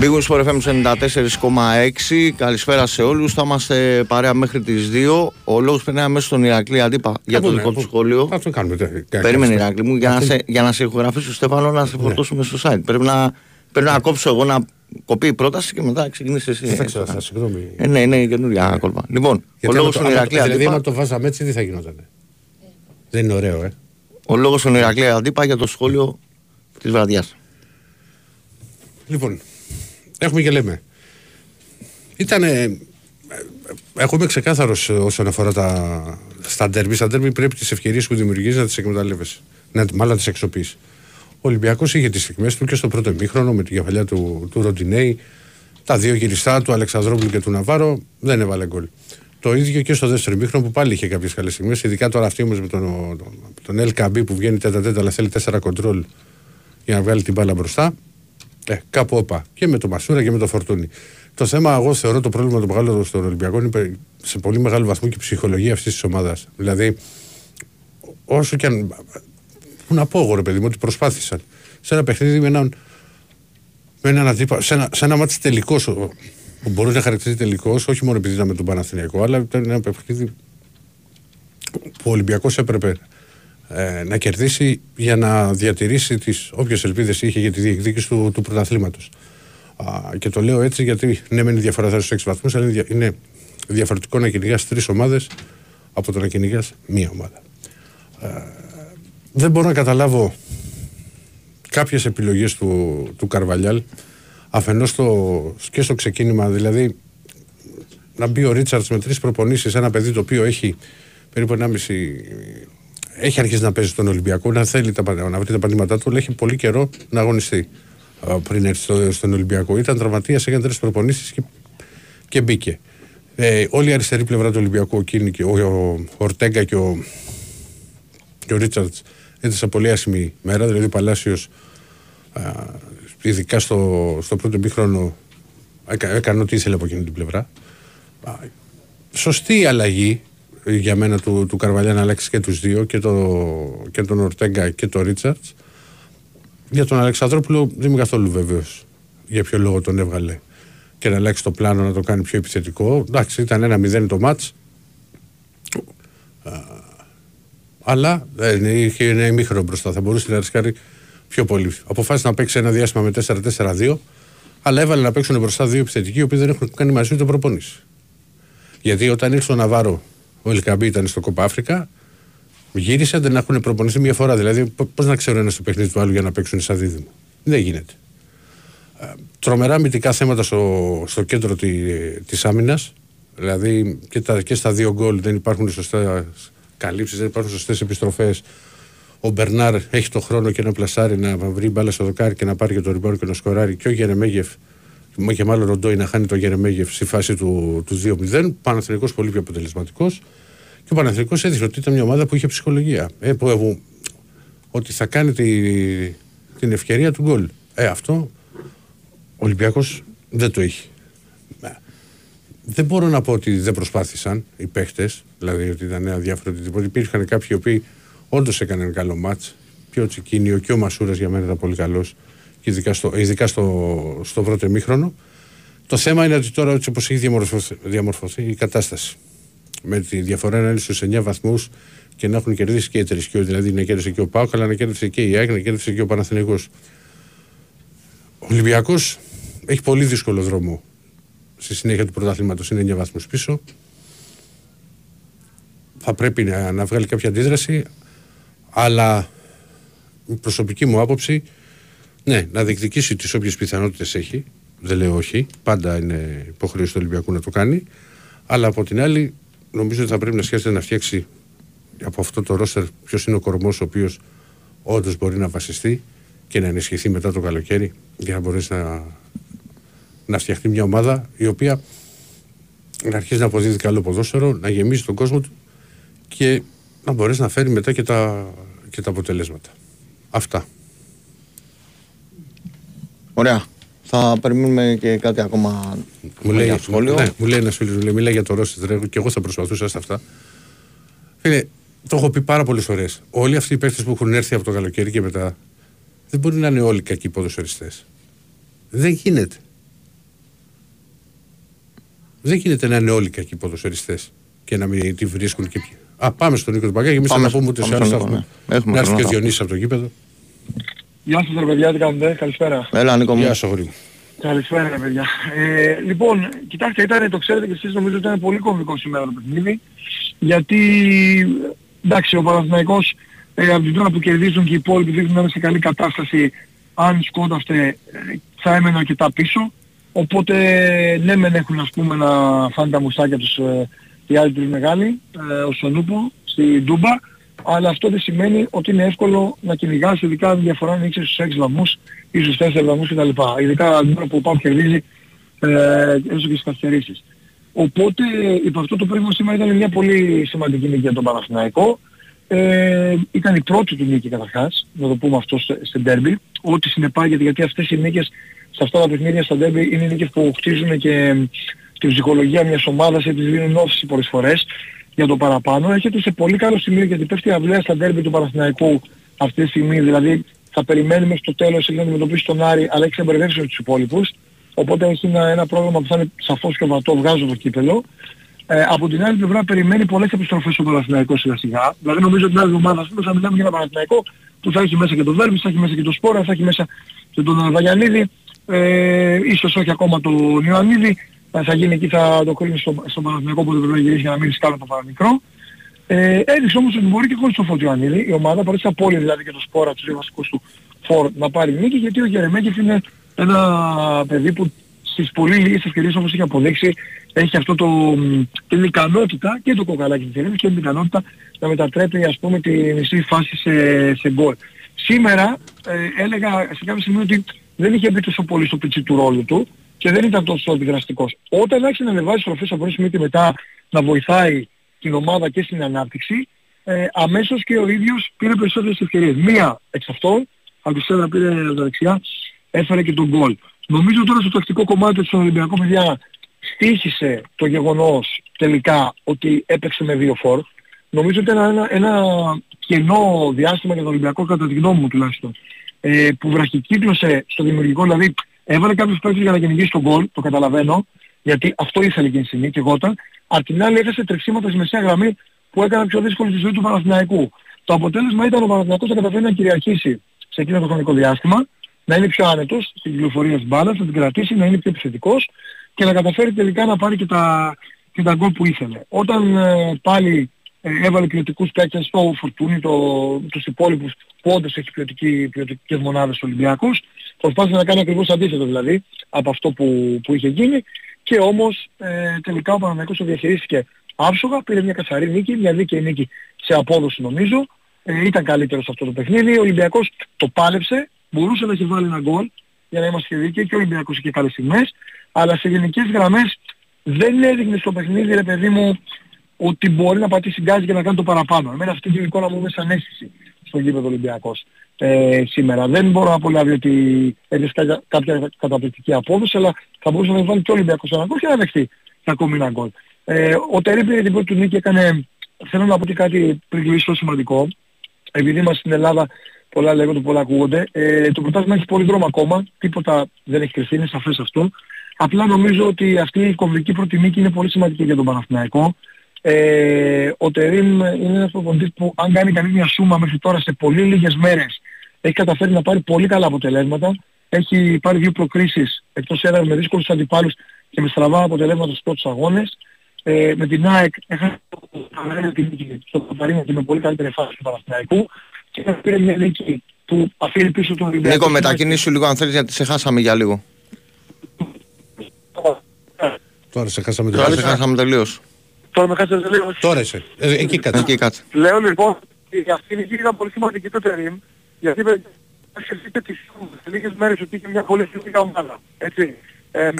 Big Wings for FM 94,6. Καλησπέρα σε όλους. Θα είμαστε παρέα μέχρι τις 2. Ο λόγος περνάει μέσα στον Ηρακλή Αντίπα για το δικό του σχόλιο. Θα το κάνουμε. Περίμενε, Ηρακλή μου, για να, σε, για να σε ηχογραφήσει, Στέφανο, να σε φορτώσουμε στο site. Πρέπει να, πρέπει να κόψω εγώ να κοπεί η πρόταση και μετά ξεκινήσει εσύ. Δεν ξέρω, θα συγγνώμη. Ε, ναι, είναι καινούργια κόλπα. Λοιπόν, ο λόγος στον Ηρακλή Δηλαδή, αν το βάζαμε έτσι, τι θα γινόταν. Δεν είναι ωραίο, ε. Ο λόγος στον Ηρακλή Αντίπα για το σχόλιο της βραδιάς. Λοιπόν, έχουμε και λέμε. Ήταν. Εγώ είμαι ξεκάθαρος όσον αφορά τα, στα ντέρμπι. Στα ντέρμπι πρέπει τις ευκαιρίες που δημιουργείς να τις εκμεταλλεύεσαι. Να, μάλλον να τις αξιοποιείς. Ο Ολυμπιακός είχε τις στιγμές του και στο πρώτο εμίχρονο με την κεφαλιά του, του Ροντινέη. Τα δύο γυριστά του Αλεξανδρόπουλου και του Ναβάρο δεν έβαλε γκολ. Το ίδιο και στο δεύτερο μήχρονο που πάλι είχε κάποιες καλές στιγμές. Ειδικά τώρα αυτή όμως με τον, τον, τον LKB που βγαίνει τέτα τέτα αλλά θέλει τέσσερα κοντρόλ για να βγάλει την μπάλα μπροστά. Ε, κάπου όπα. Και με το Μασούρα και με το Φορτούνι. Το θέμα, εγώ θεωρώ το πρόβλημα το μεγάλο στον Ολυμπιακό είναι σε πολύ μεγάλο βαθμό και η ψυχολογία αυτής της ομάδας. Δηλαδή, όσο και αν. Πού να πω εγώ, ρε παιδί μου, ότι προσπάθησαν σε ένα παιχνίδι με έναν. Με έναν αντίπα, σε ένα, σε ένα μάτι τελικός, που μπορεί να χαρακτηρίζει τελικός, όχι μόνο επειδή ήταν με τον Παναθηναϊκό, αλλά ήταν ένα παιχνίδι που ο Ολυμπιακός έπρεπε ε, να κερδίσει για να διατηρήσει τις όποιες ελπίδες είχε για τη διεκδίκηση του, του πρωταθλήματος. και το λέω έτσι γιατί ναι μεν είναι διαφορά στους 6 βαθμούς αλλά είναι διαφορετικό να κυνηγάς τρεις ομάδες από το να κυνηγάς μία ομάδα. Ε, δεν μπορώ να καταλάβω κάποιες επιλογές του, του Καρβαλιάλ αφενός στο, και στο ξεκίνημα δηλαδή να μπει ο Ρίτσαρτς με τρεις προπονήσεις ένα παιδί το οποίο έχει περίπου 1,5 έχει αρχίσει να παίζει στον Ολυμπιακό, να θέλει τα, να βρει τα πατήματά του, αλλά έχει πολύ καιρό να αγωνιστεί πριν έρθει στο, στον Ολυμπιακό. Ήταν τραυματίας, έκανε τρεις προπονήσεις και, και μπήκε. Ε, όλη η αριστερή πλευρά του Ολυμπιακού, εκείνη και ο, ο, Ορτέγκα και ο, και ο Ρίτσαρτς έδωσαν πολύ άσχημη μέρα. Δηλαδή ο Παλάσιος, ειδικά στο, στο πρώτο μήχρονο, έκανε ό,τι ήθελε από εκείνη την πλευρά. Σωστή αλλαγή για μένα του, του Καρβαλιά να αλλάξει και τους δύο, και, το, και τον Ορτέγκα και τον Ρίτσαρτς. Για τον Αλεξανδρόπουλο δεν είμαι καθόλου βέβαιος για ποιο λόγο τον έβγαλε και να αλλάξει το πλάνο να το κάνει πιο επιθετικό. Εντάξει, ήταν ένα μηδέν το μάτς. Αλλά δεν είχε ένα ημίχρονο μπροστά. Θα μπορούσε να ρισκάρει πιο πολύ. Αποφάσισε να παίξει ένα διάστημα με 4-4-2, αλλά έβαλε να παίξουν μπροστά δύο επιθετικοί οι οποίοι δεν έχουν κάνει μαζί του προπονήσει. Γιατί όταν ήρθε ο Ναβάρο ο Ελκαμπή ήταν στο Κοπά Αφρικα. Γύρισε, δεν έχουν προπονηθεί μία φορά. Δηλαδή, πώς να ξέρω ένα στο παιχνίδι του άλλου για να παίξουν σαν δίδυμο. Δεν γίνεται. Ε, τρομερά αμυντικά θέματα στο, στο κέντρο τη της άμυνας. Δηλαδή και, τα, και στα δύο γκολ δεν υπάρχουν σωστέ καλύψεις, δεν υπάρχουν σωστές επιστροφές. Ο Μπερνάρ έχει το χρόνο και να πλασάρει να βρει μπάλα στο δοκάρι και να πάρει και το ριμπάνο και να σκοράρει. Και ο Γερεμέγεφ και μάλλον Ροντόι να χάνει το Γερεμέγεφ στη φάση του, του 2-0. Παναθηνικό πολύ πιο αποτελεσματικός. Και ο Παναθηνικό έδειξε ότι ήταν μια ομάδα που είχε ψυχολογία. Ε, που, ε, ότι θα κάνει τη, την ευκαιρία του γκολ. Ε, αυτό ο Ολυμπιακός δεν το έχει. Ε, δεν μπορώ να πω ότι δεν προσπάθησαν οι παίχτες, δηλαδή ότι ήταν αδιάφορο οτιδήποτε. Υπήρχαν κάποιοι οι οποίοι όντως έκαναν καλό μάτς. Και ο Τσικίνιο και ο Μασούρας για μένα ήταν πολύ καλός ειδικά στο, ειδικά στο, στο πρώτο εμίχρονο. Το θέμα είναι ότι τώρα έτσι όπως έχει διαμορφωθεί, διαμορφωθεί η κατάσταση με τη διαφορά να είναι στους 9 βαθμούς και να έχουν κερδίσει και οι Τρισκιό, δηλαδή να κέρδισε και ο Πάοκ, αλλά να κέρδισε και η ΑΕΚ, να κέρδισε και ο Παναθηναϊκός. Ο Ολυμπιακός έχει πολύ δύσκολο δρόμο στη συνέχεια του πρωταθλήματος, είναι 9 βαθμούς πίσω. Θα πρέπει να, να βγάλει κάποια αντίδραση, αλλά η προσωπική μου άποψη ναι, να διεκδικήσει τις όποιες πιθανότητες έχει. Δεν λέω όχι. Πάντα είναι υποχρέωση του Ολυμπιακού να το κάνει. Αλλά από την άλλη, νομίζω ότι θα πρέπει να σκέφτεται να φτιάξει από αυτό το ρόστερ ποιος είναι ο κορμός ο οποίος όντως μπορεί να βασιστεί και να ενισχυθεί μετά το καλοκαίρι για να μπορέσει να, να φτιαχτεί μια ομάδα η οποία να αρχίσει να αποδίδει καλό ποδόσφαιρο, να γεμίζει τον κόσμο του και να μπορέσει να φέρει μετά και τα, και τα αποτελέσματα. Αυτά. Ωραία. Θα περιμένουμε και κάτι ακόμα μου λέει, σχόλιο. Ναι, μου λέει ένας φίλος, μου λέει, μιλάει για το Ρώσι και εγώ θα προσπαθούσα σε αυτά. Φίλε, το έχω πει πάρα πολλές φορές. Όλοι αυτοί οι παίχτε που έχουν έρθει από το καλοκαίρι και μετά δεν μπορεί να είναι όλοι κακοί ποδοσφαιριστές. Δεν γίνεται. Δεν γίνεται να είναι όλοι κακοί ποδοσφαιριστές και να μην τη βρίσκουν και ποιοι. Α, πάμε στον Νίκο Μπαγκάκη. Εμείς θα να πούμε ούτε σε άλλο. Να έρθει και ο Διονύσης από το γήπεδο. Γεια σας, ρε παιδιά, τι κάνετε, καλησπέρα. Έλα, Νίκο μου. Γεια σα, Γρήγορα. Καλησπέρα, ρε παιδιά. Ε, λοιπόν, κοιτάξτε, ήταν, το ξέρετε και εσείς νομίζω ότι ήταν πολύ κομβικό σήμερα το παιχνίδι. Γιατί, εντάξει, ο Παναθηναϊκός ε, από την τώρα που κερδίζουν και οι υπόλοιποι δείχνουν να είναι σε καλή κατάσταση αν σκόταστε ε, θα έμεναν αρκετά πίσω. Οπότε ναι μεν έχουν ας πούμε να φάνε τα μουσάκια τους ε, οι άλλοι τρεις μεγάλοι, ε, ο Σονούπο στη Ντούμπα, αλλά αυτό δεν σημαίνει ότι είναι εύκολο να κυνηγάς ειδικά αν διαφορά είναι στους 6 βαθμούς ή στους 4 βαθμούς κτλ. Ειδικά την ώρα που ο Πάου κερδίζεις ε, έστω και στις καθυστερήσεις. Οπότε υπό αυτό το πράγμα σήμερα ήταν μια πολύ σημαντική νίκη για τον Παναθηναϊκό. Ε, ήταν η πρώτη του νίκη καταρχάς, να το πούμε αυτό στην Derby, ό,τι συνεπάγεται γιατί αυτές οι νίκες σε αυτά τα παιχνίδια στα Derby είναι νίκες που χτίζουν και την ψυχολογία μιας ομάδας και τις δίνουν όφηση πολλές φορές για το παραπάνω. Έχετε σε πολύ καλό σημείο γιατί πέφτει η αυλαία στα Derby του Παναθηναϊκού αυτή τη στιγμή, δηλαδή θα περιμένουμε στο τέλος να αντιμετωπίσει τον Άρη αλλά έχει εμπερδεύσει με τους υπόλοιπους. Οπότε έχει ένα, ένα πρόγραμμα που θα είναι σαφώς και βατό, βγάζω το κύπελο. Ε, από την άλλη πλευρά περιμένει πολλές επιστροφές στο Παναθηναϊκό σιγά σιγά. Δηλαδή νομίζω ότι την άλλη εβδομάδα θα μιλάμε για ένα Παναθηναϊκό που θα έχει μέσα και τον Βέρμπης, θα έχει μέσα και τον Σπόρα, θα έχει μέσα και τον Βαγιανίδη, ε, ίσως όχι ακόμα τον Ιωαννίδη, θα γίνει εκεί θα το κρίνει στο, στο Παναθηναϊκό που δεν πρέπει να γυρίσει για να μην ρισκάρει το παραμικρό. Ε, έδειξε όμως ότι μπορεί και χωρίς το Φώτη Ιωαννίδη, η ομάδα παρότι θα πόλη δηλαδή και το Σπόρα, τους δύο βασικούς του φόρ να πάρει νίκη γιατί ο Γερεμέκης είναι ένα παιδί που στις πολύ λίγες ευκαιρίες όπως έχει αποδείξει έχει αυτό το, την ικανότητα και το κοκαλάκι της Ελένης και την ικανότητα να μετατρέπει ας πούμε τη μισή φάση σε, σε γκολ. Σήμερα ε, έλεγα σε κάποια σημείο ότι δεν είχε μπει τόσο πολύ στο πιτσί του ρόλου του και δεν ήταν τόσο επιδραστικός. Όταν άρχισε να ανεβάζει στροφές από πρώτη και μετά να βοηθάει την ομάδα και στην ανάπτυξη, ε, αμέσως και ο ίδιος πήρε περισσότερες ευκαιρίες. Μία εξ αυτών, από τη σέντρα πήρε τα δεξιά, έφερε και τον γκολ. Νομίζω τώρα στο τακτικό κομμάτι του Ολυμπιακού παιδιά στήχησε το γεγονός τελικά ότι έπαιξε με δύο φορ. Νομίζω ότι ήταν ένα, ένα κενό διάστημα για τον Ολυμπιακό κατά τη γνώμη μου τουλάχιστον. Ε, που βραχικύκλωσε στο δημιουργικό, δηλαδή έβαλε κάποιους παίκτες για να κυνηγήσει τον γκολ, το καταλαβαίνω, γιατί αυτό ήθελε εκείνη τη στιγμή και εγώ Απ' την άλλη έχασε τρεξίματα στη μεσαία γραμμή που έκανα πιο δύσκολη τη ζωή του Παναθηναϊκού. Το αποτέλεσμα ήταν ο Παναθηναϊκός να καταφέρει να κυριαρχήσει σε εκείνο το χρονικό διάστημα, να είναι πιο άνετος στην κυκλοφορία της μπάλας, να την κρατήσει, να είναι πιο επιθετικός και να καταφέρει τελικά να πάρει και τα, και τα γκολ που ήθελε. Όταν ε, πάλι ε, έβαλε ποιοτικούς παίκτες στο Φορτούνι, το, τους υπόλοιπους που όντως έχει ποιοτική, ποιοτικές μονάδες Ολυμπιακούς, προσπάθησε να κάνει ακριβώς αντίθετο δηλαδή από αυτό που, που είχε γίνει. Και όμως ε, τελικά ο Παναμαϊκός το διαχειρίστηκε άψογα, πήρε μια καθαρή νίκη, μια δίκαιη νίκη σε απόδοση νομίζω, ε, ήταν καλύτερος σε αυτό το παιχνίδι, ο Ολυμπιακός το πάλεψε, μπορούσε να έχει βάλει ένα γκολ για να είμαστε δίκαιοι και ο Ολυμπιακός είχε καλές στιγμές, αλλά σε γενικές γραμμές δεν έδειχνε στο παιχνίδι ρε παιδί μου ότι μπορεί να πατήσει γκάζι και να κάνει το παραπάνω. Εμένα αυτή την εικόνα μου είναι σαν αίσθηση στο γήπεδο Ολυμπιακός ε, σήμερα. Δεν μπορώ να απολαύει ότι έχεις κάποια καταπληκτική απόδοση, αλλά θα μπορούσε να βάλει και ο Ολυμπιακός ένα γκολ και να δεχτεί ακόμη ένα γκολ. Ε, ο Τερή πήρε την πρώτη του νίκη έκανε, θέλω να πω και κάτι πριν κλείσει σημαντικό, επειδή είμαστε στην Ελλάδα πολλά λέγονται, πολλά ακούγονται. Ε, το πρωτάθλημα έχει πολύ δρόμο ακόμα, τίποτα δεν έχει κρυφθεί, είναι σαφές αυτό. Απλά νομίζω ότι αυτή η κομβική πρώτη νίκη είναι πολύ σημαντική για τον Παναθηναϊκό. Ε, ο Τερίμ είναι ένας προπονητής που αν κάνει καλή μια σούμα μέχρι τώρα σε πολύ λίγες μέρες έχει καταφέρει να πάρει πολύ καλά αποτελέσματα. Έχει πάρει δύο προκρίσεις εκτός έδρας με δύσκολους αντιπάλους και με στραβά αποτελέσματα στους πρώτους αγώνες. Ε, με την ΑΕΚ έχασε την νίκη στο Καπαρίνο και με πολύ καλύτερη φάση του Παναθηναϊκού και πήρε μια νίκη που αφήνει πίσω τον Ολυμπιακό. Νίκο, μετακινήσου λίγο αν θέλεις γιατί σε χάσαμε για λίγο. Τώρα σε χάσαμε τελείως. Τώρα σε χάσαμε τελείως. Τώρα με χάσαμε τελείως. Τώρα είσαι. Ε, εκεί κάτσε. Εκεί κάτσε. Λέω λοιπόν, αυτή η νίκη ήταν πολύ σημαντική το τερίμ, γιατί σκεφτείτε τις λίγες μέρες ότι είχε μια πολύ σημαντική ομάδα. Έτσι. Ε,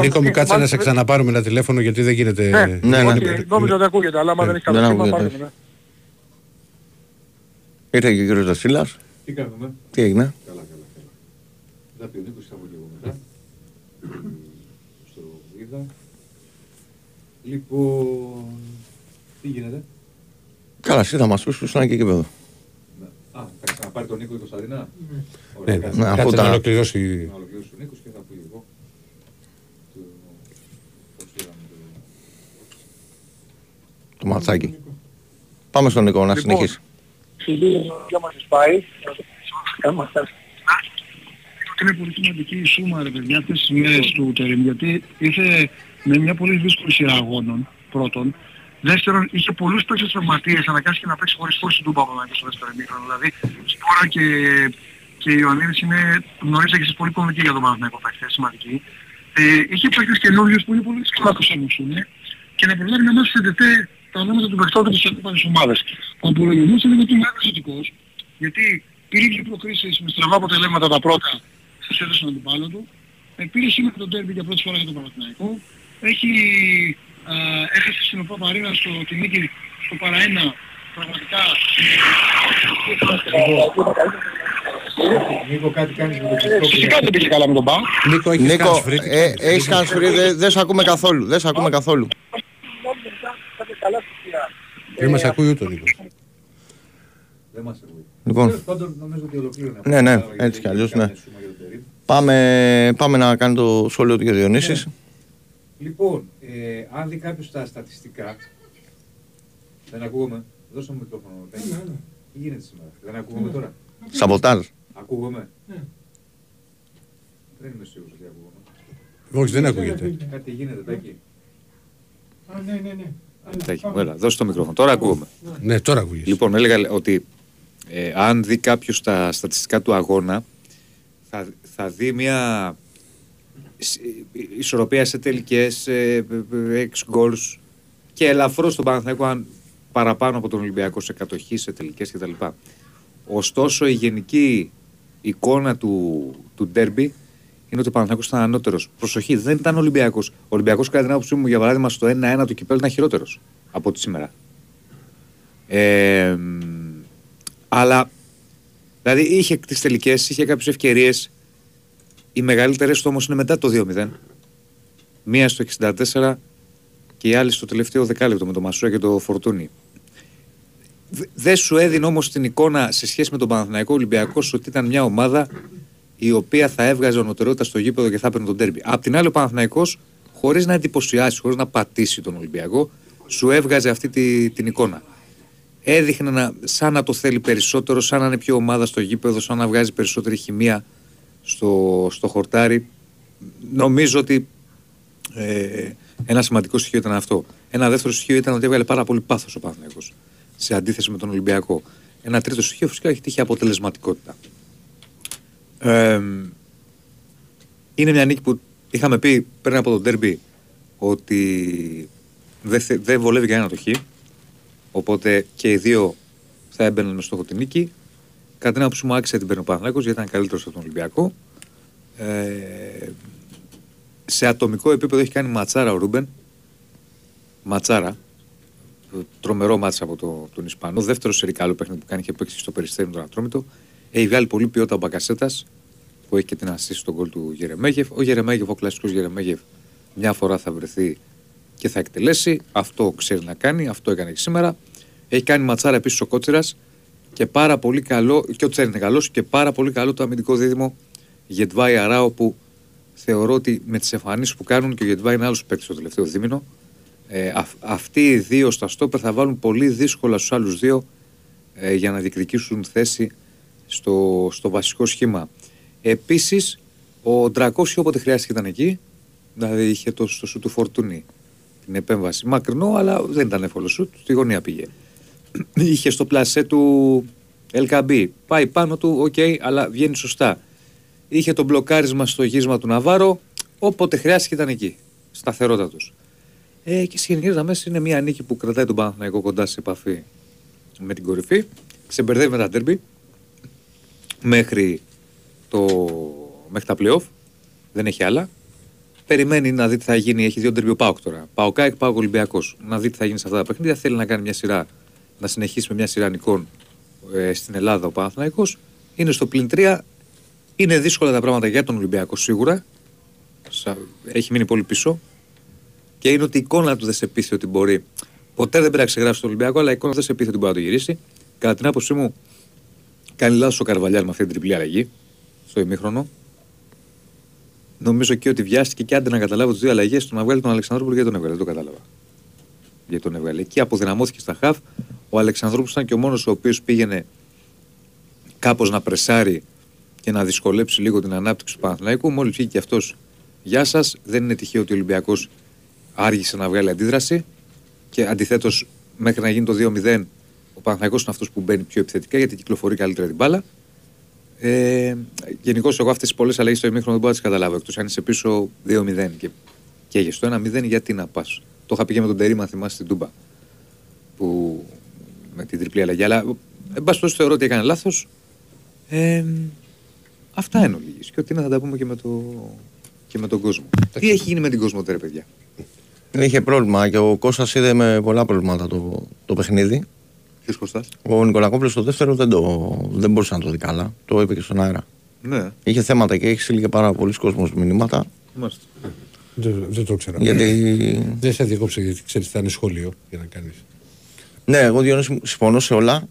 Νίκο μου κάτσε να σε ξαναπάρουμε ένα τηλέφωνο γιατί δεν γίνεται... Ναι, ναι, ναι. Νόμιζα ότι ακούγεται, αλλά άμα δεν έχει καλό σήμα πάρουμε. Ήρθε και ο κύριος Δασίλας. Τι κάνουμε; Τι έγινε; Καλά, καλά, καλά. Θα πει ο Νίκος, θα πω και εγώ μετά. Στο είδα. Λοιπόν, τι γίνεται; Καλά, εσύ θα μας πεις που ήσουν και εκεί πέρα. Α, θα ξαναπάρει τον Νίκο η Κωνσταντίνα. Ναι, ναι, ναι, αφού τα ολοκληρώσει. Να ολοκληρώσει ο Νίκος και θα πει εγώ. το ματσάκι. Πάμε στον Νικό να Λοιπόν, συνεχίσει. Φιλί, για μας πάει; Είμαστε είναι πολύ σημαντική η σούμα ρε παιδιά αυτές τις μέρες του Τερίμ γιατί ήρθε με μια πολύ δύσκολη σειρά αγώνων πρώτον. Δεύτερον είχε πολλούς παίκτες τραυματίες αναγκάστηκε να παίξει χωρίς φόρση του Παπαμάκη στο δεύτερο ημίχρονο. Δηλαδή Σπόρα και, και η Ιωαννίδης είναι γνωρίζετε και εσείς πολύ κομβικοί για τον Παναθηναϊκό παίκτες, σημαντική. Ε, είχε παίκτες καινούριους που είναι πολύ δύσκολα να τους ενώσουν και να προλάβει να μάθει σε τα ονόματα των παιχτών της αντίπαλης ομάδας. Ο απολογισμός είναι ότι είναι θετικός γιατί πήρε και προκρίσεις με στραβά αποτελέσματα τα πρώτα στους έδωσε τον αντιπάλο του. Ε, πήρε σήμερα τον τέρμι για πρώτη φορά για τον Παναθηναϊκό. Έχει, α, έχασε στην ΟΠΑ Παρίνα στο τη νίκη στο παραένα πραγματικά Νίκο, κάτι κάνεις με το πιστό Φυσικά δεν πήγε καλά με τον Πάο. Νίκο, έχεις Νίκο, κάνει φρύτη. ε, έχεις κάνει σφυρί, δεν δεν σε ακούμε καθόλου. Δεν σε ακούμε καθόλου. Δεν μας ακούει ούτε ο Νίκος. Δεν μας ακούει. Λοιπόν. Τέλος πάντων, νομίζω ότι ολοκλήρωνε. Ναι, ναι, Γιατί έτσι κι αλλιώς, κάναμε ναι. σούμα για το Τερίμ. Πάμε, πάμε να κάνει το σχόλιο του για Διονύσης. Λοιπόν, ε, αν δει κάποιος τα στατιστικά, δεν ακούγομαι. Δώσε μου μικρόφωνο. Τάκη. Τι γίνεται σήμερα, δεν ακούγομαι τώρα; Σαμποτάζ. Ακούγομαι; Δεν είμαι σίγουρος ότι ακούγομαι. Όχι, δεν ακούγεται. Κάτι γίνεται, Τάκη. Τάκη μου, έλα, δώσε το μικρόφωνο. Τώρα ακούγομαι. Ναι, τώρα ακούγεται. Λοιπόν, έλεγα ότι ε, αν δει κάποιος τα στατιστικά του αγώνα, θα, θα δει μια σ- ισορροπία σε τελικές, εξ goals και ελαφρώς στον Παναθηναϊκό αν παραπάνω από τον Ολυμπιακό σε κατοχή, σε τελικές κτλ. Ωστόσο, η γενική εικόνα του, του ντέρμπι είναι ότι ο Παναθηναϊκός ήταν ανώτερος. Προσοχή, δεν ήταν Ολυμπιακός. Ο Ολυμπιακός, κατά την άποψή μου, για παράδειγμα, στο 1-1 του κυπέλου ήταν χειρότερος από ό,τι σήμερα. Ε, μ, αλλά δηλαδή είχε τις τελικές, είχε κάποιες ευκαιρίες. Οι μεγαλύτερες του όμως είναι μετά το 2-0. Μία στο 64 και η άλλη στο τελευταίο δεκάλεπτο με το Μασούρα και το Φορτούνι. Δε- Δεν σου έδινε όμως την εικόνα σε σχέση με τον Παναθηναϊκό Ολυμπιακό ότι ήταν μια ομάδα η οποία θα έβγαζε ονοτερότητα στο γήπεδο και θα έπαιρνε τον τέρμπι. Απ' την άλλη, ο Παναθηναϊκός χωρίς να εντυπωσιάσει, χωρίς να πατήσει τον Ολυμπιακό, σου έβγαζε αυτή τη, την εικόνα. Έδειχνε να, σαν να το θέλει περισσότερο, σαν να είναι πιο ομάδα στο γήπεδο, σαν να βγάζει περισσότερη χημεία στο, στο χορτάρι. Νομίζω ότι ε, ένα σημαντικό στοιχείο ήταν αυτό. Ένα δεύτερο στοιχείο ήταν ότι έβγαλε πάρα πολύ πάθος ο Παναθηναϊκός σε αντίθεση με τον Ολυμπιακό. Ένα τρίτο στοιχείο φυσικά έχει τύχει αποτελεσματικότητα. Ε, είναι μια νίκη που είχαμε πει πριν από τον τέρμπι ότι δεν, θε- δεν βολεύει κανένα το χ. Οπότε και οι δύο θα έμπαιναν με στόχο την νίκη. Κατά την άποψή μου άξιζε την παίρνει ο Παναθηναϊκός γιατί ήταν καλύτερος από τον Ολυμπιακό. Ε, σε ατομικό επίπεδο έχει κάνει ματσάρα ο Ρούμπεν. Ματσάρα. Τρομερό μάτσα από το, τον Ισπανό. Δεύτερο σερικάλο παιχνίδι που κάνει και παίξει στο περιστέρι με τον Ατρόμητο. Έχει βγάλει πολύ ποιότητα ο Μπακασέτας που έχει και την ασύση στον κόλ του Γερεμέγεφ. Ο Γερεμέγεφ, ο κλασικός Γερεμέγεφ, μια φορά θα βρεθεί και θα εκτελέσει. Αυτό ξέρει να κάνει, αυτό έκανε και σήμερα. Έχει κάνει ματσάρα επίσης ο Κότσιρας και πάρα πολύ καλό, και ο Τσέρ είναι καλός και πάρα πολύ καλό το αμυντικό δίδυμο Γετβάη Αράο που θεωρώ ότι με τις εμφανίσεις που κάνουν και ο Γετβάη είναι άλλος παίκτης το τελευταίο δίμηνο. Ε, αυ- αυτοί οι δύο στα στόπερ θα βάλουν πολύ δύσκολα στους άλλους δύο ε, για να διεκδικήσουν θέση στο, στο βασικό σχήμα. Επίσης, ο Ντρακόφσκι όποτε χρειάστηκε ήταν εκεί. Δηλαδή είχε το στο σουτ του Φορτούνη την επέμβαση. Μακρινό, αλλά δεν ήταν εύκολο σουτ. Στη γωνία πήγε. Είχε στο πλασέ του Ελ Κααμπί. Πάει πάνω του, οκ, αλλά βγαίνει σωστά. Είχε το μπλοκάρισμα στο γύρισμα του Ναβάρο. Όποτε χρειάστηκε ήταν εκεί. Σταθερότατος. Ε, και στις γενικές γραμμές είναι μια νίκη που κρατάει τον Παναθηναϊκό κοντά σε επαφή με την κορυφή. Ξεμπερδεύει με τα ντέρμπι μέχρι, το, μέχρι τα playoff. Δεν έχει άλλα. Περιμένει να δει τι θα γίνει. Έχει δύο τέρμπι ο Πάοκ τώρα. Παοκάκ, Πάοκ Ολυμπιακός. Να δει τι θα γίνει σε αυτά τα παιχνίδια. Θέλει να κάνει μια σειρά, να συνεχίσει με μια σειρά νικών ε, στην Ελλάδα ο Παναθηναϊκός. Είναι στο πλην 3. Είναι δύσκολα τα πράγματα για τον Ολυμπιακό σίγουρα. Σα- Έχει μείνει πολύ πίσω. Και είναι ότι η εικόνα του δεν σε πείθει ότι μπορεί. Ποτέ δεν πρέπει να ξεγράψει τον Ολυμπιακό, αλλά η εικόνα δεν σε πείθει ότι μπορεί να το γυρίσει. Κατά την άποψή μου, κάνει λάθος ο Καρβαλιάλ με αυτή την τριπλή αλλαγή στο ημίχρονο. Νομίζω και ότι βιάστηκε και άντε να καταλάβω τις δύο αλλαγές του να βγάλει τον Αλεξανδρόπουλο γιατί τον έβγαλε. Δεν το κατάλαβα. γιατί τον έβγαλε. Εκεί αποδυναμώθηκε στα χαφ. Ο Αλεξανδρόπουλο ήταν και ο μόνος ο οποίος πήγαινε κάπως να πρεσάρει και να δυσκολέψει λίγο την ανάπτυξη του Παναθηναϊκού. Μόλις βγήκε και αυτός, Γεια σας. Δεν είναι τυχαίο ότι ο Ολυμπιακός άργησε να βγάλει αντίδραση και αντιθέτως μέχρι να γίνει το 2-0 ο Παναθηναϊκός είναι αυτός που μπαίνει πιο επιθετικά γιατί κυκλοφορεί καλύτερα την μπάλα. Ε, Γενικώς, εγώ αυτές τις πολλές αλλαγές στο ημίχρονο δεν μπορώ να τις καταλάβω. Εκτός αν είσαι πίσω 2-0 και καίγε στο 1-0, γιατί να πας. Το είχα πει και με τον Τερήμα, θυμάσαι στην Τούμπα. Που με την τριπλή αλλαγή. Αλλά εν πάση περιπτώσει θεωρώ ότι έκανε λάθος. Ε, αυτά είναι ολίγη. Και ότι είναι θα τα πούμε και με, το, και με τον κόσμο. Τι έχει γίνει με την κόσμο τώρα, παιδιά; Είχε πρόβλημα και ο Κώστας είδε με πολλά προβλήματα το, το παιχνίδι. Ποιος Κωστά. Ο Νικολακόπουλος στο δεύτερο δεν, το, δεν μπορούσε να το δει καλά. Το είπε και στον αέρα. Ναι, Είχε θέματα και έχει στείλει και πάρα πολλοί κόσμος μηνύματα. μάλιστα. Δεν, δεν το ξέρω. Γιατί Δεν σε διεκόψε γιατί ξέρεις θα είναι σχόλιο για να κάνεις. Ναι, εγώ Διονύση μου συμφωνώ σε όλα.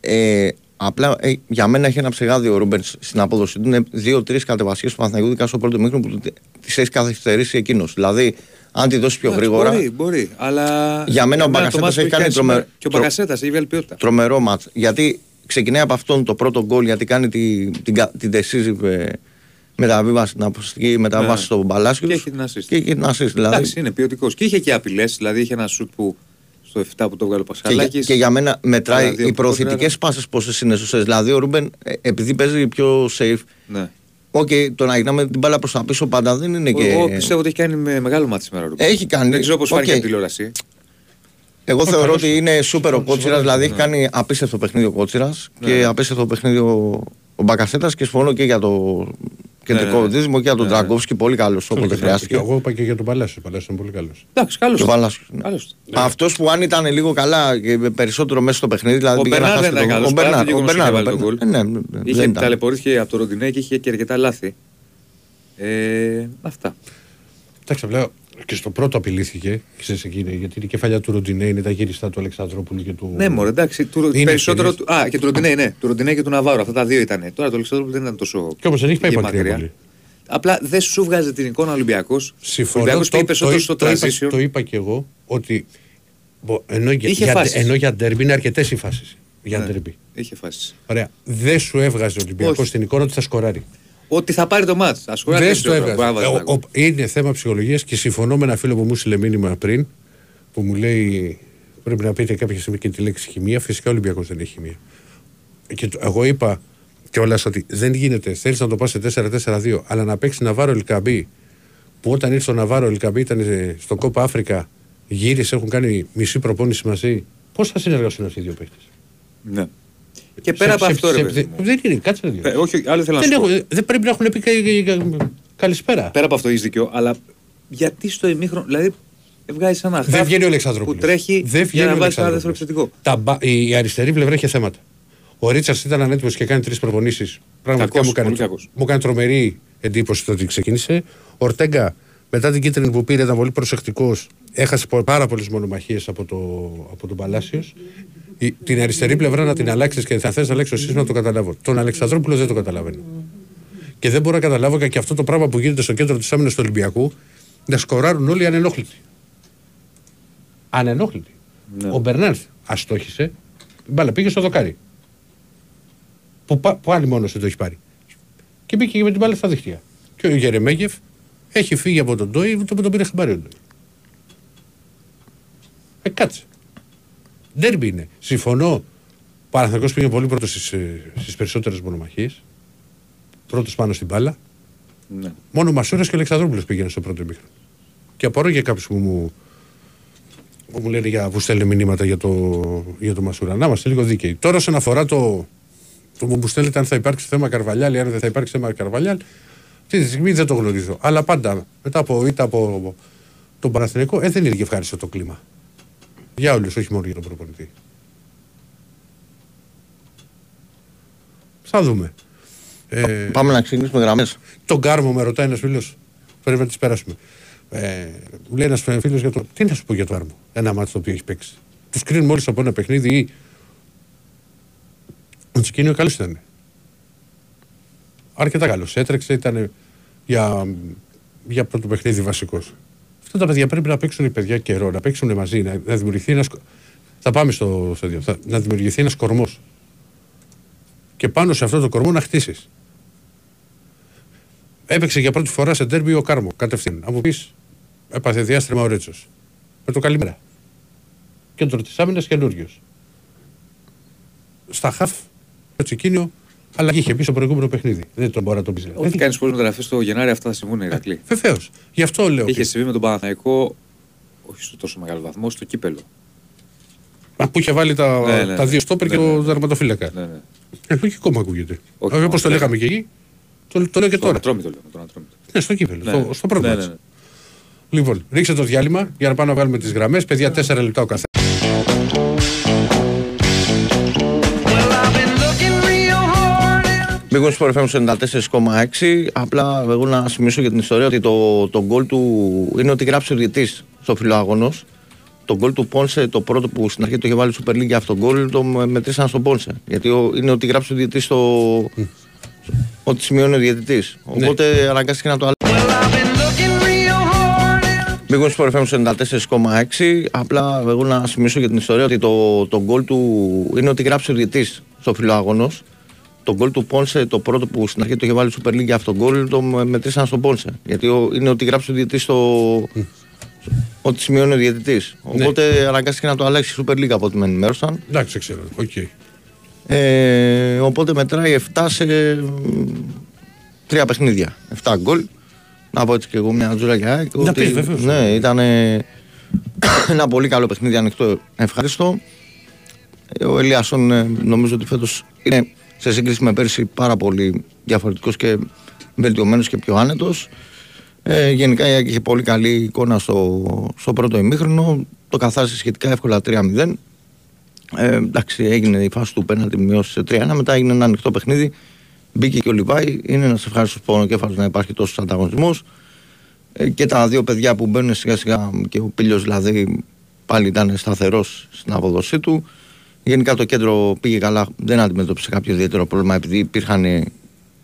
Ε, απλά ε, για μένα έχει ένα ψεγάδι ο Ρούμπερς στην απόδοση του. Είναι δύο-τρει κατεβασίες του Παναθηναϊκού, ειδικά στο πρώτο μήκρο που τις έχει καθυστερήσει εκείνος. Δηλαδή, αν τη δώσει πιο Εντάξει, γρήγορα, Μπορεί, μπορεί. Αλλά Για μένα ο εμένα το Μπακασέτας μάτς που έχει κάνει σήμερα- τρομε- Και ο τρο- Μπακασέτα έχει βγάλει ποιότητα. τρομερό μάτς. Γιατί ξεκινάει από αυτόν το πρώτο γκολ, γιατί κάνει τη, την, κα- την decisive ε, μεταβίβαση, την αποστική μεταβίβαση Ναι. στο μπαλάσιος. Και έχει την assist. Και έχει την assist. Δηλαδή, Εντάξει, είναι ποιοτικός. Και είχε και απειλές. Δηλαδή είχε ένα σουτ που στο 7 που το βγάλε ο Και, για- Πασχαλάκης. και για μένα μετράει Άλλα δύο οι που προωθητικές κόντρα. πάσες πόσες είναι σωστέ. Δηλαδή ο Ρούμπεν, ε, επειδή παίζει πιο safe, Ναι. Οκ, το να γυρνάμε την μπάλα προς τα πίσω πάντα δεν είναι και. Εγώ πιστεύω ότι έχει κάνει με μεγάλο μάτι σήμερα. ο Ρούμπεν. Έχει κάνει. Δεν ξέρω πώς Οκ. φάνηκε από τηλεόραση. Εγώ θεωρώ καλός. ότι είναι σούπερ ο Συμφωνώ, Κότσιρα, δηλαδή έχει ναι. κάνει απίστευτο παιχνίδι ο Κότσιρας Ναι. και απίστευτο παιχνίδι ο, ο Μπακασέτας και συμφωνώ και για το κεντρικό Ναι, ναι. δίδυμο και για τον Ναι, Τραγκόφσκι. Πολύ καλός όποτε χρειάστηκε. Εγώ είπα και για τον Παλάσιος. Ο Παλάσιος είναι πολύ καλός. Εντάξει, καλός. Και ο Παλάσιος, ναι. Αυτός που αν ήταν λίγο καλά και περισσότερο μέσα στο παιχνίδι, δηλαδή Ο πήγε να Μπερνάρ χάσει δεν ήταν το- καλός. Ο Μπερνάρ, ο Μπερνάρ, ο βάλει τον γκολ. Μπερνάρ. Ε, ναι, ναι, Είχε δεν ήταν. ταλαιπωρήθηκε από το Ροντινέ και είχε και αρκετά λάθη. Ε, αυτά. Εντάξει, απλά και στο πρώτο απειλήθηκε. Ξέρεις εκείνη, γιατί η κεφαλιά του Ροντινέ είναι τα γύριστα του Αλεξανδρόπουλου και του. Ναι, μωρέ, εντάξει. Του, Είναι περισσότερο. ευκαιρίες. Του, α, και του Ροντινέ, ναι. Του Ροντινέ και του Ναβάρο. Αυτά τα δύο ήταν. Τώρα το Αλεξάνδρου δεν ήταν τόσο. Κι όμως δεν έχει πάει πήγε μακριά πολύ. Απλά δεν σου βγάζει την εικόνα ο Ολυμπιακός. Ο Συμφωνώ. Ολυμπιακό πήγε περισσότερο στο το, είπα, transition. το είπα και εγώ ότι. μπο- Ενώ για, Είχε για, φάσεις. ενώ για ντέρμπι είναι αρκετές οι φάσεις. Για Ναι, ντέρμπι. Είχε φάσεις. Ωραία. Δεν σου έβγαζε ο Ολυμπιακός Όχι. στην εικόνα ότι θα σκοράρει. Ότι θα πάρει το μάτς. Α Δεν στο έβγαζε. Ε, ο- ο- είναι θέμα ψυχολογίας και συμφωνώ με ένα φίλο που μου στείλε μήνυμα πριν που μου λέει πρέπει να πείτε κάποια στιγμή και τη λέξη χημεία. Φυσικά ο Ολυμπιακός δεν έχει χημεία. Και το- εγώ είπα κιόλας ότι δεν γίνεται. Θέλεις να το πας σε 4-4-2, αλλά να παίξει Ναβάρο Ελκαμπή που όταν ήρθε ο Ναβάρο Ελκαμπή ήταν ε, στο Κόπα Αφρικα, γύρισε, έχουν κάνει μισή προπόνηση μαζί. Πώς θα συνεργαστούν αυτοί οι δύο παίχτε. Ναι. Και πέρα από αυτό, ρε παιδί μου. Δεν είναι, κάτσε να δεις. Ε, Όχι, άλλο θέλω να Δεν, σου πω. έχω- δεν πρέπει να έχουν πει κα- κα- κα- καλησπέρα. Πέρα από αυτό έχεις δίκιο, αλλά γιατί στο ημίχρονο. Δηλαδή, βγάζεις ένα Δεν χαφ βγαίνει ο Αλεξανδρόπουλος. που τρέχει δεν για βγαίνει να ο βάλει ένα δεύτερο Αλεξανδρόπουλος. επιθετικό. Τα, μπα- η, η αριστερή πλευρά είχε θέματα. Ο Ρίτσαρτς ήταν ανέτοιμος και κάνει τρεις προπονήσεις. Πραγματικά Κακός, μου έκανε, πολύ κακός. μου έκανε τρομερή εντύπωση το ότι ξεκίνησε. Ο Ορτέγκα μετά την κίτρινη που πήρε ήταν πολύ προσεκτικός. Έχασε πο- πάρα πολλές μονομαχίες από, το, από τον Παλάσιος. Την αριστερή πλευρά να την αλλάξεις και θα θες να αλλάξει το σύστημα να το καταλάβω. Τον Αλεξανδρόπουλο δεν το καταλαβαίνω. Και δεν μπορώ να καταλάβω και αυτό το πράγμα που γίνεται στο κέντρο της άμυνας του Ολυμπιακού να σκοράρουν όλοι ανενόχλητοι. Ανενόχλητοι. Ναι. Ο Μπερνάρ αστόχησε. Η μπάλα πήγε στο δοκάρι. Που, πα- που άλλη μόνος δεν το έχει πάρει. Και μπήκε και με την μπάλα στα δίχτυα. Και ο Γερεμέγεφ έχει φύγει από τον Ντόι που τον πήρε χαμπάρι ο Ντόι. Ε, κάτσε. Ντέρμπι είναι. Συμφωνώ. Ο Παναθηναϊκός πήγε πολύ πρώτος στις, ε, στις περισσότερες μονομαχίες. Πρώτος πάνω στην μπάλα. Ναι. Μόνο ο Μασούρας και ο Αλεξανδρόπουλο πήγαιναν στο πρώτο μήχρονο. Και απορώ για κάποιους που μου, που μου λένε για, που στέλνουν μηνύματα για το, για το Μασούρα. Να είμαστε λίγο δίκαιοι. Τώρα, όσον αφορά το, το που μου στέλνετε αν θα υπάρξει θέμα Καρβαλιάλ ή αν δεν θα υπάρξει θέμα Καρβαλιάλ, αυτή τη στιγμή δεν το γνωρίζω. Αλλά πάντα μετά από ήττα από τον Παναθηναϊκό, ε, δεν είναι και ευχάριστο το κλίμα. Για όλους, όχι μόνο για τον προπονητή. Θα δούμε. Ε, Πάμε να ξεκινήσουμε γραμμές. τον Κάρμο με ρωτάει ένας φίλος. Πρέπει να τις περάσουμε. Ε, μου λέει ένας φίλος για το. Τι να σου πω για το Κάρμο, ένα μάτι το οποίο έχεις παίξει. Τους κρίνουμε όλους από ένα παιχνίδι ή. Ο Τσικίνιο καλός ήταν. Αρκετά καλός. Έτρεξε, ήταν για, για πρώτο παιχνίδι βασικός. Αυτά τα παιδιά πρέπει να παίξουν οι παιδιά καιρό, να παίξουν μαζί, να, να δημιουργηθεί ένας. Θα πάμε στο, στο δύο. Θα, να δημιουργηθεί ένας κορμός. Και πάνω σε αυτό το κορμό να χτίσεις. Έπαιξε για πρώτη φορά σε τέρμπι ο Κάρμο κατευθείαν. Από πεις έπαθε διάστρεμα ο Ρέτσος. Με το καλημέρα. Κέντρο της άμυνας καινούριο. Στα χαφ, το τσικίνιο, αλλαγή είχε πει στο προηγούμενο παιχνίδι. Δεν τον μπορεί να τον πει. Ό,τι κάνεις πώ μεταγραφέ το Γενάρη, αυτά θα συμβούν, Ηρακλή. Βεβαίως. Γι' αυτό λέω. Είχε ότι- συμβεί με τον Παναθηναϊκό, όχι στο τόσο μεγάλο βαθμό, στο κύπελο. Α, που είχε βάλει τα, Ναι, ναι, τα ναι. δύο στόπερ και Ναι, ναι. το δερματοφύλακα. Ναι, ναι. Ε, λογικό μου ακούγεται. Όχι, Όπως το όχι, λέγαμε και εκεί, το, το λέω και Το τώρα. Ατρόμητο λέω. Το Ατρόμητο. Ναι, στο κύπελο, Ναι, στο, στο πρώτο ναι, μάτς. ναι, ναι. Λοιπόν, ρίξε το διάλειμμα για να πάμε να βγάλουμε τις γραμμές. Παιδιά, τέσσερα λεπτά ο καθένας. Μπήκαν στο FM 94,6. Απλά εγώ να σημειώσω για την ιστορία ότι το, το γκολ του είναι ότι γράψει ο διαιτής στο φιλοάγωνος. Το γκολ του Πόνσε, το πρώτο που στην αρχή το είχε βάλει Super League για αυτό το γκολ, το με- μετρήσαν στον Πόνσε. Γιατί ο- είναι ότι γράψει ο διαιτής στο. Ότι σημειώνει ο διαιτητής. Οπότε αναγκάστηκε να το αλλάξει. Μπήκαν στο FM 94,6. Απλά εγώ να σημειώσω για την ιστορία ότι το, το γκολ του είναι ότι γράψει ο διαιτής στο φύλλο αγώνος. Το γκολ του Πόνσε, το πρώτο που στην αρχή το είχε βάλει Super League για αυτό το γκολ, το με- μετρήσαν στον Πόνσε. Γιατί ο- είναι ότι γράψει ο διαιτητής στο. Ότι σημειώνει ο διαιτητής. Οπότε αναγκάστηκε να το αλλάξει η Super League από ό,τι με ενημέρωσαν. Εντάξει, ξέρω. Οκ. Ε, οπότε μετράει 7 σε μ, τρία παιχνίδια. 7 γκολ. Να πω έτσι και εγώ μια τζούρα για ΑΕΚ, Να πεις, βεβαίως. Ναι, ήταν ένα πολύ καλό παιχνίδι, ανοιχτό, ευχάριστο. Ε, Ο Ελίασον ε, νομίζω ότι φέτος είναι σε σύγκριση με πέρσι πάρα πολύ διαφορετικός και βελτιωμένος και πιο άνετος. Ε, γενικά η ΑΕΚ είχε πολύ καλή εικόνα στο, στο πρώτο ημίχρονο. Το καθάρισε σχετικά εύκολα 3-0. Ε, εντάξει, έγινε η φάση του πέναντι μειώσει σε 3-1. Μετά έγινε ένα ανοιχτό παιχνίδι. Μπήκε και ο Λιβάη. Είναι ένας ευχάριστος πονοκέφαλος να υπάρχει τόσος ανταγωνισμός. Ε, και τα δύο παιδιά που μπαίνουν σιγά σιγά και ο Πίλιο δηλαδή πάλι ήταν σταθερός στην αποδοσή του. Γενικά το κέντρο πήγε καλά, δεν αντιμετώπισε κάποιο ιδιαίτερο πρόβλημα επειδή υπήρχαν, ε,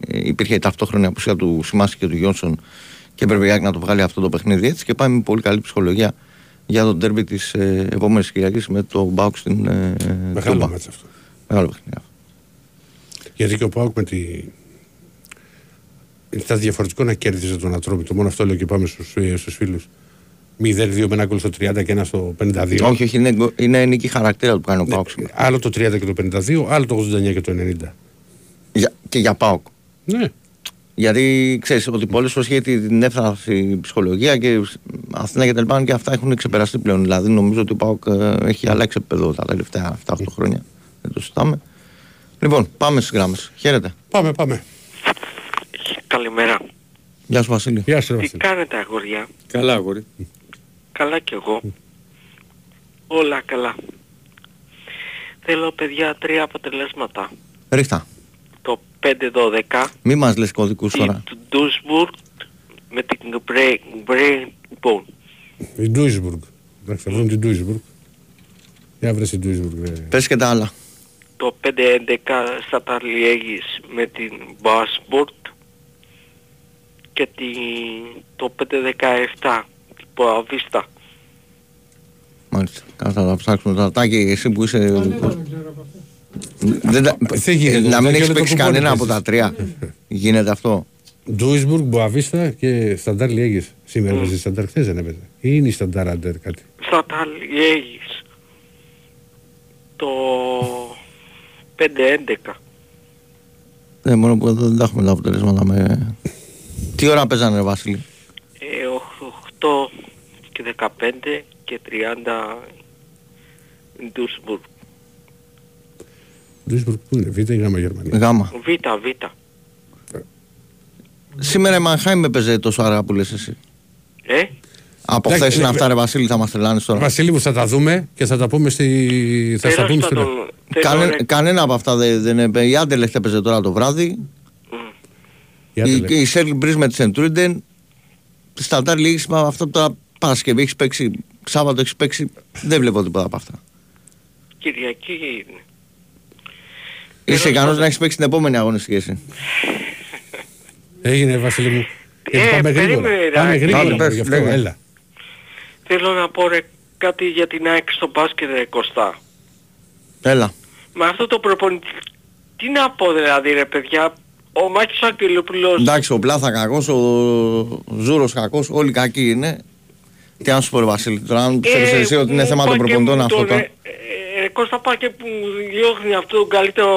υπήρχε η ταυτόχρονη απουσία του Σιμάση και του Γιόνσον και έπρεπε η ΑΕΚ να το βγάλει αυτό το παιχνίδι έτσι και πάμε με πολύ καλή ψυχολογία για τον τέρμπι της ε, επόμενης Κυριακής με το Μπάουκ στην ε, Μεγάλο Τούμπα. μάτς αυτό. Μεγάλο παιχνίδι. αυτό. Γιατί και ο Πάουκ με τη. Ήταν διαφορετικό να κέρδιζε τον Ατρόμητο. Μόνο αυτό λέω και πάμε στους στους φίλους. 0-2 με ένα γκολ στο 30 και ένα στο 52. Όχι, όχι, είναι, είναι νίκη χαρακτήρα του που κάνει ο Ναι, Πάουκ σήμερα. άλλο το 30 και το 52, άλλο το 89 και το 90. Για, και για Πάουκ. Ναι. Γιατί ξέρεις ότι πολλέ φορέ έχει την έφταση ψυχολογία και Αθήνα και τα λοιπά και αυτά έχουν ξεπεραστεί πλέον. Δηλαδή νομίζω ότι ο Πάουκ ε, έχει αλλάξει επίπεδο τα τελευταία 7-8 χρόνια. Δεν το συζητάμε. Λοιπόν, πάμε στις γράμμες. Χαίρετε. Πάμε, πάμε. Καλημέρα. Γεια σου, Βασίλη. Γεια σου, ρε Τι Βασίλη. κάνετε αγόρια; Καλά, αγόρι. Καλά κι εγώ. Όλα καλά. Θέλω παιδιά τρία αποτελέσματα. Ρίχτα. Το 5-12 Μη μας λες κωδικούς τώρα. η Duisburg με την Brainbone. Η Ντούισμπουργκ. Εντάξει, θα βρουν την Ντούισμπουργκ. Για βρες την Ντούισμπουργκ. ρε. Πες και τα άλλα. Το 5-11 στα Ταρλιέγης με την Basbord και τη, το 5-17 την Ποαβίστα. Μάλιστα. Κάτσε να τα ψάξουμε τώρα. Τάκη, εσύ που είσαι. Δεν τα- Δεν γίνεται, να δεν μην έχεις γίνεται παίξει το κανένα κουπόνι από τα τρία. Γίνεται αυτό. Ντούισμπουργκ, Μποαβίστα και Σταντάρ Λιέγης. Σήμερα έπαιζε η Σταντάρ, χθες δεν έπαιζε. Ή είναι η Σταντάρ Αντέρ κάτι; στα Ταρλιέγης το 5-11 Ναι, μόνο που εδώ δεν τα έχουμε τα αποτελέσματα με. Τι ώρα παίζανε, ρε Βασίλη; ε, 8 και 15 και 30 Duisburg. Ντούισμπουργκ πού είναι, Β' ή Γ' Γερμανία; Γάμα. Β, Β. Σήμερα η Μανχάιμ έπαιζε τόσο αργά που λες εσύ. Ε, Από Εντάξει, χθες είναι ε, αυτά, ρε Βασίλη, θα μας τρελάνεις τώρα. Βασίλη μου θα τα δούμε και θα τα πούμε στη... θα στα τέλος πούμε στην... πάντων, θέλω Κάνε, ρε- κανένα από αυτά δεν, δεν έπαιζε. Η Άντελεχτ έπαιζε τώρα το βράδυ. Μμ. Για η, τέλε. η Σέρλ Μπρίζ με τη Σεντρούντεν. Τη Σταντάρ Λίγη, μα αυτό τώρα Παρασκευή έχεις παίξει. Σάββατο έχεις παίξει. Δεν βλέπω τίποτα από αυτά. Κυριακή είναι. Είσαι Τέλος ικανός πάντων. να έχεις παίξει την επόμενη αγωνιστική εσύ; Έγινε Βασίλη μου. Ε, Γιατί πάμε γρήγορα. περίμενε, Πάμε ρε, γρήγορα. Πες, γι' αυτό, λέγε. έλα. θέλω να πω ρε κάτι για την ΑΕΚ στο μπάσκετ ρε Κωστά. Έλα. Με αυτό το προπονητή, τι να πω δηλαδή ρε παιδιά, ο Μάκης Αγγελοπούλος Εντάξει, ο Πλάθα κακός, ο Ζούρος κακός, όλοι κακοί είναι. Τι να σου πω, ρε Βασίλη, τώρα αν πιστεύεις εσύ ότι είναι μου θέμα των είπα και προπονητών μου αυτό τον, τώρα. ε, ε, Κώστα πάει και που διώχνει αυτό τον καλύτερο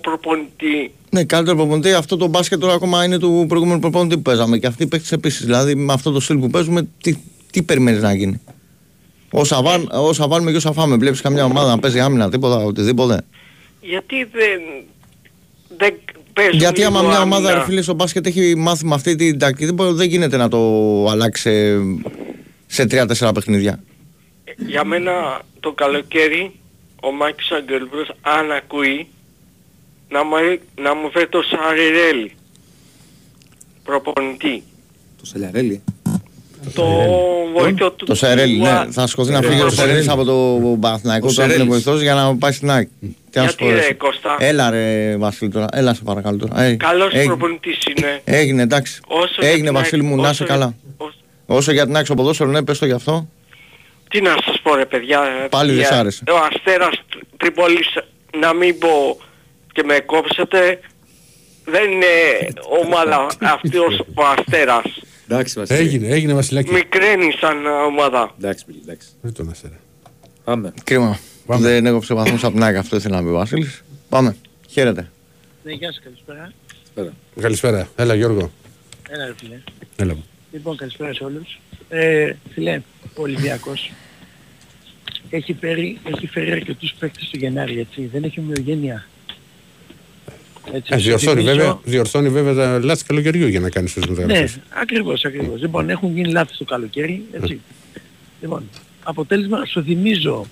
προπονητή. Ναι, καλύτερο προπονητή. Αυτό το μπάσκετ τώρα ακόμα είναι του προηγούμενου προπονητή που παίζαμε. Και αυτοί οι παίκτες επίσης. Δηλαδή με αυτό το στυλ που παίζουμε, τι, τι περιμένεις να γίνει; Όσα, βάν, όσα βάλουμε και όσα φάμε. Βλέπεις καμιά ομάδα να παίζει άμυνα, τίποτα, οτιδήποτε; Γιατί δεν, δεν παίζουν Γιατί άμα λίγο μια ομάδα άμυνα. ρε φίλε στο μπάσκετ έχει μάθει με αυτή την τακτική, δεν, μπορεί- δεν γίνεται να το αλλάξει σε, σε 3-4 παιχνίδια. Για μένα το καλοκαίρι ο Μάκης Αγγελοπούλος αν ακούει να μου, να μου φέρει το Σαρερέλη προπονητή. Το Σαλιαρέλη; Το βοηθό του. Το Σερέλ, του- ναι. Θα σκοθεί να φύγει ο Σερέλ από το Παναθηναϊκό Ο τώρα που είναι Σερέλης. βοηθός για να πάει στην ΑΕΚ. Τι να σου Γιατί πω, ρε εσύ. Κώστα, Έλα ρε Βασίλη τώρα, έλα σε παρακαλώ τώρα. Ε, καλός έγινε. προπονητής είναι. Έγινε εντάξει. Όσο για Έγινε την ΑΕΚ- Βασίλη μου, να είσαι όσο- καλά. Όσο- Όσο για την ΑΕΚ στο ποδόσφαιρο, ναι, πες το γι' αυτό. Τι να σας πω ρε παιδιά. Πάλι δεν για- σ' άρεσε. Ο Αστέρας Τρίπολης να μην πω και με κόψετε. Δεν είναι ομάδα αυτός ο Αστέρας. Εντάξει, Βασίλη. Έγινε, έγινε Βασιλάκη. Μικραίνει σαν ομάδα. Εντάξει, Μπιλ, εντάξει. Δεν τον αστέρα. Πάμε. Κρίμα. Πάμε. Δεν έκοψε βαθμούς από την ΑΕΚ, αυτό ήθελα να πει ο Βασίλης. Πάμε. Χαίρετε. Ναι, γεια σας, καλησπέρα. Πέρα. Καλησπέρα. Έλα Γιώργο. Έλα ρε φίλε. Έλα μου. Λοιπόν, καλησπέρα σε όλους. Ε, φίλε, ο Ολυμπιακός έχει φέρει, έχει φέρει αρκετούς παίκτες το Γενάρη, έτσι. Δεν έχει ομοιογένεια. Έτσι, Ε, σου διορθώνει, θυμίζω- βέβαια, διορθώνει βέβαια τα λάθη καλοκαιριού για να κάνεις τις Ναι, μεταγραφές. ακριβώς, ακριβώς. Λοιπόν, έχουν γίνει λάθη το καλοκαίρι, έτσι. Λοιπόν, αποτέλεσμα, σου θυμίζω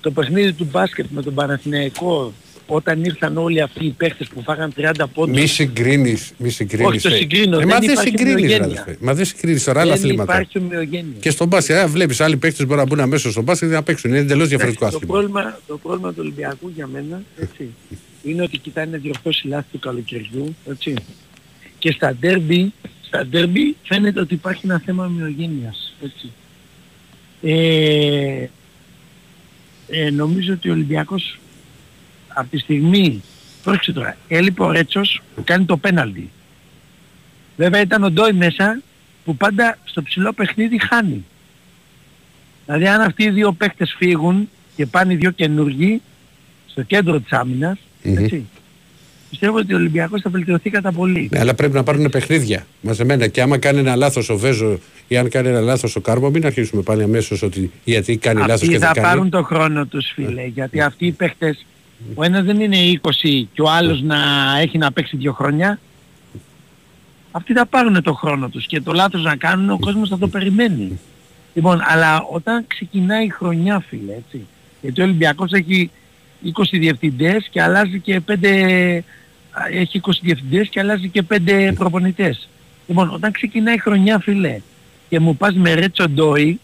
το παιχνίδι του μπάσκετ με τον Παναθηναϊκό όταν ήρθαν όλοι αυτοί οι παίκτες που φάγαν 30 πόντους. Μη συγκρίνεις, μη συγκρίνεις. Όχι, το ε. συγκρίνω, Ε, δεν μα δεν υπάρχει συγκρίνεις, ρε ομοιογένεια. αδερφέ. Μα δεν συγκρίνεις τώρα άλλα δεν αθλήματα. υπάρχει ομοιογένεια. Και στον μπάσκετ, ε, βλέπεις άλλοι παίκτες μπορεί να μπουν αμέσως στον μπάσκετ και να παίξουν. Είναι εντελώς διαφορετικό το, άθλημα. πρόβλημα, το πρόβλημα του Ολυμπιακού για μένα έτσι, είναι ότι κοιτάει να διορθώσει λάθη του καλοκαιριού έτσι. και στα ντέρμπι, στα ντέρμπι φαίνεται ότι υπάρχει ένα θέμα ομοιογένειας. Έτσι. Ε, ε, νομίζω ότι ο Ολυμπιακός από τη στιγμή, πρόσεξε τώρα, έλειπε ο Ρέτσος που κάνει το πέναλτι. Βέβαια ήταν ο Ντόι μέσα που πάντα στο ψηλό παιχνίδι χάνει. Δηλαδή αν αυτοί οι δύο παίκτες φύγουν και πάνε οι δύο καινούργοι στο κέντρο της άμυνας, Μμμ. έτσι, πιστεύω ότι ο Ολυμπιακός θα βελτιωθεί κατά πολύ. Ναι, αλλά πρέπει να πάρουν παιχνίδια μαζεμένα. Και άμα κάνει ένα λάθος ο Βέζο ή αν κάνει ένα λάθος ο Κάρμο, μην αρχίσουμε πάλι αμέσως ότι γιατί κάνει λάθος Αυτοί και θα δεν κάνει. πάρουν το χρόνο τους φίλε, γιατί αυτοί οι παίχτες, ο ένας δεν είναι 20 και ο άλλος να έχει να παίξει δύο χρόνια. Αυτοί θα πάρουν το χρόνο τους και το λάθος να κάνουν ο κόσμος θα το περιμένει. Λοιπόν, αλλά όταν ξεκινάει η χρονιά φίλε, έτσι, γιατί ο Ολυμπιακός έχει 20 διευθυντές και αλλάζει και 5, έχει 20 διευθυντές και αλλάζει και 5 προπονητές. Λοιπόν, όταν ξεκινάει η χρονιά φίλε και μου πας με Ρέτσο Ντόι,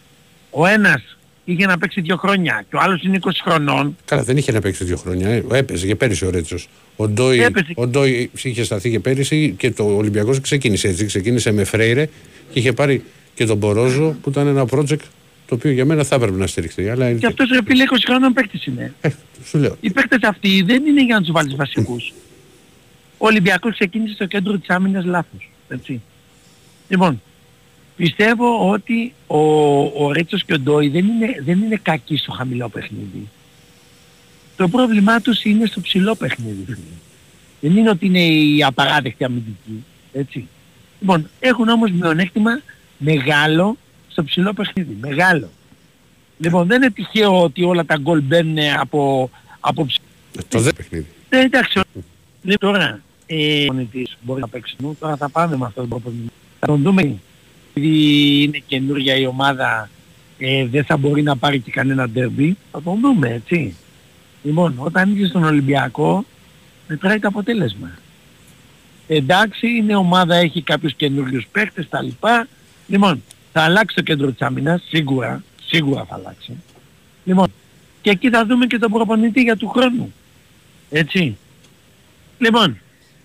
ο ένας είχε να παίξει δύο χρόνια και ο άλλος είναι 20 χρονών, Καλά, δεν είχε να παίξει δύο χρόνια. Ε. Έπαιζε και πέρυσι ο Ρέτσος. Ο Ντόι, Έπαιζε. ο Ντόι είχε σταθεί και πέρυσι και το Ολυμπιακός ξεκίνησε έτσι. Ξεκίνησε με Φρέιρε και είχε πάρει και τον Μπορόζο που ήταν ένα project το οποίο για μένα θα έπρεπε να στηριχθεί. Αλλά και αυτός ρε φίλε 20 χρονών παίκτης είναι. ε, σου λέω. Οι παίκτες αυτοί δεν είναι για να τους βάλεις βασικούς. Ο Ολυμπιακός ξεκίνησε στο κέντρο της άμυνας λάθος. Έτσι. Λοιπόν, πιστεύω ότι ο, ο Ρέτσος και ο Ντόι δεν είναι, δεν είναι κακοί στο χαμηλό παιχνίδι. Το πρόβλημά τους είναι στο ψηλό παιχνίδι. φίλε. Δεν είναι ότι είναι η απαράδεκτη αμυντική. Έτσι. Λοιπόν, έχουν όμως μειονέκτημα μεγάλο στο ψηλό παιχνίδι. Μεγάλο. Λοιπόν, δεν είναι τυχαίο ότι όλα τα γκολ μπαίνουν από, από ψηλό. Το δε παιχνίδι. Ναι, εντάξει. Λοιπόν, τώρα, ε, ο προπονητής μπορεί να παίξει. νου. Τώρα θα πάμε με αυτόν τον προπονητή. Θα τον δούμε. Επειδή είναι καινούργια η ομάδα, ε, δεν θα μπορεί να πάρει και κανένα ντέρμπι. Θα τον δούμε, έτσι. Λοιπόν, όταν είσαι στον Ολυμπιακό, μετράει το αποτέλεσμα. Εντάξει, είναι ομάδα, έχει κάποιους καινούριους παίκτες, τα λοιπά. Λοιπόν, θα αλλάξει το κέντρο της άμυνας, σίγουρα, σίγουρα θα αλλάξει. Λοιπόν, και εκεί θα δούμε και τον προπονητή για του χρόνου. Έτσι. Λοιπόν,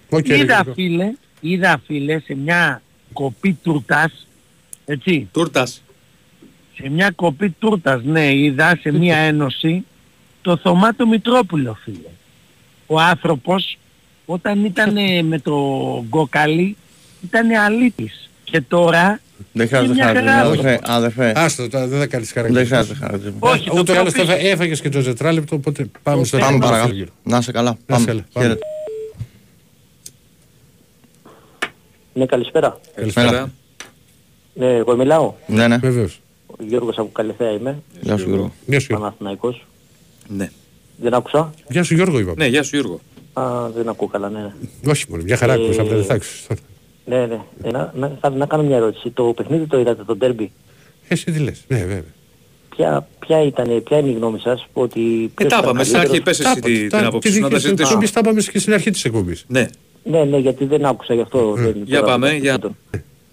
Οκ, ρε, είδα Γιώργο. φίλε, είδα φίλε σε μια κοπή τουρτάς, έτσι, Τούρτας. Σε μια κοπή τούρτας, ναι, είδα σε μια ένωση το Θωμάτο Μητρόπουλο, φίλε. Ο άνθρωπος όταν ήταν με το γκοκαλί ήταν αλήτης. Και τώρα Δεν χρειάζεται μια χάρτη. χαρά. Αδερφέ, αδερφέ. Άστο, τώρα δεν θα κάνεις Δεν χαρακτήρα. χρειάζεται χάρτη. Όχι, το Ούτε άλλο πιο πίσω. έφαγες και το τετράλεπτο, οπότε πάμε στο Πάμε επόμενο παρακάτω. γύρο. Να είσαι καλά. Να είσαι Πάμε. καλά, πάμε. Χαίρετε. Ναι, καλησπέρα. Καλησπέρα. Ναι, εγώ μιλάω. Ναι, ναι. Βεβαίως. Ο Γιώργος από Καλυθέα είμαι. Γεια σου Γιώργο. Γεια σου, Γιώργο. Παναθηναϊκός. Ναι. Δεν άκουσα. Γεια σου Γιώργο, είπαμε. Ναι, γεια σου Γιώργο. Α, δεν ακούω καλά, ναι. ναι. Όχι μόνο, μια χαρά ακούσα, απλά δεν θα άκουσες τώρα. Ναι, ναι. Ε, να, να, θα- να κάνω μια ερώτηση. Το παιχνίδι το είδατε, το ντέρμπι; Εσύ τι λες, ναι βέβαια. Ποια, ποια, ήταν, ποια είναι η γνώμη σας ότι... Ε, ποιος τα ήταν είπαμε στην αρχή, καλύτερος; πες εσύ Τα- τη- τα- την άποψη τη σου να τα δική σου συζητήσουμε. εκπομπής τα είπαμε και στην αρχή της εκπομπής. Ναι. Ναι, ναι, γιατί δεν άκουσα γι' αυτό. δεν, Για τώρα πάμε, δεν για- το-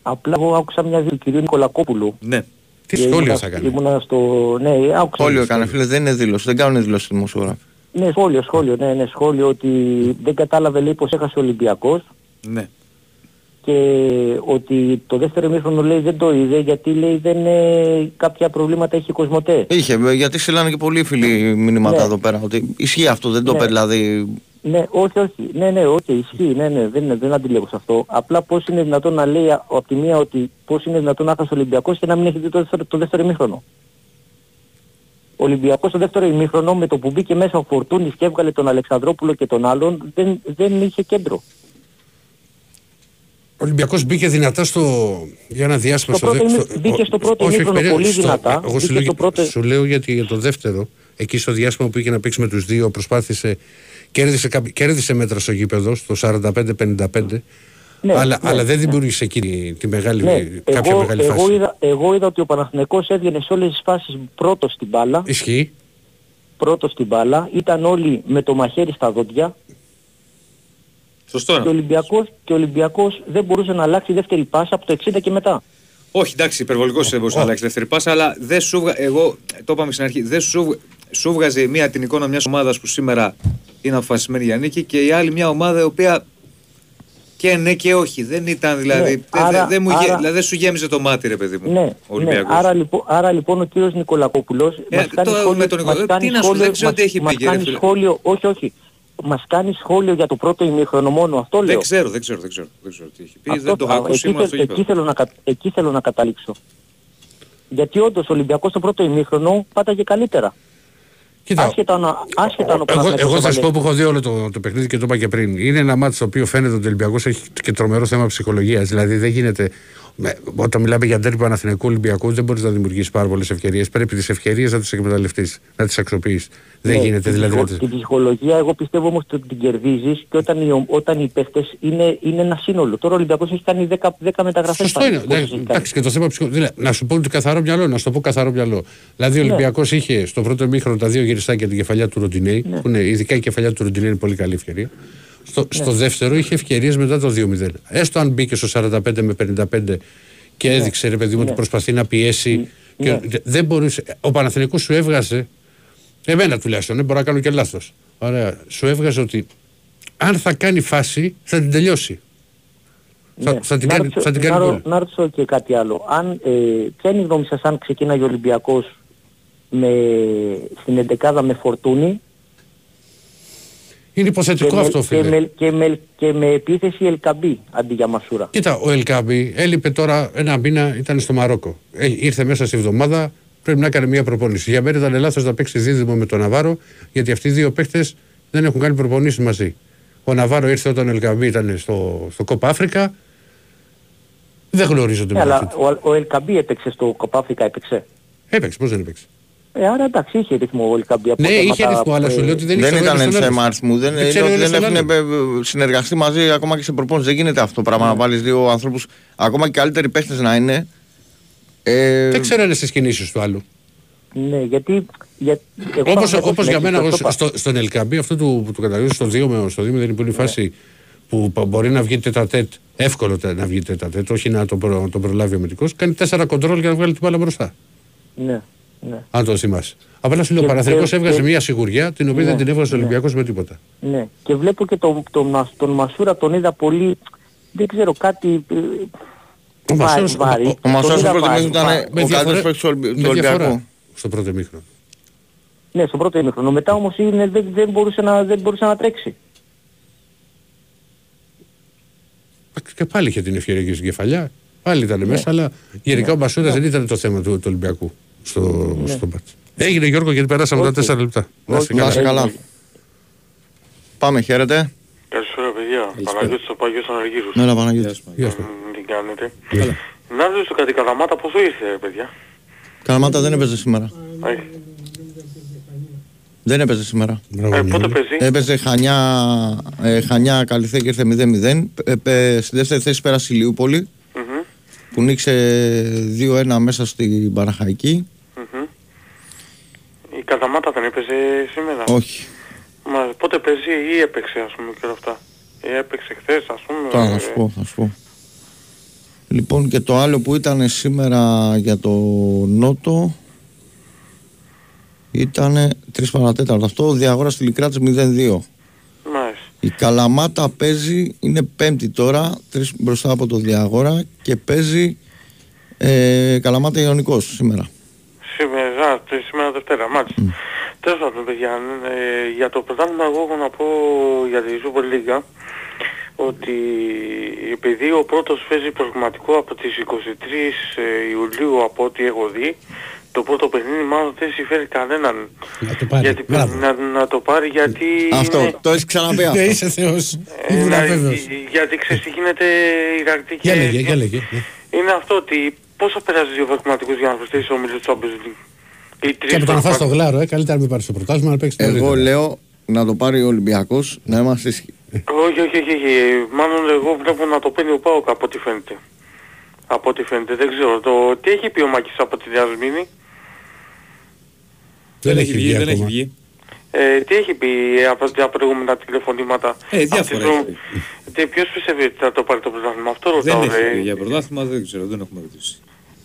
Απλά εγώ άκουσα μια δήλωση του κυρίου Νικολακόπουλου. Ναι. Τι Και σχόλιο ήμουνα- θα κάνει. Ήμουνα στο... Ναι, άκουσα. Σχόλιο έκανε φίλε, δεν είναι δήλωση. Δεν κάνουν δήλωση οι δημοσιογράφοι. Ναι, σχόλιο, σχόλιο, ναι, ναι, σχόλιο ότι δεν κατάλαβε λέει πως έχασε ο Ολυμπιακός Ναι. και ότι το δεύτερο ημίχρονο λέει δεν το είδε γιατί λέει δεν ε, κάποια προβλήματα έχει η Κοσμοτέ. Είχε, ε, γιατί στείλανε και πολλοί φίλοι μηνύματα Ναι. εδώ πέρα. Ότι ισχύει αυτό, δεν το Ναι. είπε δηλαδή. Ναι, όχι, όχι. Ναι, ναι, όχι, ισχύει. Ναι, ναι, δεν, δεν αντιλέγω σε αυτό. Απλά πώς είναι δυνατόν να λέει α- από τη μία ότι πώς είναι δυνατόν να χάσει ο Ολυμπιακός και να μην έχει δει το δεύτερο, το δεύτερο ημίχρονο. Ο Ολυμπιακός το δεύτερο ημίχρονο με το που μπήκε μέσα ο Φορτούνης και έβγαλε τον Αλεξανδρόπουλο και τον άλλον δεν, δεν είχε κέντρο. Ο Ολυμπιακός μπήκε δυνατά στο... για ένα διάστημα Στο πρώτο ημί- μπήκε στο πρώτο όχι, ημίχρονο περίμενε, πολύ στο- δυνατά. Εγώ σου Μπήκε λέω, στο πρώτο- σου λέω γιατί για το δεύτερο, εκεί στο διάστημα που είχε να παίξει με τους δύο, προσπάθησε, κέρδισε, κάποι- κέρδισε μέτρα στο γήπεδο, στο 45-55, Ναι, αλλά, ναι, αλλά δεν ναι. δημιούργησε εκείνη τη μεγάλη, Ναι, κάποια εγώ, μεγάλη εγώ, φάση. είδα, εγώ είδα ότι ο Παναθηναϊκός έβγαινε σε όλες τις φάσεις πρώτος στην μπάλα, Ισχύει. πρώτος στην μπάλα, ήταν όλοι με το μαχαίρι στα δόντια Σωστό και ο είναι. Ολυμπιακός, και ο Ολυμπιακός δεν μπορούσε να αλλάξει δεύτερη πάσα από το 60 και μετά. Όχι, εντάξει, υπερβολικός δεν μπορούσε να αλλάξει δεύτερη πάσα, αλλά δεν σου βγα... εγώ το είπαμε στην αρχή, δεν σου, βγ- σου βγάζει μια την εικόνα μιας ομάδας που σήμερα είναι αποφασισμένη για νίκη και η άλλη μια ομάδα η οποία και ναι και όχι. Δεν ήταν δηλαδή. Ναι, δεν άρα- δεν μου γε- άρα- δηλαδή δεν σου γέμιζε το μάτι, ρε παιδί μου. Ναι, ο ναι. Ολυμπιακός. Άρα, λοιπόν, άρα λοιπόν ο κύριος Νικολακόπουλος Ε, μας κάνει το- σχόλιο, με τον Νικο- μας ε, κάνει τι να σου- σχόλιο, δεν ξέρω μας- τι έχει μας πει, κύριε κάνει φίλε. σχόλιο, όχι όχι, μας κάνει σχόλιο για το πρώτο ημίχρονο μόνο, αυτό λέω. δεν ξέρω, δεν ξέρω, δεν ξέρω, δεν ξέρω τι έχει πει. Αυτό- δεν το έχω α, ακούσει, εκεί, ήμουν θε- στο εκεί, γήπεδο. θέλω να, κα- εκεί θέλω να καταλήξω. Γιατί όντως ο Ολυμπιακός στο πρώτο ημίχρονο πάταγε καλύτερα. Κοίτα, Άσχετα, να, άσχετα αν ο εγώ, Παναθηναϊκός εγώ θα σου έβαλε- πω που έχω δει όλο το, το παιχνίδι και το είπα και πριν. Είναι ένα μάτι στο οποίο φαίνεται ότι ο Ολυμπιακός έχει και τρομερό θέμα ψυχολογίας. Δηλαδή δεν γίνεται. Με- όταν μιλάμε για τέρπι Παναθηναϊκού Ολυμπιακούς, δεν μπορείς να δημιουργήσεις πάρα πολλές ευκαιρίες. Πρέπει τις ευκαιρίες να τις εκμεταλλευτείς, να τις αξιοποιείς. Δεν Ναι, γίνεται την δηλαδή. ψυχο- να τις- Την ψυχολογία εγώ πιστεύω όμως ότι την κερδίζεις και όταν οι, ο- όταν οι παίχτες είναι, είναι ένα σύνολο. Τώρα ο Ολυμπιακός έχει κάνει 10, 10 μεταγραφές. Σωστό πάλι. είναι. Πόσες Ναι, έχει κάνει. εντάξει, και το θέμα ψυχο... δηλαδή, να σου πω ότι καθαρό μυαλό, να σου το πω καθαρό μυαλό. Δηλαδή Ναι. ο Ολυμπιακός είχε στο πρώτο μήχρονο τα δύο γυριστάκια την κεφαλιά του Ροντινέη, Ναι. που είναι, ειδικά η κεφαλιά του Ροντινέη είναι πολύ καλή ευκαιρία. Στο, στο δεύτερο είχε ευκαιρίες μετά το 2-0. Έστω αν μπήκε στο 45 με 55 και έδειξε ρε παιδί μου ότι προσπαθεί να πιέσει. Και Ναι. δεν μπορούσε. Ο Παναθηναϊκός σου έβγαζε. Εμένα τουλάχιστον, δεν μπορώ να κάνω και λάθος. Ωραία. Σου έβγαζε ότι αν θα κάνει φάση θα την τελειώσει. Θα, Ναι. θα την Να κάνει, ρωτήσω- θα την να κάνει ρω- γκολ. Να ρωτήσω και κάτι άλλο. Αν, ε, ποια είναι η γνώμη σας αν ξεκίναγε ο Ολυμπιακός με, στην εντεκάδα με φορτούνη Είναι υποθετικό και, με, αυτό, και, φίλε. με, και, με, και με επίθεση Ελκαμπή αντί για Μασούρα. Κοίτα, ο Ελκάμπη έλειπε τώρα ένα μήνα, ήταν στο Μαρόκο. Ε, ήρθε μέσα στη εβδομάδα, πρέπει να έκανε μια προπόνηση. Για μένα ήταν λάθο να παίξει δίδυμο με τον Ναβάρο, γιατί αυτοί οι δύο παίχτε δεν έχουν κάνει προπονήσεις μαζί. Ο Ναβάρο ήρθε όταν ο Ελκαμπή ήταν στο, στο Κόπα Αφρικα. Δεν γνωρίζονται Ναι, μεταξύ αλλά του. ο, ο Ελκαμπή έπαιξε στο Κοπάφρικα, έπαιξε; Έπαιξε, πώς δεν έπαιξε; Ε, άρα εντάξει, είχε ρυθμό ο Ελκαμπή. από Ναι, θέματα είχε ρυθμό, αλλά που, σου ε, λέω ότι δεν, Δεν ήξερε ο ένας ήταν τον θέμα άλλον. αριθμού. Δεν, Δεν είναι ξέρει ο ότι ένας δεν τον έχουν άλλον. ε, συνεργαστεί μαζί ακόμα και σε προπόνηση. Δεν γίνεται αυτό το πράγμα να βάλεις δύο ανθρώπου, ακόμα και καλύτεροι παίχτες να είναι. Ε, Δεν ξέρανε τις κινήσεις του άλλου. Ναι, γιατί... Για, εγώ Όπως, πάνω όπως έχω για μένα, συνέχεια, εγώ το είπα. στο, στον Ελκαμπή, αυτό του, που του καταγγέλνει στο 2 με στο 2 δεν είναι η φάση που πα- μπορεί να βγει τετατέτ, εύκολο τε- να βγει τετατέτ, όχι να τον, προ, τον προλάβει ο μετικός, κάνει τέσσερα κοντρόλ για να βγάλει την μπάλα μπροστά. Ναι, ναι. Αν το θυμάσαι. Απλά σου λέω, ο Και- Παναθηναϊκός και- έβγαζε και- μια σιγουριά την οποία Ναι, δεν την έβγαζε ο ναι. Ολυμπιακός με τίποτα. Ναι, και βλέπω και τον, τον, Μα- τον Μασούρα τον είδα πολύ, δεν ξέρω κάτι, ε, Ο βα- Μασούρας- βαρύ. ο- Ο Μασόρας τον στο είδα πρώτος βαρύ, μήχρονο ήταν βα- ο καλύτερος παίκτης του Ολυμπι- με του διαφορά Ολυμπιακού. στο πρώτο μήχρονο. Ναι, στο πρώτο ημίχρονο. Μετά όμως είναι, δεν, δεν, μπορούσε να, δεν μπορούσε να τρέξει. Και πάλι είχε την ευκαιρία και στην κεφαλιά. Πάλι ήταν Ναι. μέσα, αλλά γενικά ο Μασούρας δεν ήταν το θέμα του, του Ολυμπιακού στο, Ναι. στο μπάτς. Έγινε Γιώργο γιατί περάσαμε τα Όχι. τέσσερα λεπτά. Να είστε Να καλά. είστε καλά. Πάμε, χαίρετε. Καλησπέρα παιδιά. Παναγιώτης ο Παγιός Αναργύρους. Έλα Παναγιώτη. Γεια σου. Μ, Τι κάνετε. Καλά. Να ρωτήσω κάτι καλαμάτα πόσο ήρθε ρε παιδιά; Καλαμάτα δεν έπαιζε σήμερα. Ε, Δεν έπαιζε σήμερα. Μπράβο, ε, πότε Νικόλα. παίζει; Έπαιζε Χανιά, ε, Χανιά Καλυθέ και ήρθε 0-0. Ε, ε, στη δεύτερη θέση πέρασε η Λιούπολη Μμμ, που νίξε 2-1 μέσα στην Παναχαϊκή. μμμ. Η Καλαμάτα δεν έπαιζε σήμερα. Όχι. Μα πότε παίζει ή έπαιξε ας πούμε και όλα αυτά. Ή έπαιξε χθες ας πούμε. Τώρα ε, θα σου πω, θα σου πω. Λοιπόν και το άλλο που ήταν σήμερα για το Νότο ήταν 3 παρατέταρτο. Αυτό ο Διαγόρας στη Λικράτης 0-2. Μάλιστα. Η Καλαμάτα παίζει, είναι πέμπτη τώρα, τρεις μπροστά από το Διαγόρα και παίζει ε, Καλαμάτα Ιωνικός σήμερα. Σήμερα, α, τε- σήμερα Δευτέρα, μάλιστα. Τέλος πάντων, παιδιά, ε, για το πρωτάθλημα εγώ έχω να πω για τη Super League ότι επειδή ο πρώτος παίζει προγραμματικό από τις 23 ε, Ιουλίου από ό,τι έχω δει, το πρώτο παιχνίδι μάλλον δεν συμφέρει κανέναν. Να το πάρει. Γιατί, Μπράβο. να, να το πάρει γιατί... Αυτό, είναι- το έχεις ξαναπεί Ε, αυτό. είσαι Θεός. ε, Ήμουν να- βέβαιος. γιατί ξέρεις τι γίνεται η Ρακτή Για λέγε, για λέγε. ναι. είναι αυτό ότι πώς θα περάσει δύο βαθματικούς για να προσθέσεις ο Μίλος Champions League; Ή τρεις Και από το να φας το βαθματικούς. γλάρο, ε, καλύτερα να μην πάρεις το πρωτάθλημα να παίξεις το Εγώ νωρίτερα. λέω να το πάρει ο Ολυμπιακός να είμαστε ισχυ- Όχι, όχι, όχι, όχι. Μάλλον εγώ βλέπω να το παίρνει ο Πάοκ από ό,τι φαίνεται. Από ό,τι φαίνεται, δεν ξέρω. Το... Τι έχει πει ο Μάκης από τη Διασμήνη. Δεν έχει βγει δεν έχει ακόμα. βγει. Ε, τι έχει πει από τα προηγούμενα τηλεφωνήματα; Ε, διάφορα Αυτής έχει του- Τι, ποιος πιστεύει ότι θα το πάρει το πρωτάθλημα; Αυτό Δεν ρωτάω. έχει ρε. βγει για πρωτάθλημα, δεν ξέρω, δεν έχουμε ρωτήσει.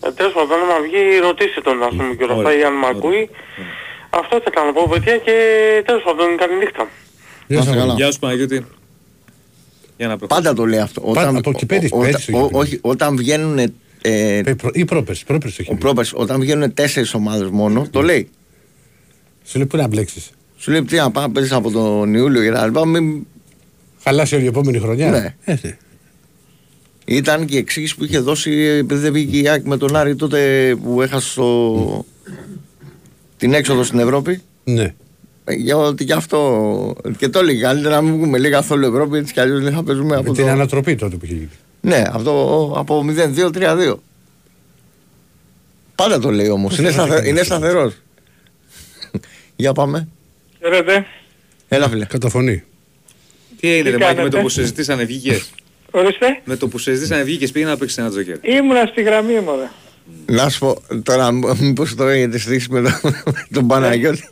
Ε, τέλος πάντων, άμα βγει, ρωτήστε τον, ας πούμε, και όλα αυτά, Ωραία, ή αν με ωραία. ακούει. Αυτό ήθελα να πω, παιδιά, και τέλος πάντων, καλή νύχτα. Γεια Να σας. είστε καλά. Γεια σου Παναγιώτη. Για να προχωρήσουμε. Πάντα το λέει αυτό. Πάντα, από εκεί πέρυσι, ο- όταν- πέρυσι το ο- είχε πει. όχι, όταν βγαίνουν ε, Ε, προ- Ή πρόπερση, πρόπερση το ο έχει πει. πρόπερς, όταν βγαίνουν τέσσερις ομάδες μόνο, το λέει. Σου λέει πού να μπλέξεις; Σου λέει τι να πάμε παίζεις από τον Ιούλιο και τα λοιπά. Μην... Χαλάσει όλη η επόμενη χρονιά. Ναι. Ε, ναι. Ήταν και η εξήγηση που είχε δώσει επειδή δεν βγήκε η Άκη με τον Άρη τότε που έχασε το... την έξοδο στην Ευρώπη. Ναι. Ε, Για ότι γι' αυτό και το έλεγε καλύτερα να μην βγούμε λίγα καθόλου Ευρώπη έτσι κι αλλιώς δεν θα παίζουμε από Με την το... ανατροπή τότε που είχε γίνει. Ναι, αυτό από 0-2-3-2. Πάντα το λέει όμως, είναι, σταθε... είναι σταθερός. Για πάμε. Χαίρετε. Έλα φίλε. Καταφωνεί. Τι έγινε Τι ρε Μάκη με κάνετε; το που συζητήσανε βγήκες; Ορίστε. Με το που συζητήσανε βγήκες πήγαινε να παίξεις ένα τζοκέρ. Ήμουνα στη γραμμή μου, ρε. Να σου πω τώρα μήπως το έχετε στήσει με, το, με τον Παναγιώτη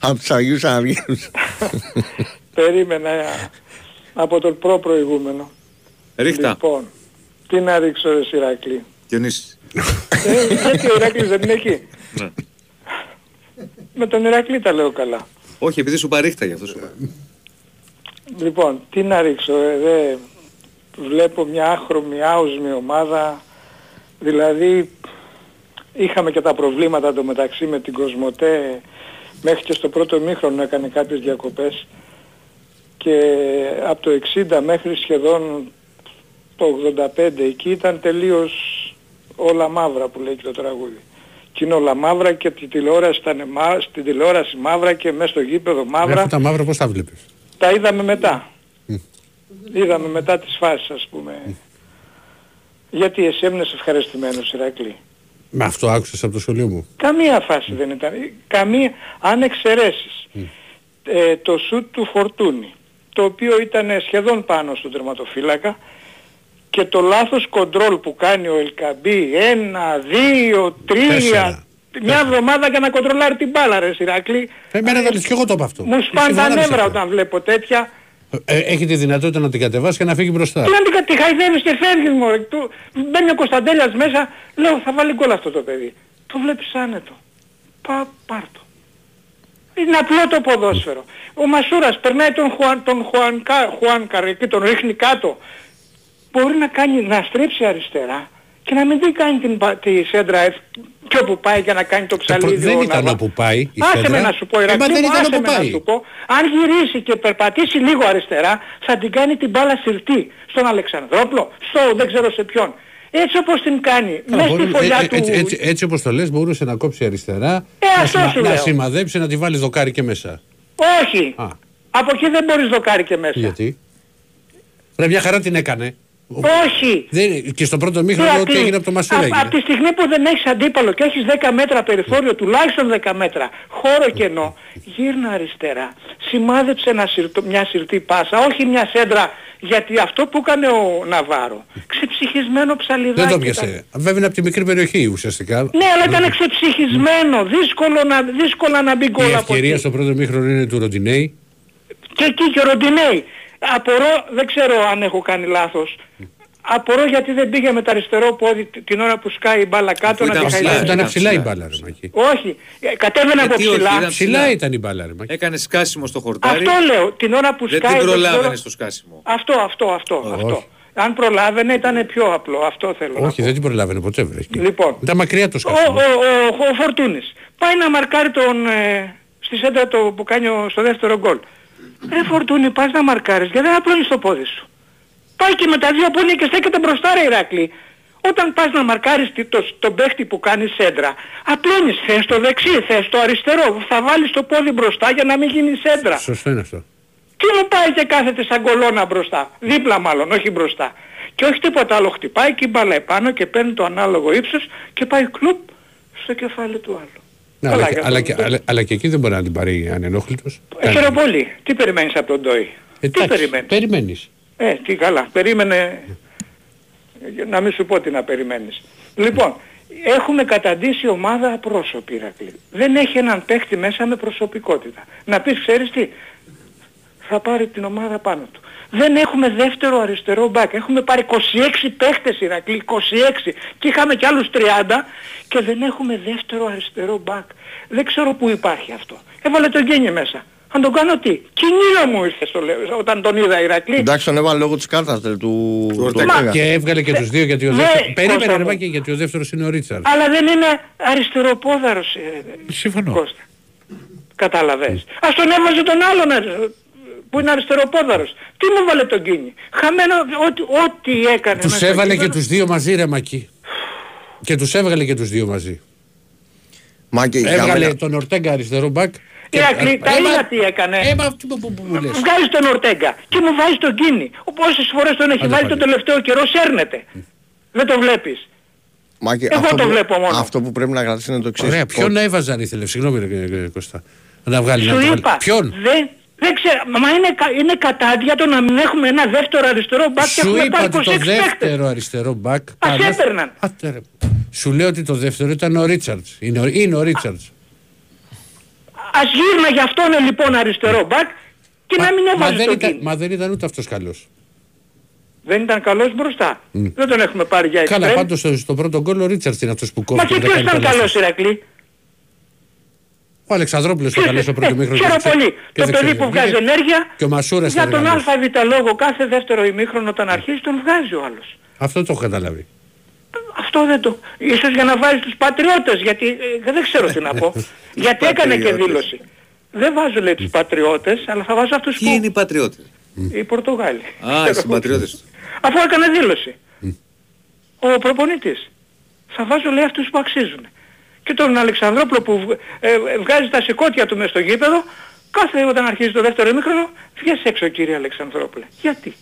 από τους Αγίους Αναργύρους. Περίμενα ε, από τον προ προηγούμενο. Ρίχτα. Λοιπόν, τι να ρίξω ρε Σιράκλη; Διονύσης. ε, γιατί ο Ηράκλης δεν είναι εκεί; Ναι. Με τον Ηρακλή τα λέω καλά. Όχι, επειδή σου παρήχτα γι' αυτό σου είπα. Λοιπόν, τι να ρίξω, ε, δε, βλέπω μια άχρωμη, άοσμη ομάδα, δηλαδή είχαμε και τα προβλήματα το μεταξύ με την Κοσμοτέ, μέχρι και στο πρώτο μήχρονο έκανε κάποιες διακοπές και από το 60 μέχρι σχεδόν το 85 εκεί ήταν τελείως όλα μαύρα που λέει και το τραγούδι. Και είναι όλα μαύρα και τη τηλεόραση ήταν μα... στην τηλεόραση μαύρα και μέσα στο γήπεδο μαύρα. Αυτά τα μαύρα πώς τα βλέπεις; Τα είδαμε μετά. Είδαμε μετά τις φάσεις ας πούμε. Γιατί εσύ έμεινες ευχαριστημένος Ηρακλή; Με αυτό άκουσες από το σχολείο μου; Καμία φάση δεν ήταν. Καμία, αν εξαιρέσεις ε, το σουτ του Φορτούνη, το οποίο ήταν σχεδόν πάνω στον τερματοφύλακα και το λάθος κοντρόλ που κάνει ο Ελκαμπή, ένα, δύο, τρία, Τέσσερα. μια εβδομάδα για να κοντρολάρει την μπάλα ρε Ηρακλή. Εμένα δεν και εγώ το είπα αυτό. Μου σπάνε τα Συμφωνάμε σε νεύρα αυτό. όταν βλέπω τέτοια. Ε, έχει τη δυνατότητα να την κατεβάσει και να φύγει μπροστά. Τι να την κα- τη χαϊδεύεις και φεύγεις μωρέ. Του, μπαίνει ο Κωνσταντέλιας μέσα, λέω θα βάλει γκολ αυτό το παιδί. Το βλέπεις άνετο. Πα, πάρ' το. Είναι απλό το ποδόσφαιρο. Ο Μασούρας περνάει τον Χουάν, τον Χουάν, Κα- Χουάνκαρ εκεί, τον ρίχνει κάτω. μπορεί να, κάνει, να στρέψει αριστερά και να μην δει κάνει την, πα- τη σέντρα ε, και όπου πάει για να κάνει το Ε, προ- ψαλίδι. δεν ο ήταν Ναβά. όπου πάει η Άσε σέντρα. με να σου πω, Ε, μα Ηρακλή δεν μου, ήταν άσε όπου με να πάει. σου πω. Αν γυρίσει και περπατήσει λίγο αριστερά, θα την κάνει την μπάλα συρτή. Στον Αλεξανδρόπλο, στο δεν ξέρω σε ποιον. Έτσι όπως την κάνει, Α, μέσα στη μπορεί- φωλιά ε, ε, του... έτσι, έτσι, έτσι όπως το λες μπορούσε να κόψει αριστερά, Ε, να, αυτό σημα- σου να λέω. σημαδέψει, να τη βάλει δοκάρι και μέσα. Όχι. Α, Από εκεί δεν μπορείς δοκάρι και μέσα. γιατί; Ρε μια χαρά την έκανε. Ο- Όχι. Δεν, και στο πρώτο μήχρονο Ηρακλή, ό,τι έγινε από το Μασούρα απ' έγινε. Από τη στιγμή που δεν έχεις αντίπαλο και έχεις 10 μέτρα περιθώριο, τουλάχιστον 10 μέτρα, χώρο κενό, γύρνα αριστερά. Σημάδεψε ένα συρτο- μια συρτή πάσα, όχι μια σέντρα, γιατί αυτό που έκανε ο Ναβάρο, ξεψυχισμένο ψαλιδάκι. Δεν το ήταν. πιασε. Βέβαια είναι από τη μικρή περιοχή ουσιαστικά. Ναι, αλλά ήταν ξεψυχισμένο, δύσκολο να, δύσκολα να μπει Η γκολ από ευκαιρία εκεί. στο πρώτο μήχρονο είναι του Ροντινέη. Και εκεί και ο Ροντινέη. Απορώ, δεν ξέρω αν έχω κάνει λάθος. Απορώ γιατί δεν πήγε με το αριστερό πόδι τ- την ώρα που σκάει η μπάλα κάτω Αφού να ήταν τη ψηλά, χαϊδεύει. Ήταν ήταν ψηλά η ψηλά. μπάλα ρε Μάκη. Όχι, ε, κατέβαινε Ε, από τι όχι, ψηλά. ήταν Ψηλά ψηλά. ήταν η μπάλα ρε Μάκη. Έκανε σκάσιμο στο χορτάρι. Αυτό λέω, την ώρα που Δεν σκάει... την δεν προλάβαινε ξέρω- στο σκάσιμο. Αυτό, αυτό, αυτό, Όχι. αυτό. Αν προλάβαινε ήταν πιο απλό, αυτό θέλω να Όχι, πω. δεν την προλάβαινε ποτέ βρέχει. Λοιπόν. Ήταν μακριά το Ο, σκάσιμο. ο, ο, ο Φορτούνης πάει να μαρκάρει τον, ε, στη σέντρα το, που κάνει ο- στο δεύτερο γκολ. Ρε Φορτούνη πας να μαρκάρεις γιατί δεν απλώνεις το πόδι σου. Πάει και με τα δύο πόδια και στέκεται μπροστά ρε Ηράκλη. Όταν πας να μαρκάρεις τι- το, τον παίχτη που κάνει σέντρα, απλώνεις, θες το δεξί, θες το αριστερό, θα βάλεις το πόδι μπροστά για να μην γίνει σέντρα. Σωστό είναι αυτό. Τι μου πάει και κάθεται σαν κολόνα μπροστά. Δίπλα μάλλον, όχι μπροστά. Και όχι τίποτα άλλο. Χτυπάει και η μπάλα επάνω και παίρνει το ανάλογο ύψος και πάει κλουπ στο κεφάλι του άλλου. Ναι, Καλά, αλλά, και, για αλλά, τον και, Ντόι. αλλά, αλλά και εκεί δεν μπορεί να την πάρει ανενόχλητος. Ε, Χαίρομαι πολύ. Τι περιμένεις από τον Ντόι; Τι Εντάξει, περιμένεις; Περιμένεις. Ε, τι καλά. Περίμενε... ε, Να μην σου πω τι να περιμένεις. Λοιπόν, έχουμε καταντήσει ομάδα απρόσωπη, Ηρακλή. Δεν έχει έναν παίχτη μέσα με προσωπικότητα. Να πεις, ξέρεις τι, θα πάρει την ομάδα πάνω του. Δεν έχουμε δεύτερο αριστερό μπακ. Έχουμε πάρει 26 παίχτες Ηρακλή, 26 και είχαμε κι άλλους 30 και δεν έχουμε δεύτερο αριστερό μπακ. Δεν ξέρω πού υπάρχει αυτό. Έβαλε τον Γκένι μέσα. Αν τον κάνω τι; Κοινία μου ήρθε στο λέω, όταν τον είδα Ηρακλή. Εντάξει, τον έβαλε λόγω της κάρτας ρε, του, του Ορτέγα. Ορτέγα. Και έβγαλε και τους δύο γιατί ο Ναι, δεύτερος... Περίμενε Κώστα ρε μου. Μάκη γιατί ο δεύτερος είναι ο Ρίτσαρντ. Αλλά δεν είναι αριστεροπόδαρος ε, Συμφωνώ. Κώστα. Κατάλαβες. Ας τον έβαζε τον άλλον ε, που είναι αριστεροπόδαρος. Τι μου βάλε τον Κίνη; Χαμένο ό,τι, ό,τι έκανε. Τους μέσα έβαλε εκεί. και τους δύο μαζί ρε Μάκη. Και τους έβγαλε και τους δύο μαζί. Μάκη, για Έβγαλε μένα- τον Ορτέγκα αριστερό μπακ. Ηρακλή, τα Ε, μα- είδα τι έκανε. Ε, μα αυτό που, που, που μου λες. Βγάζει τον Ορτέγκα και μου βάζεις τον Κίνη. Πόσες φορές τον έχει Άντε βάλει πάλι. το τελευταίο καιρό σέρνεται. Δεν το βλέπεις. Μάκη, Εγώ αυτό το που- βλέπω μόνο. Αυτό που πρέπει να κρατήσεις είναι το εξής. Ωραία, ποιον να έβαζε αν ήθελε. Συγγνώμη ρε, ρε, Κώστα. Να βγάλει να Σου το βάλει. είπα. Ποιον; Δεν, δεν ξέρω. Μα είναι, κα- είναι κατάντια το να μην έχουμε ένα δεύτερο αριστερό μπακ και Σου έχουμε είπα πάρει ότι 26 το παίχτες. δεύτερο αριστερό μπακ. Ας Πανάς- έπαιρναν. Άτε, ρε. Σου λέω ότι το δεύτερο ήταν ο Ρίτσαρτς. Είναι, ο- είναι ο Ρίτσαρτς. Ας γύρνα για αυτόν λοιπόν αριστερό μπακ και να μην μα, έβαζε δεν τον ήταν, Κίνη. μα δεν ήταν ούτε αυτός καλός. Δεν ήταν καλός μπροστά. Δεν τον έχουμε πάρει για Καλά, εξτρέμ. πάντως στο, στο πρώτο γκολ ο Ρίτσαρτς είναι αυτός που Μα κόβει και και ποιος δεν ήταν κάνει τα καλός λάθη. Ηρακλή; Ο Αλεξανδρόπουλος ήταν καλός στο πρώτο Ε, μήχρονο. Ξέρω και δεν πολύ. ξε- και Το δεν παιδί ξεφεύγει. που βγάζει ενέργεια Και ο Μασούρας για ήταν τον καλός. ΑΒ λόγο κάθε δεύτερο ημίχρονο όταν αρχίζει τον βγάζει ο άλλος. Αυτό το έχω καταλάβει. Αυτό δεν το... Ίσως για να βάζει τους πατριώτες, γιατί ε, δεν ξέρω τι να πω. γιατί έκανε και πατριώτες. δήλωση. Δεν βάζω λέει τους πατριώτες, αλλά θα βάζω αυτούς Ποιοι που... είναι οι πατριώτες; Οι Πορτογάλοι. Α, οι συμπατριώτες του. Αφού έκανε δήλωση. Ο προπονητής. Θα βάζω λέει αυτούς που αξίζουν. Και τον Αλεξανδρόπουλο που βγ- ε, ε, βγάζει τα σηκώτια του μες στο γήπεδο, κάθε όταν αρχίζει το δεύτερο ημίχρονο, βγες έξω κύριε Αλεξανδρόπουλε. Γιατί;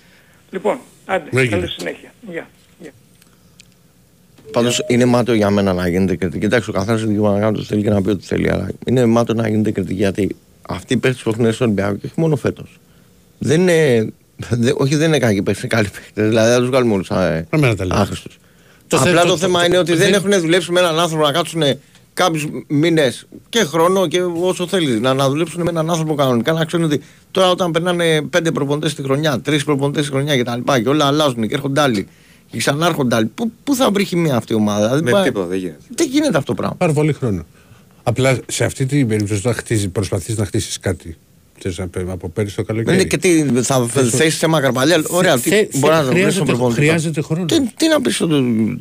Λοιπόν, άντε, Έγινε. καλή συνέχεια. Γεια. Γεια. Πάντως είναι μάτιο για μένα να γίνεται κριτική. Εντάξει, ο καθένας είναι δικαίωμα να κάνει ό,τι θέλει και να πει ό,τι θέλει. Αλλά είναι μάτιο να γίνεται κριτική γιατί αυτοί οι παίχτες που έχουν έρθει στον Ολυμπιακό και όχι μόνο φέτος. Δεν είναι. δε- όχι, δεν είναι κακοί παίχτες, είναι καλοί παίχτες. Δηλαδή δεν τους βγάλουμε όλους ε, Εμένα τα λέω. άχρηστους. Το Απλά θε- το, το- θέμα το- είναι ότι το- δεν δεν- έχουν δουλέψει με έναν άνθρωπο να κάτσουν κάποιους μήνες και χρόνο και όσο θέλεις να, να δουλέψουν με έναν άνθρωπο κανονικά να ξέρουν ότι τώρα όταν περνάνε πέντε προπονητές τη χρονιά, τρεις προπονητές τη χρονιά και τα λοιπά και όλα αλλάζουν και έρχονται άλλοι και ξανάρχονται άλλοι, πού, πού θα βρει χημία αυτή η ομάδα; Δηλαδή, Με πάει- τίποτα δεν γίνεται. δεν γίνεται αυτό το πράγμα. Πάρα πολύ χρόνο. Απλά σε αυτή την περίπτωση όταν χτίζει, προσπαθείς να χτίσεις κάτι Θες να πει, από πέρυσι το Δεν καλοκαίρι. είναι και τι θα θέσει θέμα καρπαλιά. Ωραία, τι Θε- μπορεί να θε- το βρει στον χρειάζεται- προπονητή. χρειάζεται χρόνο. Τι, τι να πεις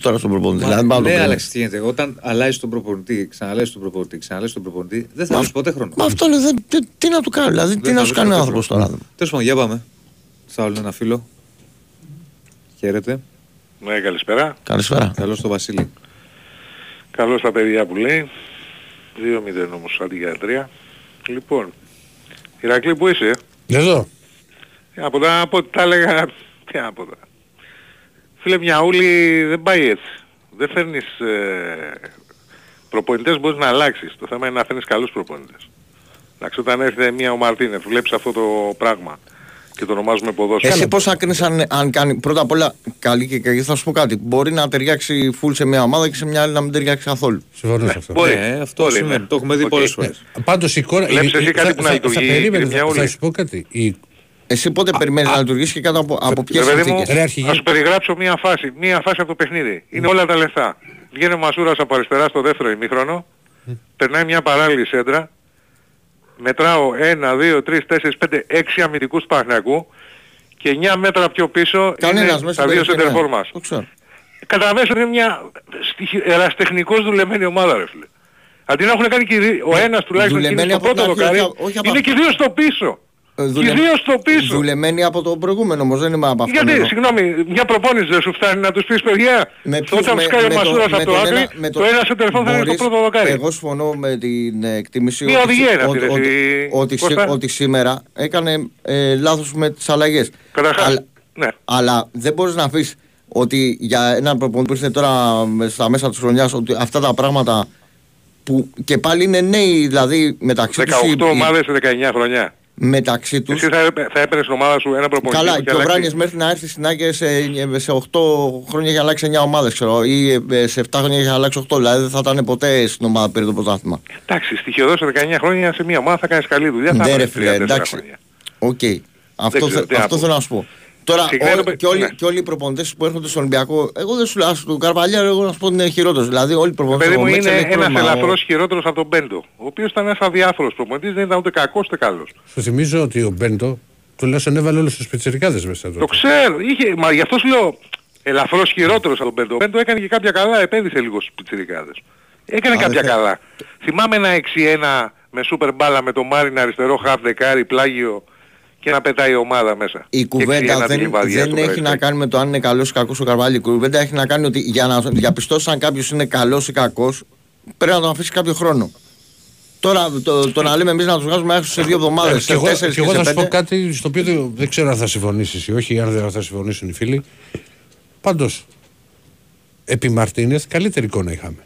τώρα στον προπονητή. Μα, Δηλαδή, δεν πάω να το ναι, κρίνω. άλλαξε τι γίνεται. Όταν αλλάζει τον προπονητή, ξαναλάζει τον προπονητή, ξαναλάζει τον προπονητή, δεν θα Μα- βρει ποτέ χρόνο. Μα αυτό λέει, δεν- τι, τι να του κάνει, δηλαδή τι Δεν να θα σου βρεις κάνει ο ποτέ άνθρωπος χρόνο. τώρα. Τέλος πάντων, για πάμε. Θα όλο ένα φίλο. Χαίρετε. Ναι, καλησπέρα. Καλησπέρα. Καλώς το Βασίλη. Καλώς τα παιδιά που λέει. 2-0 όμως αντί για 3. Λοιπόν, Ηρακλή που είσαι; Εδώ. Τι Από τα, από ό,τι τα έλεγα, τι από τα. Φίλε Μιαούλη δεν πάει έτσι. Δεν φέρνεις ε, προπονητές μπορείς να αλλάξεις. Το θέμα είναι να φέρνεις καλούς προπονητές. Εντάξει, όταν έρχεται μια ο Μαρτίνεφ, βλέπεις αυτό το πράγμα και το ονομάζουμε ποδόσφαιρο. Εσύ πώς θα κρίνεις αν, αν κάνει πρώτα απ' όλα καλή και κακή. Θα σου πω κάτι. Μπορεί να ταιριάξει full σε μια ομάδα και σε μια άλλη να μην ταιριάξει καθόλου. Συμφωνώ σε αυτό. Μπορεί. Ναι, αυτό Μπορεί, σημαίνει. ναι. Το έχουμε δει Οκ. πολλές φορές. Πάντως η κόρα. Βλέπεις η- εσύ η- κάτι θα- που να θα- λειτουργεί, Θα περίμενε, κύριε θα- θα Μιαούλη. σου πω κάτι. Η- Εσύ πότε περιμένεις να λειτουργήσει και κάτω από, από ποιες Ρε παιδί μου, συνθήκες; Ρε, αρχηγέ. να σου περιγράψω μία φάση, μία φάση από το παιχνίδι. Είναι όλα τα λεφτά. Βγαίνει ο Μασούρας από αριστερά στο δεύτερο ημίχρονο, περνάει μια παράλληλη σέντρα, μετράω 1, 2, 3, 4, 5, 6 αμυντικούς του Παναθηναϊκού και 9 μέτρα πιο πίσω Κανένας είναι μέσα τα δύο στην σεντερφόρ μας. Το ξέρω. Κατά μέσο είναι μια στοιχη- εραστεχνικώς δουλεμένη ομάδα ρε φίλε. Αντί να έχουν κάνει και οι δύ- ο ένας τουλάχιστον και είναι δουλεμένη στο από την πρώτο αρχή, δοκάρι, όχι- όχι από είναι αυτό. και οι δύο στο πίσω. Ε, Και δουλε- οι δύο στο πίσω. Δουλεμένη από το προηγούμενο όμως, δεν είμαι από αυτό. Γιατί, συγγνώμη, μια προπόνηση δεν σου φτάνει να τους πεις παιδιά, Με ποιους- όταν με- σκάει ο με το- Μασούρας με από το τον άκρη, ένα- με το ένα σε τελεφόν θα είναι στο Μπορείς- πρώτο δοκάρι. Εγώ συμφωνώ με την ε, εκτίμηση Μια ότι, οδηγία είναι αυτή, ότι, ρε, ότι, εσύ, ότι, σή- Κώστα. ότι σήμερα έκανε ε, λάθος με τις αλλαγές. Καταρχάς, Αλλά, ναι. αλλά δεν μπορείς να πεις ότι για έναν προπονητή που ήρθε τώρα με- στα μέσα της χρονιάς ότι αυτά τα πράγματα που και πάλι είναι νέοι δηλαδή μεταξύ τους 18 οι- οι- ομάδες σε 19 χρονιά. Μεταξύ τους Εσύ θα, έπαι- θα έπαιρνες την ομάδα σου ένα προπονητή Καλά, που και έχει ο αλλάξει. Βράνιες μέχρι να έρθει στην Άγκε σε, σε 8 χρόνια για να αλλάξει 9 ομάδες ξέρω ή ε, σε 7 χρόνια για να αλλάξει 8 δηλαδή δεν θα ήταν ποτέ στην ομάδα περί το πρωτάθλημα. Εντάξει, στοιχειοδός σε 19 χρόνια σε μια ομάδα θα κάνεις καλή δουλειά, θα Ναι, ρε έρθεις φίλε, 34 εντάξει. χρόνια. Οκ. Αυτό, ξέρω θε- τι να αυτό πω. θέλω να σου πω. Τώρα, Ξεκινάει όλοι, το παι- και, όλοι, ναι. και όλοι οι προπονητές που έρχονται στον Ολυμπιακό, εγώ δεν σου λέω, άσ' τον Καρβαλιάλ, εγώ να σου πω ότι είναι χειρότερος. Δηλαδή, όλοι οι προπονητές Παιδί μου ο Μέτσελ είναι έχει ένας πρόβλημα. ελαφρώς χειρότερος από τον Μπέντο, ο οποίος ήταν ένας αδιάφορος προπονητής, δεν ήταν ούτε κακός ούτε καλός. Σου θυμίζω ότι ο Μπέντο τουλάχιστον έβαλε όλους τους πιτσιρικάδες μέσα Το τότε. ξέρω, είχε, μα γι' αυτό σου λέω ελαφρώς χειρότερος από τον Μπέντο. Ο Μπέντο έκανε και κάποια καλά, επένδυσε λίγο στους πιτσιρικάδες. Έκανε Α, κάποια δεν- καλά. Θυμάμαι ένα 6-1 με σούπερ μπάλα με τον Μάριν αριστερό, χαφ δεκάρι, πλάγιο και να πετάει η ομάδα μέσα. Η Και κουβέντα 6-1 δεν, τη βαδιά δεν στο έχει να Καραϊσκάκι. κάνει με το αν είναι καλός ή κακός ο Καρβάλη. Η κουβέντα έχει να κάνει ότι για να διαπιστώσει αν κάποιος είναι καλός ή κακός πρέπει να τον αφήσει κάποιο χρόνο. Τώρα το, το να λέμε εμείς να τους βγάζουμε έξω σε δύο εβδομάδες, Ε, Και σε εγώ, τέσσερις και και, εγώ σε θα σου πω πέντε. κάτι στο οποίο δεν- δεν ξέρω αν θα συμφωνήσεις ή όχι, ή αν δεν θα συμφωνήσουν οι φίλοι. Πάντως, επί Μαρτίνεθ καλύτερη εικόνα είχαμε.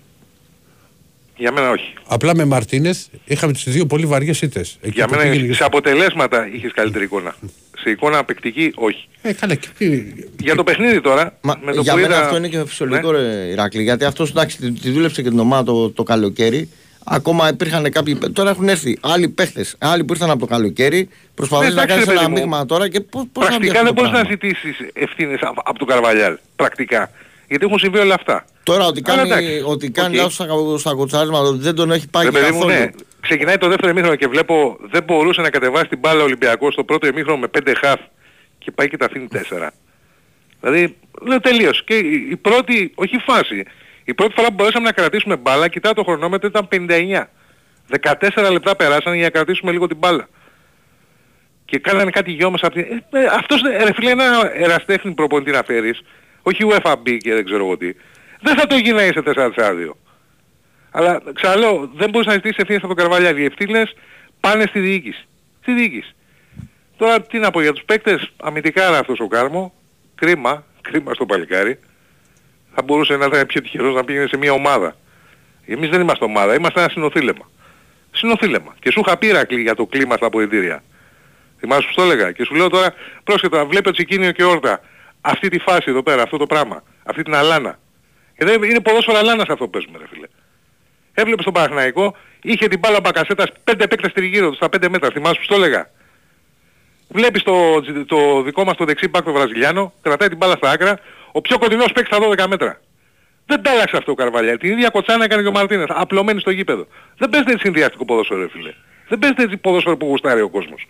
Για μένα όχι. Απλά με Μαρτίνεθ είχαμε τις δύο πολύ βαριές ήττες. Εκεί Για που μένα πήγαινε- σε αποτελέσματα είχες καλύτερη εικόνα. Σε εικόνα παικτική όχι. Ε, καλά, και πει- Για το παιχνίδι τώρα, Μα, με το για που μένα είδα- αυτό είναι και φυσιολογικό Ναι. ρε Ηράκλη, γιατί αυτός εντάξει τη, τη δούλεψε και την ομάδα το, το καλοκαίρι. Ακόμα υπήρχαν κάποιοι. Τώρα έχουν έρθει άλλοι παίχτες, άλλοι που ήρθαν από το καλοκαίρι. Προσπαθείς Ναι, να εντάξει, κάνεις ρε ένα παιδί μου. μείγμα τώρα και πώς, πώς Πρακτικά βγει δεν αυτό το μπορείς να πράγμα; ζητήσεις ευθύνες από, από τον Καρβαλιάλ. Πρακτικά. Γιατί έχουν συμβεί όλα αυτά. Τώρα ότι Αλλά κάνει, εντάξει, ότι κάνει οκ. λάθος στα, στα κοουτσαρίσματα, ότι δεν τον έχει πάει Ρε παιδί μου, καθόλου. ναι. Ξεκινάει το δεύτερο ημίχρονο και βλέπω δεν μπορούσε να κατεβάσει την μπάλα ο Ολυμπιακός στο πρώτο ημίχρονο με 5 χαφ και πάει και τα αφήνει 4. Δηλαδή, λέω τελείως. Και η, η πρώτη, όχι φάση, η πρώτη φορά που μπορέσαμε να κρατήσουμε μπάλα, κοιτάω το χρονόμετρο ήταν 59. 14 λεπτά περάσαν για να κρατήσουμε λίγο την μπάλα. Και κάνανε κάτι γιο μας από την... Ε, ε, αυτός, ε, ρε φίλε, ένα εραστέχνη προπονητή να φέρεις, όχι UFAB και δεν ξέρω εγώ τι, δεν θα το γίνει σε 4-4-2. Αλλά ξαναλέω, δεν μπορείς να ζητήσεις ευθύνες από τον Καρβαλιάλ. Οι ευθύνες πάνε στη διοίκηση. Στη διοίκηση. Τώρα τι να πω για τους παίκτες, αμυντικά είναι αυτός ο Κάρμο, κρίμα, κρίμα στο παλικάρι. Θα μπορούσε να ήταν πιο τυχερός να πήγαινε σε μια ομάδα. Εμείς δεν είμαστε ομάδα, είμαστε ένα συνοθήλεμα. Συνοθήλεμα. Και σου είχα πει Ρακλή για το κλίμα στα αποδητήρια. Θυμάσαι που το έλεγα. Και σου λέω τώρα, πρόσχετα, βλέπει ο Τσικίνιο και Όρτα. Αυτή τη φάση εδώ πέρα, αυτό το πράγμα. Αυτή την αλάνα. Και δεν είναι ποδόσφαιρο αλάνας αυτό που παίζουμε ρε φίλε. Έβλεπες στον Παναθηναϊκό, είχε την μπάλα μπακασέτας πέντε παίκτες τριγύρω του στα πέντε μέτρα. Θυμάσαι που το έλεγα. Βλέπεις το, το δικό μας το δεξί μπακ το Βραζιλιάνο, κρατάει την μπάλα στα άκρα, ο πιο κοντινός παίκτης στα 12 μέτρα. Δεν τα άλλαξε αυτό ο Καρβαλιά. Την ίδια κοτσάνα έκανε και ο Μαρτίνες, απλωμένη στο γήπεδο. Δεν παίζεται συνδυαστικό ποδόσφαιρο ρε φίλε. Δεν παίζεται έτσι ποδόσφαιρο που γουστάρει ο κόσμος.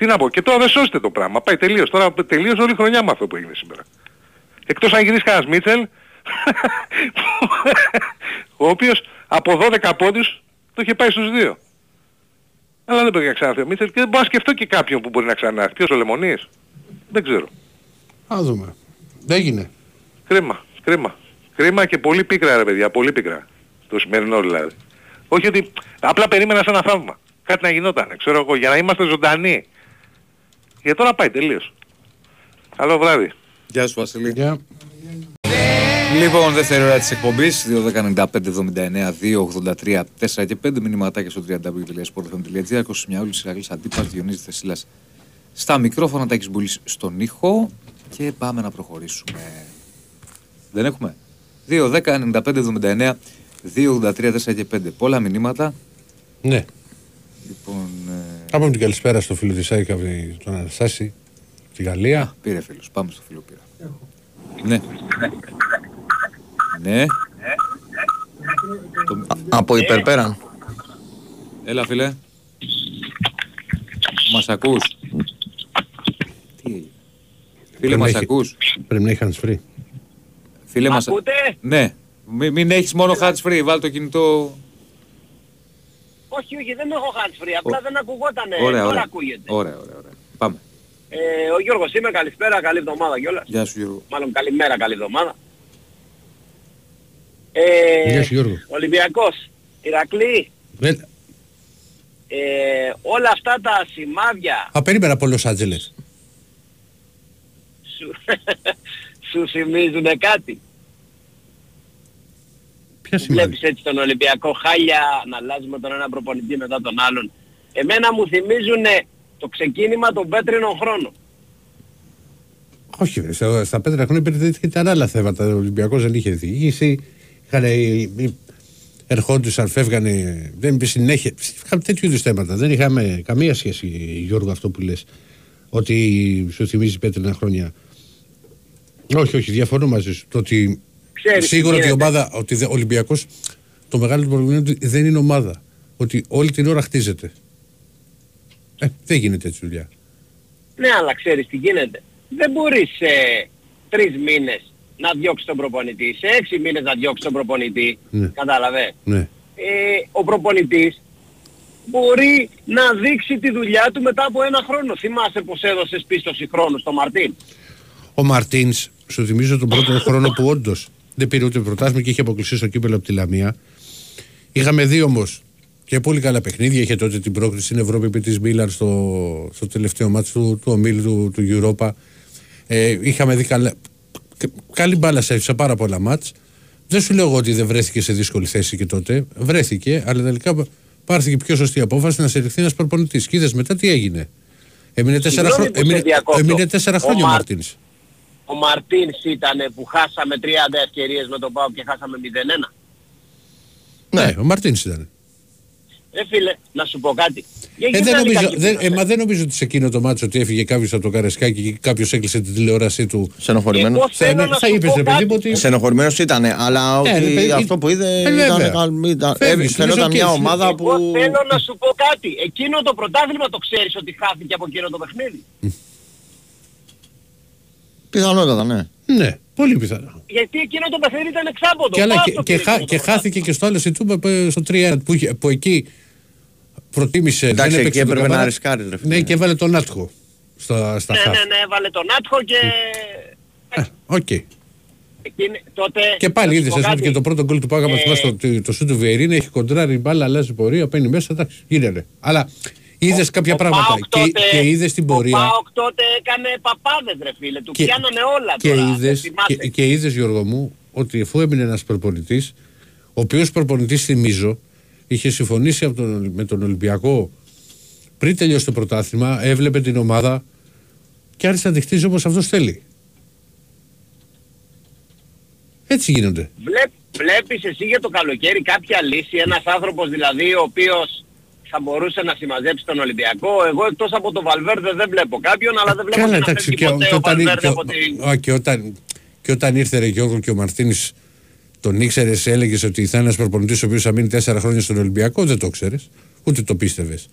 Τι να πω, και τώρα δεν σώζεται το πράγμα. Πάει τελείως. Τώρα τελείως όλη η χρονιά με αυτό που έγινε σήμερα. Εκτός αν γυρίσει κανένας Μίτσελ, ο οποίος από 12 πόντους το είχε πάει στους 2. Αλλά δεν πρέπει να ξανάρθει ο Μίτσελ και δεν μπορώ να σκεφτώ και κάποιον που μπορεί να ξανάρθει. Ποιος ο Λεμονής. Δεν ξέρω. Α δούμε. Δεν έγινε. Κρίμα, κρίμα. Κρίμα και πολύ πίκρα ρε παιδιά, πολύ πίκρα. Το σημερινό δηλαδή. Όχι ότι απλά περίμενα σαν ένα θαύμα. Κάτι να γινόταν, ξέρω εγώ, για να είμαστε ζωντανοί. Για τώρα πάει τελείως. Καλό βράδυ. Γεια σου Βασίλη. Για. Λοιπόν, δεύτερη ώρα της εκπομπής 2.195.79, 2.83, 4 και 5 μηνυματάκια στο www.sportfm.gr μια όλη Σιραγλής Αντίπας, Διονύσης Θεσίλας στα μικρόφωνα, Τάκης Μπουλής στον ήχο και πάμε να προχωρήσουμε. Δεν έχουμε; 2.10.95.79, 2.83, 4 και 5. Πολλά μηνύματα. Ναι. Λοιπόν, ε, Θα πούμε την καλησπέρα στο φίλο της ΑΕΚ, τον Αναστάση, στη Γαλλία. πήρε φίλος, πάμε στο φίλο πήρα. Ναι. Ναι. Το- Από υπερπέραν. Έλα φίλε. Μας ακούς; Τι έγινε; Φίλε Πρέπει μας να έχει- ακούς; Πρέπει να έχει hands free. Φίλε μας Ακούτε; Ναι. Μην, μην έχεις μόνο hands free. Βάλ το κινητό. Όχι, όχι, δεν έχω hands free, απλά δεν ακουγότανε. Ωραία, Τώρα ωραία. ακούγεται. Ωραία, ωραία, ωραία. Πάμε. Ε, ο Γιώργος είμαι, καλησπέρα, καλή εβδομάδα κιόλας. Γεια σου Γιώργο. Μάλλον καλημέρα, καλή εβδομάδα. Ε, Γεια σου Γιώργο. Ολυμπιακός, Ηρακλή, Ε, ε, όλα αυτά τα σημάδια Α, περίμενα από Λος Άντζελες. σου, σου θυμίζουν κάτι; Ποια σημαίνει; Βλέπεις έτσι τον Ολυμπιακό χάλια να αλλάζει με τον ένα προπονητή μετά τον άλλον. Εμένα μου θυμίζουν το ξεκίνημα των πέτρινων χρόνων. Όχι, ρε, στα, στα πέτρα χρόνια υπήρχε ήταν άλλα θέματα. Ο Ολυμπιακός δεν είχε διοίκηση. Είχαν, ε, ε, ερχόντουσαν, φεύγανε. Δεν είπε συνέχεια. Είχαμε τέτοιου είδους θέματα. Δεν είχαμε καμία σχέση, Γιώργο, αυτό που λες. Ότι σου θυμίζει πέτρινα χρόνια. Όχι, όχι, διαφωνώ μαζί σου. Το ότι Ξέρεις τι σίγουρα ότι η γίνεται. ομάδα, ότι δε- ο Ολυμπιακός, το μεγάλο του πρόβλημα είναι ότι δεν είναι ομάδα. Ότι όλη την ώρα χτίζεται. Ε, δεν γίνεται έτσι δουλειά. Ναι, αλλά ξέρεις τι γίνεται. Δεν μπορείς σε τρεις μήνες να διώξεις τον προπονητή, σε έξι μήνες να διώξεις τον προπονητή. Ναι. Κατάλαβες; Ναι. Ε, ο προπονητής μπορεί να δείξει τη δουλειά του μετά από ένα χρόνο. Θυμάσαι πως έδωσες πίστοση χρόνου στο Μαρτίν; Ο Μαρτίνς, σου θυμίζω τον πρώτο χρόνο που όντως δεν πήρε ούτε πρωτάθλημα και είχε αποκλειστεί στο κύπελο από τη Λαμία. Είχαμε δει όμως και πολύ καλά παιχνίδια. Είχε τότε την πρόκριση στην Ευρώπη επί της Μίλαν στο, στο τελευταίο μάτι του, του ομίλου του, του Europa. Ε, είχαμε δει καλά, κα- καλή μπάλα σε, σε πάρα πολλά μάτς. Δεν σου λέω εγώ ότι δεν βρέθηκε σε δύσκολη θέση και τότε. Βρέθηκε, αλλά τελικά πάρθηκε πιο σωστή απόφαση να σε ρηχθεί ένας προπονητής. Και είδες μετά τι έγινε. Έμεινε τέσσερα, Συγγνώμη χρο... που σε έμεινε, διακόπτω. έμεινε τέσσερα Ο χρόνια ο Μαρ- Μαρτίνς. Ο Μαρτίνς ήταν που χάσαμε 30 ευκαιρίες με τον Πάο και χάσαμε 0-1. Ναι, ο Μαρτίνς ήταν. Ρε φίλε, να σου πω κάτι. Για Ε, δεν γυρνάνε νομίζω, κάποιοι δεν, που ε, είναι. μα δεν νομίζω ότι σε εκείνο το μάτσο ότι έφυγε κάποιος από το Καρεσκάκι και κάποιος έκλεισε την τηλεόρασή του. Στενοχωρημένος. Εγώ Θα, θέλω να θα σου είπες πω ρε παιδί κάτι. μου ότι. Στενοχωρημένος ήταν, αλλά Ναι, ότι ρε παιδί, αυτό που είδε ε, ήταν, βέβαια. καλ- ήταν, Φεύγεις, ε, φαινόταν νομίζω μια και- ομάδα Εγώ που. θέλω να σου πω κάτι. Εκείνο το πρωτάθλημα το ξέρεις ότι χάθηκε από εκείνο το παιχνίδι. Πιθανότατα, ναι. Ναι, πολύ πιθανό. Γιατί εκείνο το παιχνίδι ήταν εξάποντο. Και, άλλα, Πάω και, στο και, πήρε χά- εκείνο και το χάθηκε και στο άλλο σε τούμπα στο 3 που, είχε- που εκεί προτίμησε. Εντάξει, δεν εκεί έπαιξε τον έπρεπε να Καμαρά. ρισκάρεις, ρε φίλε. Ναι, και έβαλε τον Άτχο στα, στα Ναι, χαφ. ναι, ναι, έβαλε τον Άτχο και... Ε, Οκ. Εκείνη, τότε... Και πάλι να σου είδες, πω έσαι κάτι. και το πρώτο γκολ του Πάγα Ε, μα το, το, το σου του Βιερίνη έχει κοντράρει η μπάλα, αλλάζει πορεία, παίρνει μέσα. Εντάξει, γίνεται. Αλλά είδες κάποια ο πράγματα Πάοκ και, τότε- και είδες την πορεία. Ο Πάοκ τότε έκανε παπάδες ρε φίλε, του Και- πιάνανε όλα και τώρα. είδες, δεν θυμάσαι. και, και είδες Γιώργο μου ότι αφού έμεινε ένας προπονητής ο οποίος προπονητής θυμίζω είχε συμφωνήσει από τον, με τον Ολυμπιακό πριν τελειώσει το πρωτάθλημα έβλεπε την ομάδα και άρχισε να τη χτίζει όπως αυτός θέλει έτσι γίνονται Βλέπ, βλέπεις εσύ για το καλοκαίρι κάποια λύση, ένας άνθρωπος δηλαδή ο οποίος θα μπορούσε να συμμαζέψει τον Ολυμπιακό. Εγώ εκτός από τον Βαλβέρδε δεν βλέπω κάποιον, αλλά δεν βλέπω Καλά, και να εντάξει, φεύγει και, ποτέ και ο όταν, Βαλβέρδε και, από την... α, και όταν, και όταν ήρθε ρε Γιώργο και ο Μαρτίνης τον ήξερε, έλεγες ότι θα είναι ένας προπονητής ο οποίος θα μείνει τέσσερα χρόνια στον Ολυμπιακό, δεν το ξέρεις. Ούτε το πίστευες.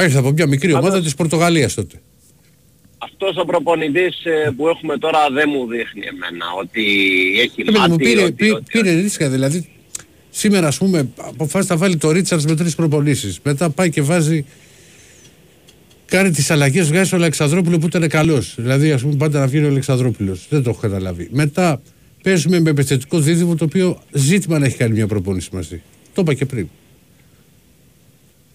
Ήρθε από μια μικρή ομάδα της Πορτογαλίας τότε. Αυτός ο προπονητής ε, που έχουμε τώρα δεν μου δείχνει εμένα ότι έχει Ε, παιδί μου, μάτι, πήρε, ότι, πήρε, ότι- πήρε ρίσκα. Δηλαδή, σήμερα, ας πούμε, αποφάσισε να βάλει το Ρίτσαρτ με τρεις προπονήσεις. Μετά πάει και βάζει. Κάνει τις αλλαγές, βγάζει τον Αλεξανδρόπουλο που ήταν καλός. Δηλαδή, ας πούμε, πάντα να βγει ο Αλεξανδρόπουλος. Δεν το έχω καταλάβει. Μετά παίζουμε με επιθετικό δίδυμο το οποίο ζήτημα να έχει κάνει μια προπόνηση μαζί. Το είπα και πριν.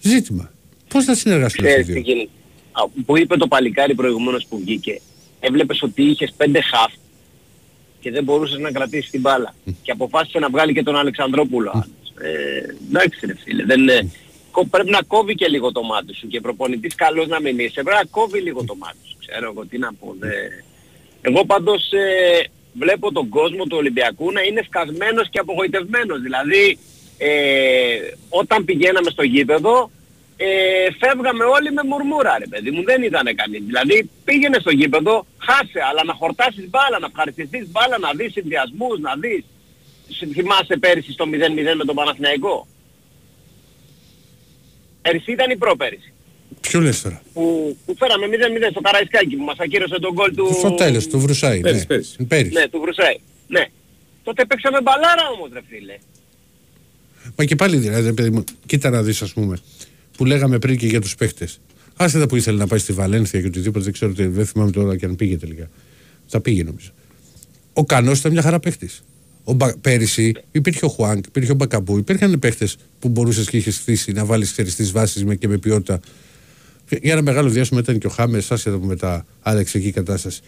Ζήτημα. Πώς θα συνεργαστούν αυτοί οι Ξέρεις τι δύο; γίνεται. Α, Που είπε το παλικάρι προηγουμένως που βγήκε. Έβλεπες ότι είχες πέντε χαφ και δεν μπορούσες να κρατήσεις την μπάλα. Και αποφάσισε να βγάλει και τον Αλεξανδρόπουλο. άλλος. Ε, εντάξει ρε φίλε, δεν είναι... κο- Πρέπει να κόβει και λίγο το μάτι σου και προπονητής καλός να μην είσαι. Πρέπει να κόβει λίγο το μάτι σου. Ξέρω εγώ τι να πω. Δε... Εγώ πάντως ε, βλέπω τον κόσμο του Ολυμπιακού να είναι σκασμένος και απογοητευμένος. Δηλαδή ε, όταν πηγαίναμε στο γήπεδο ε, φεύγαμε όλοι με μουρμούρα ρε παιδί μου, δεν ήταν κανεί. Δηλαδή πήγαινε στο γήπεδο, χάσε, αλλά να χορτάσεις μπάλα, να ευχαριστηθείς μπάλα, να δεις συνδυασμούς, να δεις. Συ- Θυμάσαι πέρυσι στο 0-0 με τον Παναθηναϊκό; Πέρυσι ήταν η πρόπέρυσι. Ποιο λες τώρα; Που, που φέραμε 0-0 στο Καραϊσκάκι που μας ακύρωσε τον γκολ του... Στο τέλο, του Βρουσάη. Πέρυσι, ναι. πέρυσι. Πέρυσι. Ναι, του Βρουσάη. Ναι. Τότε παίξαμε μπαλάρα όμως ρε φίλε. Μα και πάλι δηλαδή, παιδί μου, κοίτα να δεις, ας πούμε, που λέγαμε πριν και για τους παίχτε. Άσχετα που ήθελε να πάει στη Βαλένθια και οτιδήποτε, δεν ξέρω, τι- δεν θυμάμαι τώρα και αν πήγε τελικά. Θα πήγε νομίζω. Ο Κανός ήταν μια χαρά παίχτη. Πέρυσι υπήρχε ο Χουάνκ, υπήρχε ο Μπακαμπού, υπήρχαν παίχτε που μπορούσες και είχες στήσει να βάλεις τις βάσεις με και με ποιότητα. Για ένα μεγάλο διάστημα ήταν και ο Χάμες, άσχετα που μετά άλλαξε εκεί η κατάσταση.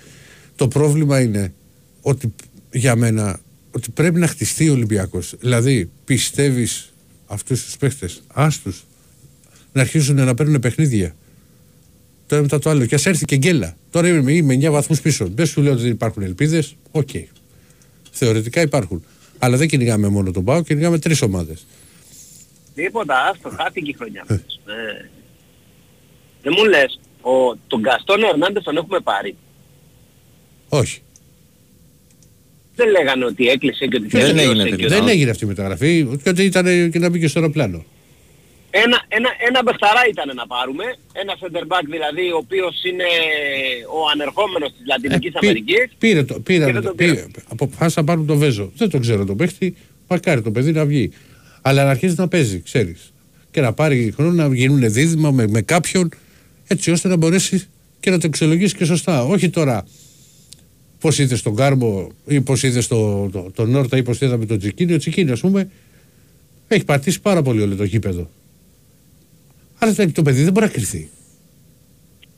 Το πρόβλημα είναι ότι για μένα ότι πρέπει να χτιστεί ο Ολυμπιακός. Δηλαδή, πιστεύεις αυτούς τους παίχτες, άσ' τους, να αρχίσουν να παίρνουν παιχνίδια. Το ένα μετά το άλλο. Και ας έρθει και γκέλα. Τώρα είμαι, είμαι 9 βαθμούς πίσω. Δεν σου λέω ότι δεν υπάρχουν ελπίδες. Οκ. Θεωρητικά υπάρχουν. Αλλά δεν κυνηγάμε μόνο τον ΠΑΟ, κυνηγάμε τρεις ομάδες. Τίποτα, άστο, χάθηκε η χρονιά μας. Ε, δεν μου λες, ο, τον Γκαστόν Ερνάντες τον έχουμε πάρει. Όχι. Δεν λέγανε ότι έκλεισε και ότι Δεν τελείωσε έγινε και τελικά. ότι- Δεν έγινε αυτή η μεταγραφή, και ότι ήταν και να μπήκε στο αεροπλάνο. Ένα, ένα, ένα μπεχταρά ήταν να πάρουμε, ένα center back δηλαδή, ο οποίος είναι ο ανερχόμενος της Λατινικής Ε, πή- Αμερικής. Πήρε το, πήρε, Και δεν τον πήρε, πήρε. αποφάσισαν να πάρουν τον Βέζο. Δεν τον ξέρω τον παίχτη, μακάρι το παιδί να βγει. Αλλά να αρχίσει να παίζει, ξέρεις. Και να πάρει χρόνο να γίνουν δίδυμα με, με κάποιον, έτσι ώστε να μπορέσεις και να το εξολογήσει και σωστά. Όχι τώρα πώς είδες τον Κάρμο ή πώς είδες τον το, το Νόρτα ή πώς είδαμε τον Τσικίνη. Ο Τσικίνη, ας πούμε, έχει πατήσει πάρα πολύ όλο το γήπεδο. Αλλά το- το παιδί δεν μπορεί να κρυφθεί.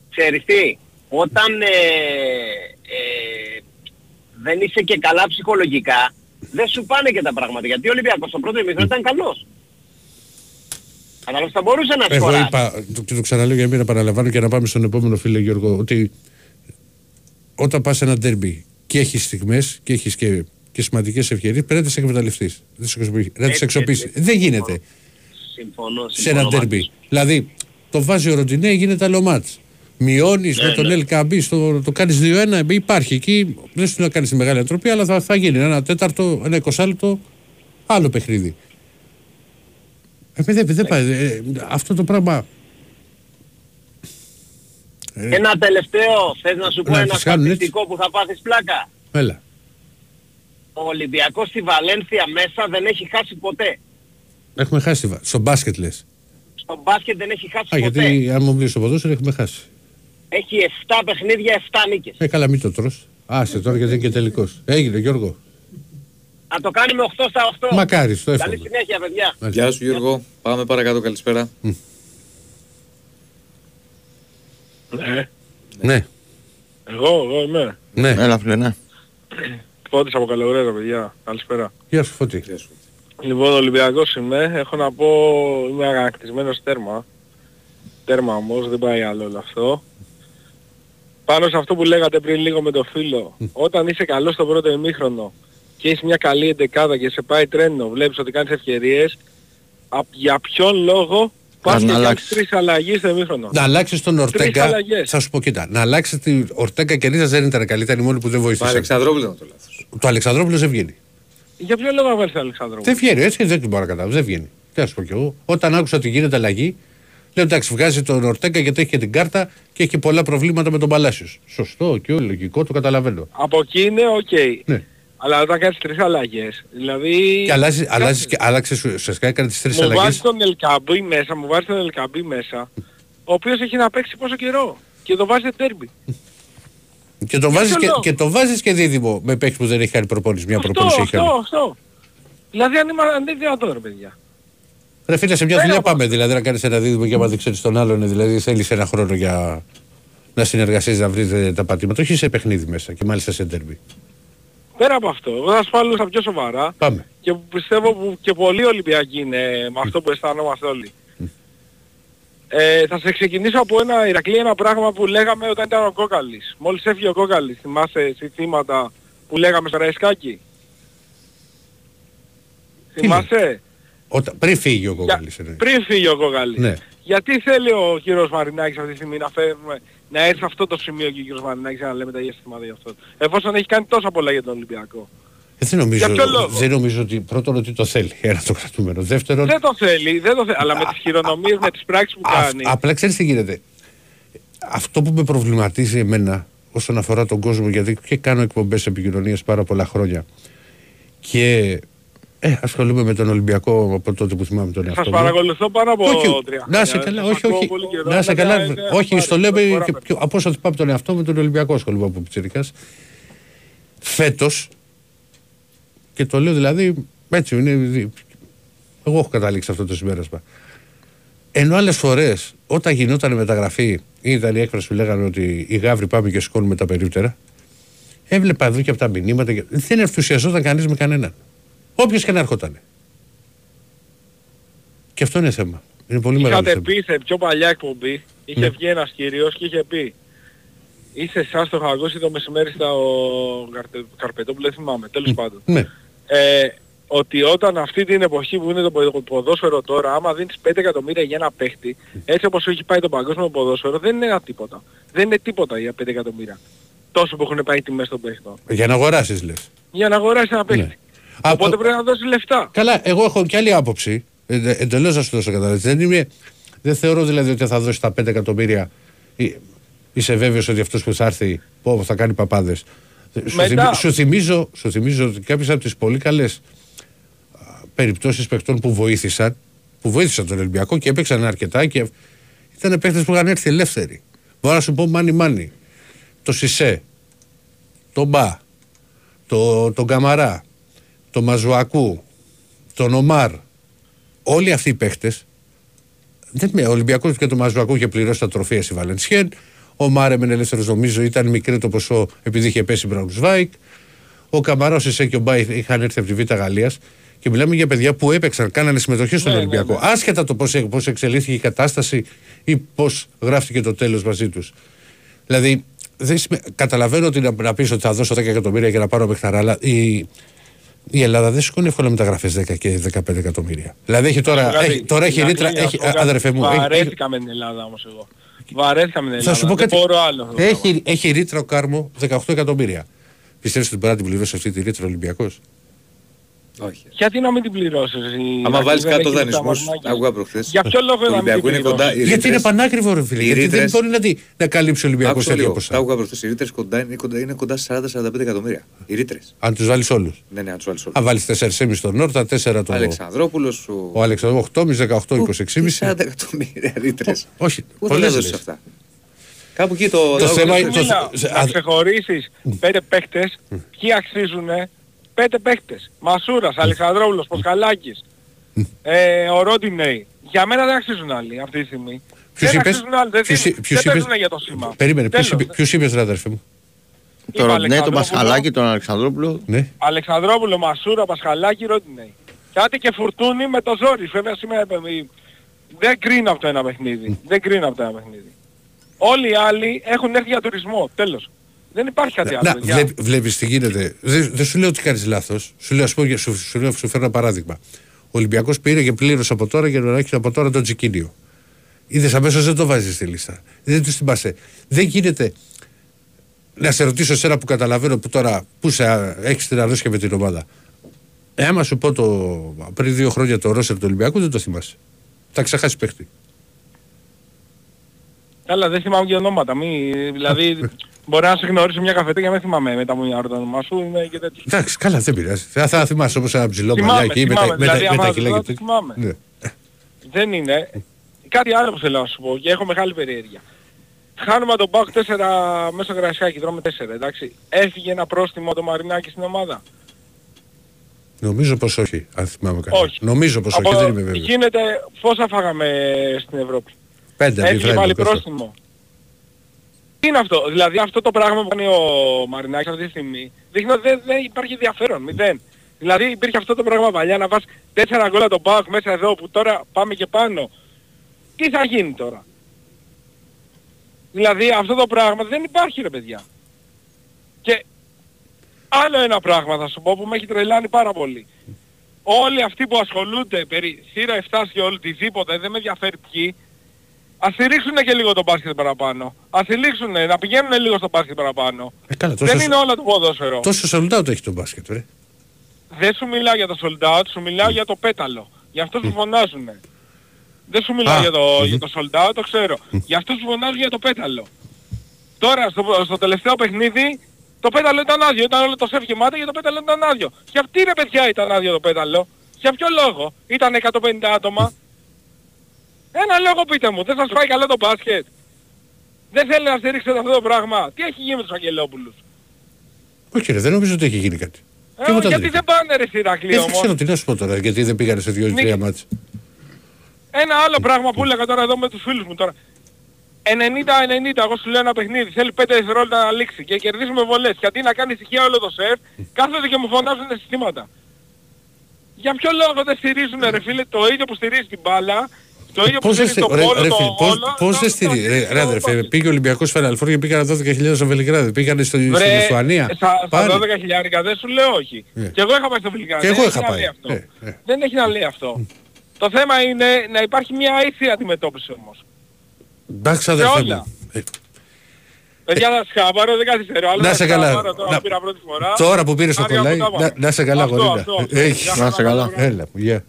Ξέρεις τι, όταν ε, ε, δεν είσαι και καλά ψυχολογικά, δεν σου πάνε και τα πράγματα. Γιατί ο Ολυμπιακός στο πρώτο ημίχρονο ήταν καλός. Αλλά θα μπορούσε να Εγώ σκοράσει. είπα, το, και το ξαναλέω για μην επαναλαμβάνω και να πάμε στον επόμενο φίλο Γιώργο, ότι όταν πας σε ένα ντερμπι και έχεις στιγμές και έχεις και, και σημαντικές ευκαιρίες, πρέπει να τις εκμεταλλευτείς. Να τις Έτσι, εξοπλίσει. έτσι. Δεν γίνεται Συμφωνώ, σε ένα συμφωνώ μαζί ντερμπι. σου. Δηλαδή, το βάζει ο Ροντινέ, γίνεται άλλο μάτς. Μειώνεις Ναι, με τον ναι. LKB, το, το κάνεις 2-1, υπάρχει εκεί. Δεν σου να κάνεις τη μεγάλη ανατροπή, αλλά θα, θα γίνει ένα τέταρτο, ένα εικοσάλεπτο άλλο παιχνίδι. Ε, παιδί, δεν πάει. ε, αυτό το πράγμα. Ε, Ένα τελευταίο, θες να σου πω Να ένα τις κάνουν έτσι. στατιστικό που θα πάθεις πλάκα; Έλα. Ο Ολυμπιακός στη Βαλένθια μέσα δεν έχει χάσει ποτέ. Έχουμε χάσει. βα- Στο μπάσκετ λες. Στο μπάσκετ δεν έχει χάσει Α, ποτέ. γιατί αν μου μιλήσει στο ποδόσφαιρο έχουμε χάσει. Έχει 7 παιχνίδια, 7 νίκες. Ε, καλά, μην το τρως. Άσε τώρα γιατί είναι και τελικός. Έγινε, Γιώργο. Να το κάνει με 8 στα 8. Μακάρι, το Καλή εύχομαι. συνέχεια παιδιά. Γεια σου Γιώργο. Πάμε παρακάτω. Καλησπέρα. Ναι. Ναι, Εγώ, εγώ είμαι. ναι. Έλα φίλε, ναι. Φώτης από Καλογρέρα, παιδιά. Καλησπέρα. Γεια σου, Φώτη. Γεια σου. Λοιπόν, Ολυμπιακός είμαι. Έχω να πω, είμαι αγανακτισμένος τέρμα. Τέρμα όμως, δεν πάει άλλο όλο αυτό. Πάνω σε αυτό που λέγατε πριν λίγο με το φίλο, όταν είσαι καλός στο πρώτο ημίχρονο και έχεις μια καλή εντεκάδα και σε πάει τρένο, βλέπεις ότι κάνεις ευκαιρίες, α, για ποιον λόγο πας Πας και να κάνεις αλλάξεις. τρεις αλλαγές στο ημίχρονο; Να αλλάξεις τον Ορτέγκα. αλλαγές. Θα σου πω, κοίτα. Να αλλάξεις την Ορτέγκα και Ρίζας δεν ήταν καλή. Ήταν η μόνη που δεν Μα βοήθησε. Αλεξανδρόπουλο ήταν το λάθος. Το Αλεξανδρόπουλος δεν βγαίνει. Για ποιο λόγο να βάλεις τον Αλεξάνδρου; Δεν βγαίνει, έτσι δεν την μπορώ να καταλάβω. Δεν βγαίνει. Τι να σου πω κι εγώ. Όταν άκουσα ότι γίνεται αλλαγή, λέω εντάξει, βγάζει τον Ορτέγκα γιατί έχει και την κάρτα και έχει και πολλά προβλήματα με τον Παλάσιος. Σωστό και όλο λογικό, το καταλαβαίνω. Από εκεί είναι οκ. Ναι. Αλλά όταν κάνεις τρεις αλλαγές, δηλαδή... Και αλλάζει, αλλάζεις και άλλαξες ουσιαστικά έκανες τις τρεις Μου βάζεις αλλαγές. τον Ελκαμπή μέσα, μου βάζεις τον Ελκαμπή μέσα, ο οποίος έχει να παίξει πόσο καιρό. Και τον βάζει ντέρμπι. Και το βάζεις και, λόγο; και, το βάζεις και δίδυμο με παίχτη που δεν έχει κάνει προπόνηση. Μια Αυτό, προπόνηση έχει αυτό, κάνει. αυτό. Δηλαδή αν είμαι αν είναι δυνατόν ρε παιδιά. Ρε φίλε, σε μια Πέρα δουλειά από πάμε. Δηλαδή να κάνεις ένα δίδυμο και άμα δεν ξέρεις τον άλλον, δηλαδή θέλεις ένα χρόνο για να συνεργαστείς να βρεις τα πατήματα. Όχι σε παιχνίδι μέσα και μάλιστα σε ντέρμπι. Πέρα από αυτό, εγώ θα σου πάρω στα πιο σοβαρά Πάμε. και που πιστεύω που και πολλοί Ολυμπιακοί είναι με αυτό που αισθανόμαστε όλοι. Ε, θα σε ξεκινήσω από ένα Ηρακλή, ένα πράγμα που λέγαμε όταν ήταν ο Κόκαλης. Μόλις έφυγε ο Κόκαλης, θυμάσαι συστήματα που λέγαμε στο Ραϊσκάκι. Θυμάσαι, Όταν, πριν φύγει ο Για- Κόκαλης. ναι. πριν φύγει ο Κόκαλης. Ναι. Γιατί θέλει ο κύριος Μαρινάκης αυτή τη στιγμή να φέρουμε, να έρθει σε αυτό το σημείο και ο κύριος Μαρινάκης για να λέμε τα αισθήματα για αυτό; Εφόσον έχει κάνει τόσα πολλά για τον Ολυμπιακό. Ε, Δεν νομίζω, Για ποιο λόγο; δεν νομίζω ότι πρώτον ότι το θέλει ένα το κρατούμενο. Δεύτερον, Δεν το θέλει, δεν το θέλει, αλλά με τις χειρονομίες, με τις πράξεις που α- κάνει. απλά ξέρεις τι γίνεται. Αυτό που με προβληματίζει εμένα όσον αφορά τον κόσμο, γιατί και κάνω εκπομπές επικοινωνίας πάρα πολλά χρόνια και ε, ασχολούμαι με τον Ολυμπιακό από τότε που θυμάμαι τον εαυτό Σας μου. παρακολουθώ πάνω από Όχι, τρία να σε χρόνια. καλά, Σας όχι, ακούω όχι. πολύ καιρό, Να σε αλλά καλά. είναι- Όχι, πάρει, στο λέμε προχωράμε. και πιο, από όσο θυμάμαι τον εαυτό μου, τον Ολυμπιακό ασχολούμαι από πιτσιρικάς. Φέτος, και το λέω δηλαδή, έτσι είναι, δι- εγώ έχω καταλήξει αυτό το συμπέρασμα. Ενώ άλλες φορές, όταν γινόταν η μεταγραφή, ή ήταν η έκφραση που λέγανε ότι οι γάβροι πάμε και σηκώνουμε τα περίπτερα, έβλεπα εδώ και από τα μηνύματα. Και... Δεν ενθουσιαζόταν κανείς με κανέναν. Όποιος και να έρχονταν. Και αυτό είναι θέμα. Είναι πολύ μεγάλο Είχατε θέμα. πει σε πιο παλιά εκπομπή, είχε Ναι. βγει ένας κύριος και είχε πει Είσαι εσάς το είχα ακούσει το μεσημέρι στα ο Καρτε- Καρπετόπουλο, δεν θυμάμαι, τέλος πάντων. Ναι. Ε, ότι όταν αυτή την εποχή που είναι το ποδο- ποδόσφαιρο τώρα, άμα δίνεις 5 εκατομμύρια για ένα παίχτη, έτσι όπως έχει πάει το παγκόσμιο ποδόσφαιρο, δεν είναι ένα τίποτα. Δεν είναι τίποτα για 5 εκατομμύρια. Τόσο που έχουν πάει οι τιμές των παίχτων. Για να αγοράσεις, λες. Για να αγοράσεις ένα παίχτη. Ναι. Οπότε Α, πρέπει να δώσεις λεφτά. Καλά, εγώ έχω και άλλη άποψη. Ε, Εντελώς να σου δώσω κατάλαβη. Δεν, είμαι, δεν θεωρώ δηλαδή ότι θα δώσεις τα 5 εκατομμύρια. ή- Είσαι βέβαιος ότι αυτός που θα έρθει πω, θα κάνει παπάδες. Σου, Μετά. θυμι- σου, θυμίζω, σου θυμίζω ότι κάποιες από τις πολύ καλές περιπτώσεις παιχτών που βοήθησαν, που βοήθησαν τον Ολυμπιακό και έπαιξαν αρκετά και ήταν παίχτες που είχαν έρθει ελεύθεροι. Μπορώ να σου πω μάνι μάνι. Το Σισέ, το Μπα, το, τον Καμαρά, το Μαζουακού, τον Ομάρ, όλοι αυτοί οι παίχτες. Ο Ολυμπιακός και το Μαζουακού είχε πληρώσει τα τροφεία στη Βαλενσιέν. Ο Ομάρ έμενε ελεύθερος, νομίζω, ήταν μικρό το ποσό επειδή είχε πέσει Μπραουνσβάικ. Ο Καμαρά, ο Σισέ και ο Μπα είχαν έρθει από τη Β' Γαλλίας. Και μιλάμε για παιδιά που έπαιξαν, κάνανε συμμετοχή στον Ναι, ναι, Ολυμπιακό. ναι. Άσχετα το πώς πώς εξελίχθηκε η κατάσταση ή πώς γράφτηκε το τέλος μαζί τους. Δηλαδή, δεν σημαίνει- καταλαβαίνω ότι να, να πεις ότι θα δώσω 10 εκατομμύρια για να πάρω παιχταρά, αλλά η, η Ελλάδα δεν σηκώνει εύκολα μεταγραφές 10 και 15 εκατομμύρια. Δηλαδή έχει τώρα, Δηλαδή, έχει, τώρα έχει στην ρήτρα. Αγγλία, Έχει, να σου πω κάτι. αδερφέ μου, έχει, έχει, Βαρέθηκα με την Ελλάδα όμως εγώ. Βαρέθηκα με την Ελλάδα. θα σου πω Δεν κάτι. μπορώ άλλο. Έχει, έχει ρήτρα ο Κάρμο 18 εκατομμύρια. Πιστεύεις ότι μπορεί να την πληρώσει αυτή τη ρήτρα ο Ολυμπιακός; Όχι. Γιατί να μην την πληρώσεις εσύ. Άμα να βάλεις δεν κάτω έχει τα δανεισμούς, μαρμάκια. άκουγα προχθές. Για ποιο λόγο Το να μην την Ολυμπιακό είναι κοντά. πληρώσεις; οι Γιατί είναι ρήτρες- πανάκριβο, ρε φίλε. οι Γιατί δεν ρήτρες- μπορεί να, τη- να καλύψει ο Ολυμπιακό Άκουσα τέτοια λίγο. ποσά. Τα άκουγα προχθές. Οι ρήτρες κοντά είναι, κοντά, είναι κοντά σε 40-45 εκατομμύρια. Οι ρήτρες. Αν τους βάλεις όλους. Ναι, ναι, αν τους βάλεις όλους. Αν βάλεις 4,5 στον Νόρτα, 4 το. Αλεξανδρόπουλος, ο... Ο Αλεξανδρό 8,5, 18, 26,5. 40 εκατομμύρια ρήτρες. Όχι, Πού θα πολλές τα δώσεις λες. αυτά. Κάπου εκεί το... Το θέμα είναι- το- Μίλα, σε- να α- ξεχωρίσεις πέντε παίχτες, ποιοι αξίζουνε, πέντε παίχτες. Μασούρας, Αλεξανδρόπουλος, Ποσχαλάκης, ε, ο Ρόντινεϊ. Για μένα δεν αξίζουν άλλοι αυτή τη στιγμή. Ποιους δεν είπες; αξίζουν άλλοι, δεν, Ποιους- δεν, ποιους δεν είπες; παίζουν για το σήμα. Περίμενε, Τέλος. ποιου είπες, ρε αδερφέ μου; Το Ροντινέ, τον Αλεξανδρόπουλο. Πασχαλάκη, τον Αλεξανδρόπουλο. Ναι. Αλεξανδρόπουλο, Μασούρα, Πασχαλάκη, Ρόντινεϊ. Κάτι και φουρτούνι με το ζόρι. Βέβαια σήμερα ε, δεν κρίνω από το ένα παιχνίδι. Δεν κρίνω από το ένα παιχνίδι. Όλοι οι άλλοι έχουν έρθει για τουρισμό. Τέλος. Δεν υπάρχει κάτι άλλο. Να, παιδιά. βλέπει, βλέπεις τι γίνεται. Δεν, δεν σου λέω ότι κάνεις λάθος. Σου λέω, ας πω, σου, σου, λέω, σου φέρω ένα παράδειγμα. Ο Ολυμπιακός πήρε και πλήρωσε από τώρα για να έχει από τώρα τον Τζικίνιο. Είδες αμέσως δεν το βάζεις στη λίστα. Δεν τους θυμάσαι. Δεν γίνεται να σε ρωτήσω εσένα που καταλαβαίνω που τώρα που σε έχεις την αρρώστια με την ομάδα. Ε, άμα σου πω το, πριν δύο χρόνια το Ρώσερ του Ολυμπιακού δεν το θυμάσαι. Θα ξεχάσει παίχτη. Καλά, δεν θυμάμαι και ονόματα. Μη, δηλαδή, μπορεί να σε γνωρίσω μια καφετέ με θυμάμαι μετά μου μια το όνομά σου. Είμαι και τέτοιος. Εντάξει, καλά, δεν πειράζει. Θα, θα θυμάσαι όπως ένα ψηλό Θυμάμαι, μαλλιά εκεί με τα- θυμάμαι, με τα- δηλαδή, με τα άμα κιλά το και δω, τέτοια. θυμάμαι. Ναι. Δεν είναι. Κάτι άλλο που θέλω να σου πω και έχω μεγάλη περιέργεια. Χάνουμε τον Μπακ 4 μέσω γρασιάκι, τρώμε 4, εντάξει. Έφυγε ένα πρόστιμο το Μαρινάκι στην ομάδα. Νομίζω πως όχι, αν θυμάμαι καλά. Όχι. Νομίζω πως όχι, Από- δεν είμαι βέβαιος. Γίνεται, πόσα φάγαμε στην Ευρώπη; Πέντε, Έφυγε διφράγει πάλι το πες το. πρόστιμο. Τι είναι αυτό, δηλαδή αυτό το πράγμα που κάνει ο Μαρινάκης αυτή τη στιγμή δείχνει ότι δεν, δεν υπάρχει ενδιαφέρον, μηδέν. Δηλαδή υπήρχε αυτό το πράγμα παλιά να βάζεις τέσσερα γκολ από τον Πάοκ μέσα εδώ που τώρα πάμε και πάνω. Τι θα γίνει τώρα; Δηλαδή αυτό το πράγμα δεν υπάρχει ρε παιδιά. Και άλλο ένα πράγμα θα σου πω που με έχει τρελάνει πάρα πολύ. Όλοι αυτοί που ασχολούνται περί θύρα 7 και οτιδήποτε, δεν με ενδιαφέρει ποιοι, ας στηρίξουν και λίγο το μπάσκετ παραπάνω. Ας στηρίξουν, να πηγαίνουν λίγο στο μπάσκετ παραπάνω. Ε, καλά, τόσο, Δεν είναι όλα το ποδόσφαιρο. τόσο sold out έχει το μπάσκετ, ρε. Δεν σου μιλάω για το sold out, σου μιλάω για το πέταλο. Για αυτό που φωνάζουν. Δεν σου μιλάω Α, για, το, μμμ. για το sold out, το ξέρω. Για αυτούς που φωνάζουν για το πέταλο. Τώρα στο, στο τελευταίο παιχνίδι το πέταλο ήταν άδειο. Ήταν όλο το σεφ γεμάτο και το πέταλο ήταν άδειο. Για αυτή ρε παιδιά ήταν άδειο το πέταλο; Για ποιο λόγο; Ήταν 150 άτομα. Ένα λόγο πείτε μου. Δεν σας πάει καλά το μπάσκετ; Δεν θέλει να στηρίξετε αυτό το πράγμα; Τι έχει γίνει με τους Αγγελόπουλους; Όχι ρε, δεν νομίζω ότι έχει γίνει κάτι. Ε, Τίποτα γιατί δεν δεν πάνε ρε στην Ηρακλή Ε, δεν όμως; ξέρω τι να σου πω τώρα, γιατί δεν πήγανε σε δύο-τρία Νίκη. μάτς. Ένα άλλο πράγμα που έλεγα τώρα εδώ με τους φίλους μου τώρα. 90-90, εγώ σου λέω ένα παιχνίδι, θέλει 5 δευτερόλεπτα να λήξει και κερδίζουμε βολές. Γιατί να κάνει ησυχία όλο το σεφ, κάθονται και μου φωνάζουν συστήματα. Για ποιο λόγο δεν στηρίζουν ρε φίλε το ίδιο που στηρίζει την μπάλα, το ίδιο που Πώς δεν στηρίζει στη- το ρε, πόλο, ρε, το φίλε, πώς- όλο. πώς δεν στηρίζει. Ρε, ρε, αδερφέ, πήγε ο Ολυμπιακός Final Four και πήγανε 12.000 στο Βελιγράδι. Πήγανε στο, στην Βρε, Λιθουανία. στα, στα Πάλι. 12 χιλιάρικα δεν σου λέω όχι. Ε. Και εγώ είχα πάει στο Βελιγράδι. Και δεν εγώ έχει είχα να πάει. λέει αυτό. Ε, ε. Δεν έχει να λέει αυτό. Το θέμα είναι να υπάρχει μια ίσια αντιμετώπιση όμως. Εντάξει αδερφέ όλα. μου. Ε, Παιδιά θα σκάβαρω, δεν καθυστερώ. άλλο Να θα σε καλά. σκάβαρω Τώρα Να- που πήρα πρώτη φορά. Τώρα που πήρες το Άδεια κολλάι, από τα να, πάνω. να σε καλά Αυτό, γορίνα. αυτό, αυτό. Έχεις. Για Να σε καλά. Έλα, γεια.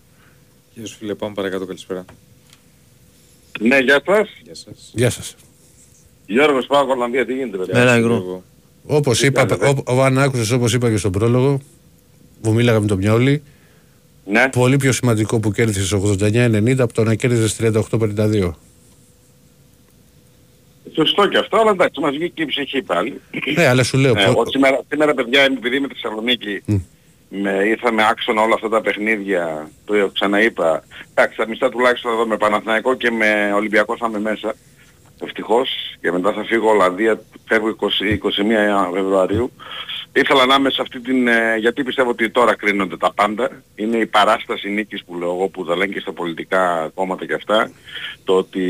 Γεια σου φίλε, πάμε παρακάτω, καλησπέρα. Ναι, γεια σας. Γεια σας. Γεια σας. Γιώργος πάω Κολομβία, τι γίνεται παιδιά; Έλα, Σου Υγρό. λέγω. Όπως Τι είπα, κάνετε; ο, ο, αν άκουσες όπως είπα και στον πρόλογο, που μίλαγα με τον Μιόλη, Ναι. πολύ πιο σημαντικό που κέρδισες 89-90 από το να κέρδισες 38-52. Σωστό και αυτό, αλλά εντάξει, μας βγήκε η ψυχή πάλι. Ναι, αλλά σου λέω, Ε, πο- εγώ σήμερα, σήμερα παιδιά, επειδή είμαι στη Θεσσαλονίκη, με, ήρθα με άξονα όλα αυτά τα παιχνίδια, το ξαναείπα. Εντάξει, τα μισά τουλάχιστον εδώ με Παναθηναϊκό και με Ολυμπιακό θα είμαι μέσα. Ευτυχώς. Και μετά θα φύγω Ολλανδία, φεύγω 20, 21 Φεβρουαρίου. Ήθελα να είμαι σε αυτή την... ε, γιατί πιστεύω ότι τώρα κρίνονται τα πάντα. Είναι η παράσταση νίκης που λέω εγώ που τα λένε και στα πολιτικά κόμματα και αυτά. Το ότι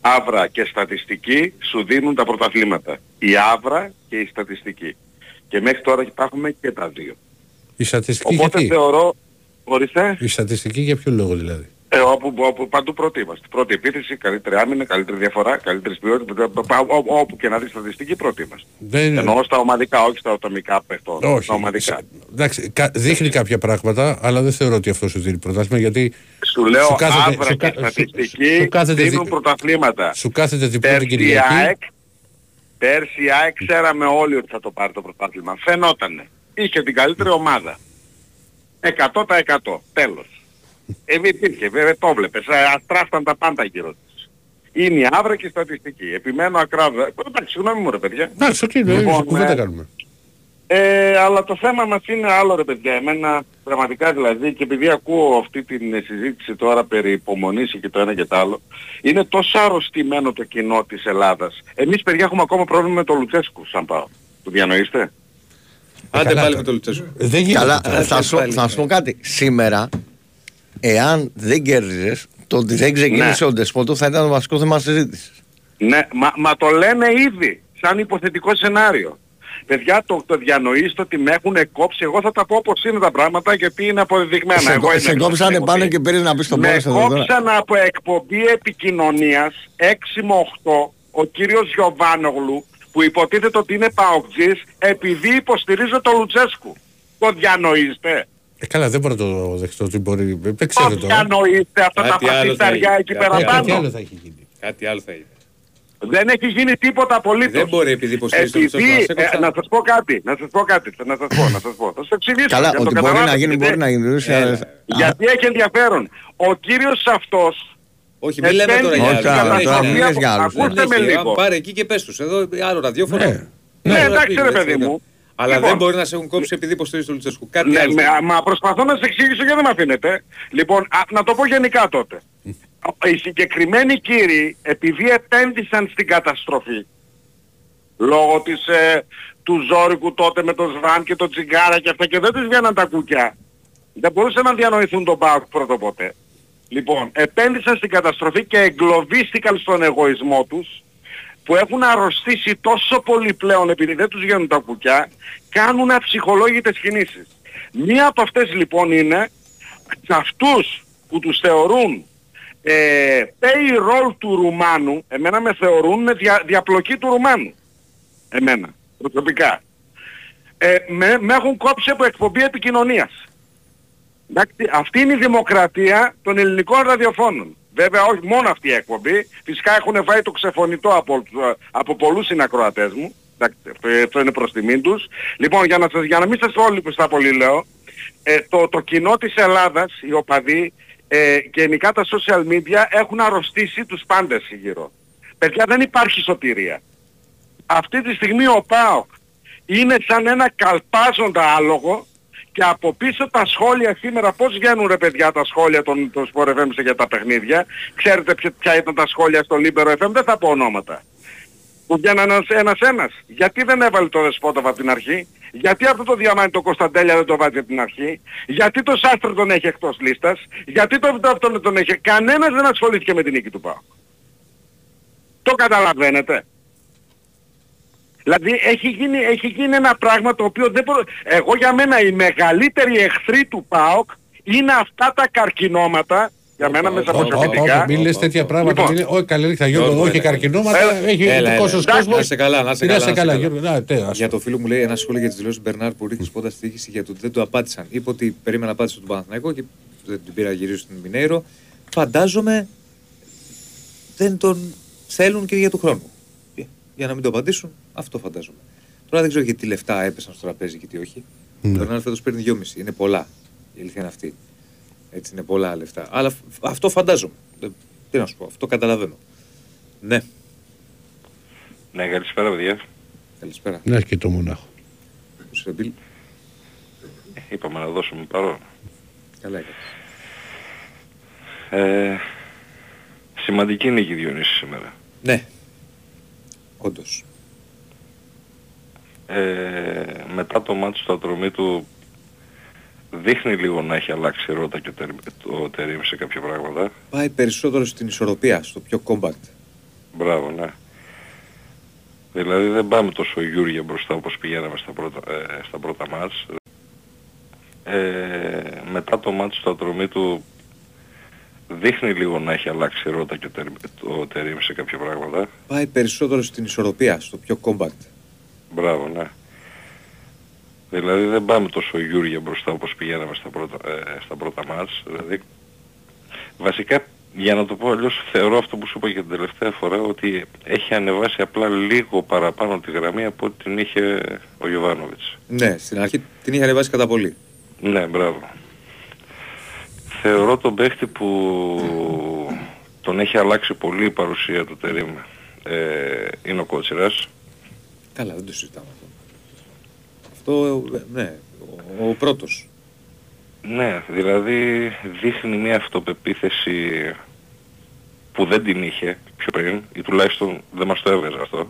άβρα και στατιστική σου δίνουν τα πρωταθλήματα. Η άβρα και η στατιστική. Και μέχρι τώρα υπάρχουν και τα δύο. η στατιστική Οπότε γιατί; θεωρώ... Ορίστε; Η στατιστική για ποιο λόγο δηλαδή; Ε, όπου, όπου παντού πρώτοι είμαστε. Πρώτη επίθεση, καλύτερη άμυνα, καλύτερη διαφορά, καλύτερη ποιότητα. πα- πα- ό- Όπου και να δεις στατιστική πρώτη είμαστε. Δεν... Εννοώ στα ομαδικά, όχι στα ατομικά παιχτών. Όχι. Στα ομαδικά. Εντάξει, κα- δείχνει κάποια πράγματα, αλλά δεν θεωρώ ότι αυτός σου δίνει πρωτάθλημα γιατί Σου λέω Σου κάθεται- άβρα σου και κα- σου- στατιστική σου κάθεται δίνουν δι- πρωταθλήματα. σου κάθεται την πρώτη Πέρσι η Κυριακή. ΑΕΚ, πέρσι η ΑΕΚ ξέραμε όλοι ότι θα το πάρει το πρωτάθλημα. Φαινότανε. Είχε την καλύτερη ομάδα. 100% τέλος. Ε, δεν υπήρχε, βέβαια το βλέπεις. Ε, αστράφταν τα πάντα γύρω της. Είναι η άβρα και η στατιστική. Επιμένω ακράδαντα. Ε, Εντάξει, συγγνώμη μου ρε παιδιά. Εντάξει, οκ, ναι, Λοιπόν, κουβέντα ε, κάνουμε. Ε, αλλά το θέμα μας είναι άλλο ρε παιδιά. Εμένα πραγματικά δηλαδή και επειδή ακούω αυτή την ε, συζήτηση τώρα περί υπομονής και το ένα και το άλλο είναι τόσο αρρωστημένο το κοινό της Ελλάδας. Εμείς παιδιά έχουμε ακόμα πρόβλημα με τον Λουτσέσκου σαν ΠΑΟΚ. Το διανοείστε; Άντε καλά, πάλι το- με το Λουτσέσκου. Δεν γίνεται. Καλά, τώρα. ε, θα σου, πάλι. θα σου πω κάτι. Σήμερα, εάν δεν κέρδιζες, το ότι δεν ξεκίνησε Ναι. ο Ντεσπόντοφ θα ήταν το βασικό θέμα συζήτησης. Ναι, μα, μα το λένε ήδη σαν υποθετικό σενάριο. Παιδιά το, το διανοείστε ότι με έχουν κόψει. Εγώ θα τα πω όπως είναι τα πράγματα γιατί είναι αποδεδειγμένα. Σε, Εγώ κο- είμαι σε αυτός που κόψανε έχω πάνω πει. και πήρες να πεις τον Με πόνο εδώ τώρα. κόψαν από εκπομπή επικοινωνίας 6 με 8 ο κύριος Γιωβάνογλου που υποτίθεται ότι είναι παοκτζής επειδή υποστηρίζει τον Λουτσέσκου. Το διανοείστε. Ε, καλά, δεν μπορώ να το δεχτώ ότι μπορεί. Δεν ξέρω Μα τώρα. νοείστε αυτά τα Κάτι άλλο θα φασισταριά γίνει. εκεί Κάτι πέρα Ε, κάτι πάνω. άλλο θα έχει γίνει. Κάτι άλλο θα είναι. Δεν έχει γίνει τίποτα απολύτως. Δεν μπορεί επειδή υποστηρίζει τον Επειδή, Μητσοτάκη να σε ε, να σας πω κάτι, να σας πω κάτι, να σας πω, να σας πω. Θα σας εξηγήσω. Καλά, για να ότι το μπορεί να καταλάβετε, γίνει, γιατί- μπορεί να γίνει. Έλα. Γιατί έχει ενδιαφέρον. Ο κύριος αυτός Όχι, μην λέμε τώρα για Όχι, άλλους. τώρα, Δεν έχει, τώρα, ναι. μην λες για άλλους. Δεν Ακούστε με έχει. λίγο. Αν Πάρε εκεί και πες τους. Εδώ άλλο ραδιόφωνο. Ναι. Ναι, Άλλο εντάξει να ρε πει, παιδί έτσι, μου. Αλλά Λοιπόν. δεν μπορεί να σε έχουν κόψει επειδή υποστηρίζει τον Λουτσέσκου. Κάτι Ναι, άλλο. με- μα προσπαθώ να σας εξηγήσω γιατί δεν με αφήνετε. Λοιπόν, α, να το πω γενικά τότε. Οι συγκεκριμένοι κύριοι, επειδή επένδυσαν στην καταστροφή, λόγω της, ε, του Ζόρικου τότε με τον Σβάν και τον Τσιγκάρα και αυτά και δεν τους βγαίναν τα κουκιά, δεν μπορούσαν να διανοηθούν τον Πάοκ πρώτο ποτέ. Λοιπόν, επένδυσαν στην καταστροφή και εγκλωβίστηκαν στον εγωισμό τους που έχουν αρρωστήσει τόσο πολύ πλέον επειδή δεν τους βγαίνουν τα κουκιά, κάνουν αψυχολόγητες κινήσεις. Μία από αυτές λοιπόν είναι σε αυτούς που τους θεωρούν ε, payroll του Ρουμάνου, εμένα με θεωρούν δια, διαπλοκή του Ρουμάνου. Εμένα, προσωπικά. Ε, με, με έχουν κόψει από εκπομπή επικοινωνίας. Εντάξει, αυτή είναι η δημοκρατία των ελληνικών ραδιοφώνων. Βέβαια όχι μόνο αυτή η εκπομπή. Φυσικά έχουν φάει το ξεφωνητό από, από πολλούς συνακροατές μου. Εντάξει, αυτό- αυτό είναι προς τιμήν τους. Λοιπόν, για να, σας, για να μην σας όλοι που στα πολύ λέω, ε, το, το κοινό της Ελλάδας, οι οπαδοί ε, και γενικά τα social media έχουν αρρωστήσει τους πάντες γύρω. Παιδιά δεν υπάρχει σωτηρία. Αυτή τη στιγμή ο ΠΑΟΚ είναι σαν ένα καλπάζοντα άλογο και από πίσω τα σχόλια σήμερα, πώς βγαίνουν ρε παιδιά τα σχόλια των, των Sport FM για τα παιχνίδια. Ξέρετε ποια, ποια ήταν τα σχόλια στο Libero FM, δεν θα πω ονόματα. Που βγαίναν ένας, ένας ένας. Γιατί δεν έβαλε το Δεσπότοβα από την αρχή; Γιατί αυτό το διαμάνι το Κωνσταντέλια δεν το βάζει από την αρχή; Γιατί το Σάστρο τον έχει εκτός λίστας; Γιατί το Βιτόφτον τον έχει. Κανένας δεν ασχολήθηκε με την νίκη του ΠΑΟΚ. Το καταλαβαίνετε. Δηλαδή έχει γίνει, έχει γίνει ένα πράγμα το οποίο δεν μπορώ... Εγώ για μένα οι μεγαλύτεροι εχθροί του ΠΑΟΚ είναι αυτά τα καρκινώματα, για μένα μέσα Ω, ω, ω, προσωπικά. Μην λες τέτοια πράγματα. Λοιπόν. μην λες- Όχι καλή νύχτα Γιώργο, Γιώργο, όχι έλα. καρκινόματα. Έλα. Έχει Έλα, έλα. κόσμος Εντάξει, κόσμος. Να σε καλά, να σε Να καλά. σε να καλά Γιώργο. Να, τε, ας Για το φίλο μου λέει ένα σχόλιο για τις δηλώσεις του Μπερνάρ που ρίχνεις πόντας στη διοίκηση για το ότι δεν του απάντησαν. Είπε ότι περίμενα απάντηση του Παναθηναϊκό και δεν την πήρα γυρίσω στην Μινέιρο. Φαντάζομαι δεν τον θέλουν και για του χρόνου. Για- Για να μην το απαντήσουν, αυτό φαντάζομαι. Τώρα δεν ξέρω γιατί λεφτά έπεσαν στο τραπέζι και τι όχι. Ναι. Ο Μπερνάρ φέτος παίρνει 2,5. Είναι πολλά. Η αλήθεια είναι αυτή. Έτσι είναι πολλά λεφτά. Αλλά φ- αυτό φαντάζομαι. Δεν- Τι να σου πω, αυτό καταλαβαίνω. Ναι, Ναι, καλησπέρα παιδιά. καλησπέρα. Ναι, και το μονάχο. Ο Σεμπίλ, Είπαμε να δώσουμε παρόν. καλά έκανες. Ε, σημαντική νίκη Διονύση σήμερα. Ναι. Όντως. Ε, μετά το μάτι στο ατρομή του δείχνει λίγο να έχει αλλάξει ρότα και ο Τερ- ο Τερίμ σε κάποια πράγματα. Πάει περισσότερο στην ισορροπία, στο πιο compact. Μπράβο, ναι. Δηλαδή δεν πάμε τόσο γιούργια μπροστά όπως πηγαίναμε στα πρώτα, ε, στα πρώτα μάτς. Ε, μετά το μάτς στο ατρομή του δείχνει λίγο να έχει αλλάξει ρότα και ο Τερ- ο Τερίμ σε κάποια πράγματα. Πάει περισσότερο στην ισορροπία, στο πιο compact. Μπράβο, ναι. Δηλαδή δεν πάμε τόσο γιούργια μπροστά όπως πηγαίναμε στα πρώτα, ε, στα πρώτα μάτς. Δηλαδή, βασικά, για να το πω αλλιώς, θεωρώ αυτό που σου είπα και την τελευταία φορά, ότι έχει ανεβάσει απλά λίγο παραπάνω τη γραμμή από ό,τι την είχε ο Γιωβάνοβιτς. Ναι, στην αρχή την είχε ανεβάσει κατά πολύ. Ναι, μπράβο. Θεωρώ τον παίχτη που τον έχει αλλάξει πολύ η παρουσία του Τερίμ ε, είναι ο Κότσιρας. Καλά, δεν το συζητάμε αυτό. Αυτό, ε, ναι, ο, ο πρώτος. Ναι, δηλαδή δείχνει μια αυτοπεποίθηση που δεν την είχε πιο πριν ή τουλάχιστον δεν μας το έβγαζε αυτό.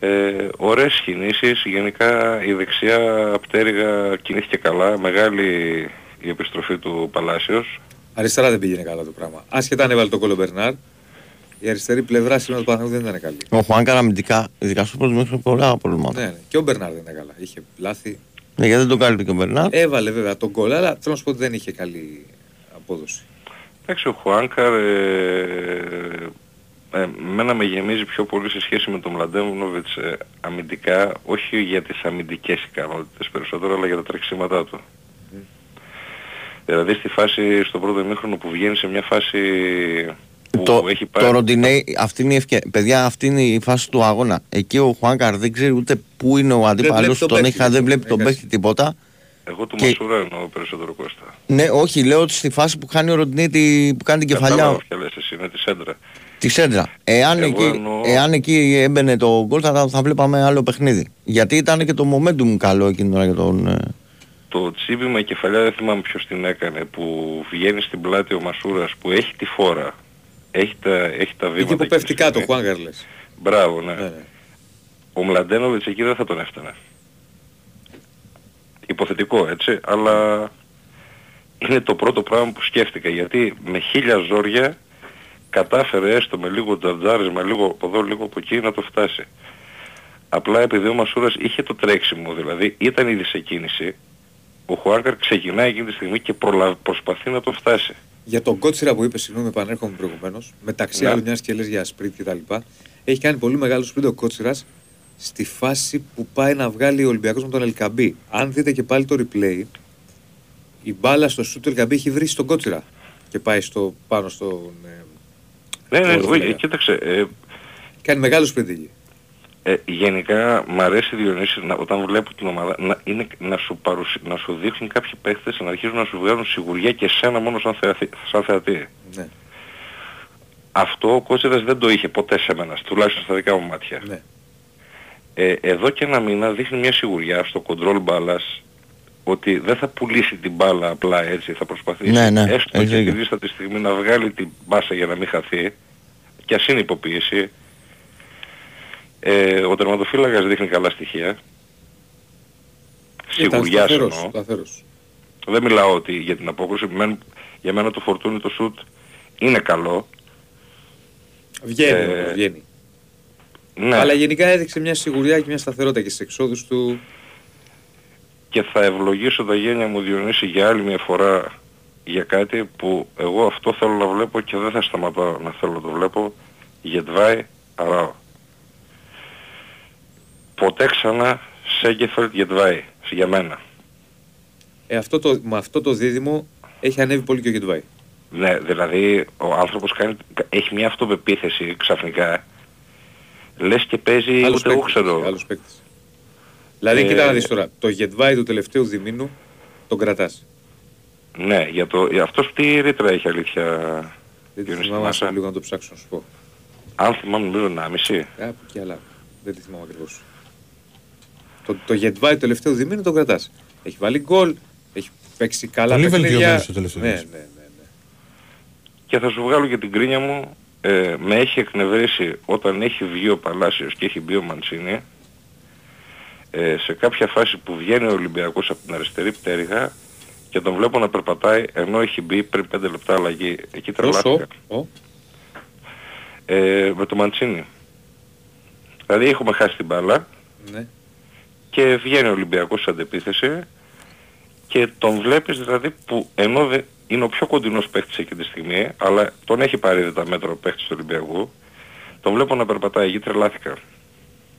Ε, ωραίες κινήσεις, γενικά η δεξιά πτέρυγα κινήθηκε καλά, μεγάλη η επιστροφή του Παλάσιος. Αριστερά δεν πήγαινε καλά το πράγμα. Άσχετα αν έβαλε τον κόλλο Μπερνάρ, η αριστερή πλευρά σήμερα του Παναγιώτου δεν ήταν καλή. Ο Χουάνκαρ αμυντικά, ειδικά στο πρώτο μέχρι πολλά προβλήματα. Ναι, ναι. Και ο Μπερνάρ δεν ήταν καλά. Είχε λάθη. Ναι, γιατί δεν τον κάνει και ο Μπερνάρ. Έβαλε βέβαια τον κόλλο, αλλά θέλω να σου πω ότι δεν είχε καλή απόδοση. Εντάξει, ο Χουάνκαρ ε, ε, μένα με γεμίζει πιο πολύ σε σχέση με τον Μλαντέμβνοβιτς ε, αμυντικά, όχι για τις αμυντικές ικανότητες περισσότερο, αλλά για τα τρεξίματά του. Δηλαδή στη φάση, στο πρώτο ημίχρονο που βγαίνει σε μια φάση που Το, έχει πάρει... το ροντινέι, αυτή είναι η ευκαιρία. Παιδιά, αυτή είναι η φάση του αγώνα. Εκεί ο Χουάνκαρ δεν ξέρει ούτε πού είναι ο αντίπαλος, τον τον παίκτη, είχα, δεν βλέπει τον έκασε. παίχτη τίποτα. Εγώ του και- Μασούρα εννοώ περισσότερο Κώστα. Ναι, όχι, λέω ότι στη φάση που κάνει ο Ροντινέι τη- που κάνει την κεφαλιά Κατάλαβα ποια λες εσύ, είναι τη σέντρα. τη σέντρα. Εάν, Εγώ εκεί, εννοώ- εάν εκεί έμπαινε το γκολ θα, θα βλέπαμε άλλο παιχνίδι. Γιατί ήταν και το momentum καλό εκείνη την ώρα για τον... ε, Το τσίπημα η κεφαλιά δεν θυμάμαι ποιος την έκανε που βγαίνει στην πλάτη ο Μασούρας που έχει τη φόρα. Έχει τα, έχει τα βήματα. Εκεί που εκείνη πέφτει τη κάτω, στιγμή. Χουάνγκαρ λες. Μπράβο, ναι. Ναι, ναι. Ο Μλαντένοβιτς εκεί δεν θα τον έφτανε. Υποθετικό έτσι, αλλά είναι το πρώτο πράγμα που σκέφτηκα γιατί με χίλια ζόρια κατάφερε έστω με λίγο τζαρτζάρισμα, λίγο από εδώ, λίγο από εκεί να το φτάσει. Απλά επειδή ο Μασούρας είχε το τρέξιμο, δηλαδή ήταν ήδη σε κίνηση, ο Χουάνκαρ ξεκινάει εκείνη τη στιγμή και προλα... προσπαθεί να το φτάσει. Για τον Κότσιρα που είπες, συγγνώμη, επανέρχομαι προηγουμένως, μεταξύ Ναι. άλλων μιας και λες για σπριντ κτλ. Έχει κάνει πολύ μεγάλο σπριντ ο Κότσιρας στη φάση που πάει να βγάλει ο Ολυμπιακός με τον Ελκαμπή. Αν δείτε και πάλι το replay, η μπάλα στο σούτ του Ελκαμπή έχει βρει στον Κότσιρα και πάει στο, πάνω στον. ε, Ναι, ναι, Ωραία. όχι, κοίταξε, ε, κάνει μεγάλο σπριντ εκεί. Ε, γενικά μ' αρέσει Διονύση να, όταν βλέπω την ομάδα να, είναι, να, σου παρουσι... να σου δείχνουν κάποιοι παίχτες να αρχίζουν να σου βγάλουν σιγουριά και σένα μόνο σαν, θεατη... σαν θεατή. Ναι. Αυτό ο Κότσιρας δεν το είχε ποτέ σε μένα, τουλάχιστον στα δικά μου μάτια. Ναι. Ε, εδώ και ένα μήνα δείχνει μια σιγουριά στο control μπάλας ότι δεν θα πουλήσει την μπάλα απλά έτσι, θα προσπαθήσει Ναι, ναι, έστω έχεις και δίκιο. τη δίστατη στιγμή να βγάλει την μπάσα για να μην χαθεί και ας είναι υποποίηση. Ε, ο τερματοφύλακας δείχνει καλά στοιχεία. Σιγουριάς Ήταν εννοώ. σταθερός. Δεν μιλάω ότι για την απόκριση. Μεν- Για μένα το φορτούνι το σουτ είναι καλό. Βγαίνει, Ε, όμως, βγαίνει. Ναι. Αλλά γενικά έδειξε μια σιγουριά και μια σταθερότητα και στις εξόδους του. και θα ευλογήσω τα γένια μου Διονύση για άλλη μια φορά για κάτι που εγώ αυτό θέλω να βλέπω και δεν θα σταματάω να θέλω να το βλέπω Γετβάη Αράο. Ποτέ ξανά Σέγκεφελτ Γετβάη για μένα. Ε, αυτό το, με αυτό το δίδυμο έχει ανέβει πολύ και ο Γετβάη. Ναι, δηλαδή ο άνθρωπος κάνει, έχει μια αυτοπεποίθηση ξαφνικά λες και παίζει Άλλος ούτε εγώ παίκτης, ξέρω. άλλος παίκτης. Δηλαδή, Ε, κοίτα να δεις τώρα, το Γετβάη του τελευταίου διμήνου τον κρατάς. Ναι, για το, για αυτός τι ρήτρα έχει αλήθεια Δεν τη Διονύση θυμάμαι, Μάσα. άσε λίγο να το ψάξω να σου πω. Αν θυμάμαι νομίζω ένα μισή. Κάπου και αλλά δεν τη θυμάμαι ακριβώς. Το, το Γετβάη του τελευταίου διμήνου τον κρατάς. Έχει βάλει γκολ, έχει παίξει καλά Πολύ παιχνίδια. βελτιωμένος στο τελευταίο ναι, ναι, διάστημα. ναι, ναι. Και θα σου βγάλω και την κρίνια μου. Ε, με έχει εκνευρίσει όταν έχει βγει ο Παλάσιος και έχει μπει ο Μαντσίνη ε, σε κάποια φάση που βγαίνει ο Ολυμπιακός από την αριστερή πτέρυγα και τον βλέπω να περπατάει ενώ έχει μπει πριν 5 λεπτά αλλαγή. Εκεί τρελάθηκα. Όσο, ο, Ε, με το Μαντσίνη. Δηλαδή έχουμε χάσει την μπάλα ναι. Και βγαίνει ο Ολυμπιακός σε αντεπίθεση και τον βλέπεις δηλαδή που ενώ δεν είναι ο πιο κοντινός παίχτης εκείνη τη στιγμή αλλά τον έχει πάρει ήδη τα μέτρα ο παίχτης του Ολυμπιακού τον βλέπω να περπατάει εκεί τρελάθηκα.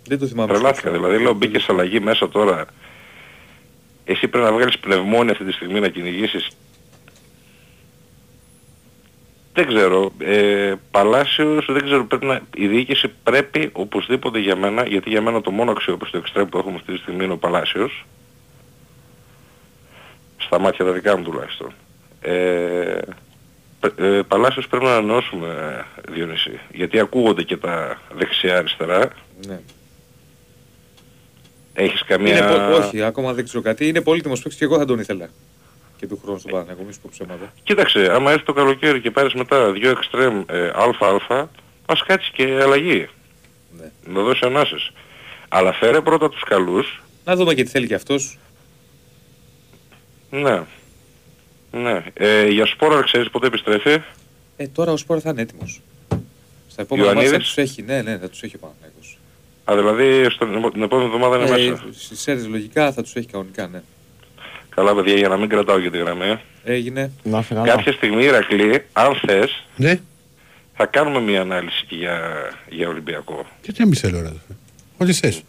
Δεν το θυμάμαι. Τρελάθηκα δηλαδή λέω μπήκες σε αλλαγή μέσα τώρα εσύ πρέπει να βγάλεις πνευμόνια αυτή τη στιγμή να κυνηγήσεις δεν ξέρω. Ε, Παλάσιος δεν ξέρω. Πρέπει να, η διοίκηση πρέπει οπωσδήποτε για μένα, γιατί για μένα το μόνο αξιόπιστο εξτρέμ που έχουμε αυτή τη στιγμή είναι ο Παλάσιος. Στα μάτια τα δικά μου τουλάχιστον. Ε, π- ε, Παλάσιος πρέπει να ανανεώσουμε ε, Διονύση. Γιατί ακούγονται και τα δεξιά-αριστερά. Ναι. Έχεις καμία... Είναι πο- όχι, ακόμα δεν ξέρω κάτι. Είναι πολύτιμος παίκτης και εγώ θα τον ήθελα. Και του χρόνου στον Παναγιώτο, μη σου πω ψέματα. Κοίταξε, άμα έρθει το καλοκαίρι και πάρεις μετά δύο εξτρέμ ε, αλφα-αλφα, ας κάτσει και αλλαγή. Ναι. Να δώσει ανάσες. Αλλά φέρε πρώτα τους καλούς. Να δούμε και τι θέλει και αυτός. Ναι. Ναι. Ε, για σπόρα ξέρεις πότε επιστρέφει. Ε, τώρα ο Σπόρα θα είναι έτοιμος. Στα επόμενα μάτια θα Ιωαννίδης. τους έχει. Ναι, ναι, θα τους έχει ο Παναγιώτος. Α, δηλαδή στον, την επόμενη εβδομάδα είναι Ε, μέσα. στις Σέρες λογικά θα τους έχει κανονικά, ναι. Καλά παιδιά για να μην κρατάω και τη γραμμή. Έγινε. Να είσαι καλά. Κάποια στιγμή Ηρακλή, αν θες, Ναι. θα κάνουμε μια ανάλυση και για, για Ολυμπιακό. Γιατί να μην θέλω ώρα. Ό,τι θες.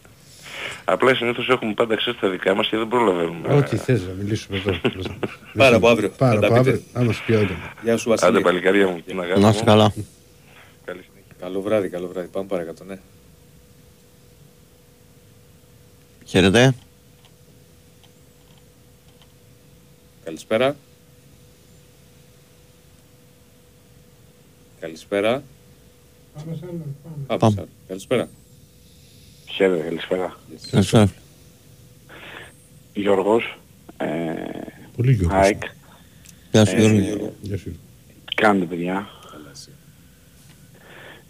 Απλά συνήθως έχουμε πάντα ξέρεις τα δικά μας και δεν προλαβαίνουμε. Ό,τι θες να μιλήσουμε εδώ. Πάρα από αύριο. Πάρα Θα τα από πείτε. αύριο. Άμα σου πει όταν. Γεια σου Άντε Βασίλη. παλικάρια μου. την αγάπη Να είστε μου. καλά. Καλή συνέχεια. Καλό βράδυ, καλό βράδυ. Πάμε παρακάτω, ναι. Χαίρετε. Καλησπέρα. Καλησπέρα. Πάμε. Πάμε. Πάμε. Καλησπέρα. Χαίρετε, καλησπέρα. Καλησπέρα. Γιώργος, ε, Πολύ Γιώργος. ΑΕΚ, Γεια σου Ε, Γιώργο. Γεια σου. κάντε παιδιά;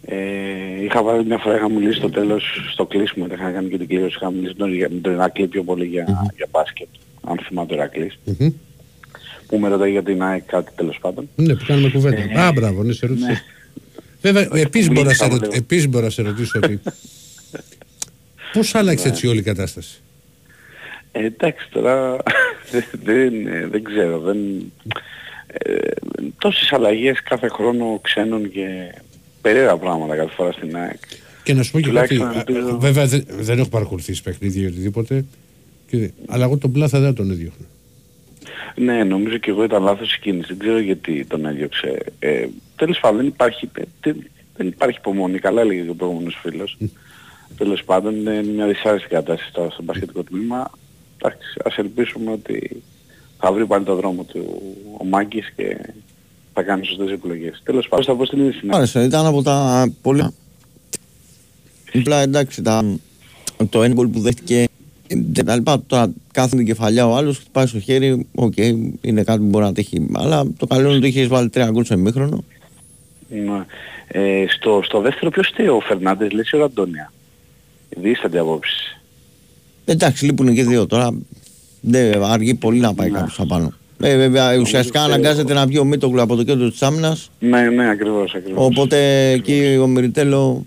Ε, είχα βάλει μια φορά, είχα μιλήσει στο τέλος, στο κλείσιμο, είχα κάνει και την κλήρωση, είχα μιλήσει με τον- για- με τον Ηρακλή πιο πολύ για, για μπάσκετ, αν θυμάται ο Ηρακλής, Μμμ. Που με ρωτάει για την ΑΕΚ κάτι τέλος πάντων. Ναι, που κάνουμε κουβέντα. Α, μπράβο, ναι, σε ρώτησε. Βέβαια, επίσης μπορώ, να σε ρω- επίσης μπορώ να σε ρωτήσω ότι πώς άλλαξε έτσι όλη η κατάσταση; Ε, εντάξει τώρα δεν, ε, δεν ξέρω, δεν, ε, τόσες αλλαγές κάθε χρόνο ξένων και περίεργα πράγματα κάθε φορά στην ΑΕΚ. Και να σου πω και κάτι. Τουλάχιστον α, ελπίζω- Βέβαια δεν, δεν έχω παρακολουθήσει παιχνίδια ή οτιδήποτε. Και, αλλά εγώ τον πλάθα δεν τον έδιωχνα. Ναι, νομίζω και εγώ ήταν λάθος η κίνηση. Δεν ξέρω γιατί τον έδιωξε. Ε, τέλος πάντων δεν υπάρχει, δεν, δεν υπάρχει υπομονή. Καλά έλεγε και ο προηγούμενος φίλος. τέλος πάντων είναι μια δυσάρεστη κατάσταση τώρα στο μπασκετικό τμήμα. Εντάξει, ας ελπίσουμε ότι θα βρει πάλι το δρόμο του ο Μάγκης και θα κάνει σωστές επιλογές. Τέλος πάντων, θα πω στην ίδια Άρεσε, ήταν από τα πολύ... Απλά εντάξει, τα... το ένα γκολ που δέχτηκε ε, και τα λοιπά, τώρα κάθε την κεφαλιά ο άλλος, χτυπάει στο χέρι, οκ, είναι κάτι που μπορεί να τύχει. Αλλά το καλό είναι ότι είχες βάλει τρία γκολ σε ημίχρονο. Ναι. Ε, στο, στο δεύτερο ποιος είσαι ο Φερνάντες, λες ή ο Λεοντόνια; Δίστανται απόψεις. Εντάξει, λείπουν και δύο τώρα. Δεν αργεί πολύ να πάει κάποιος απάνω. Ε, βέβαια, ουσιαστικά αναγκάζεται να βγει ο Μίτογλου από το κέντρο της άμυνας. Ναι, ναι, ακριβώς, ακριβώς. Οπότε εκεί ο Μυριτέλο.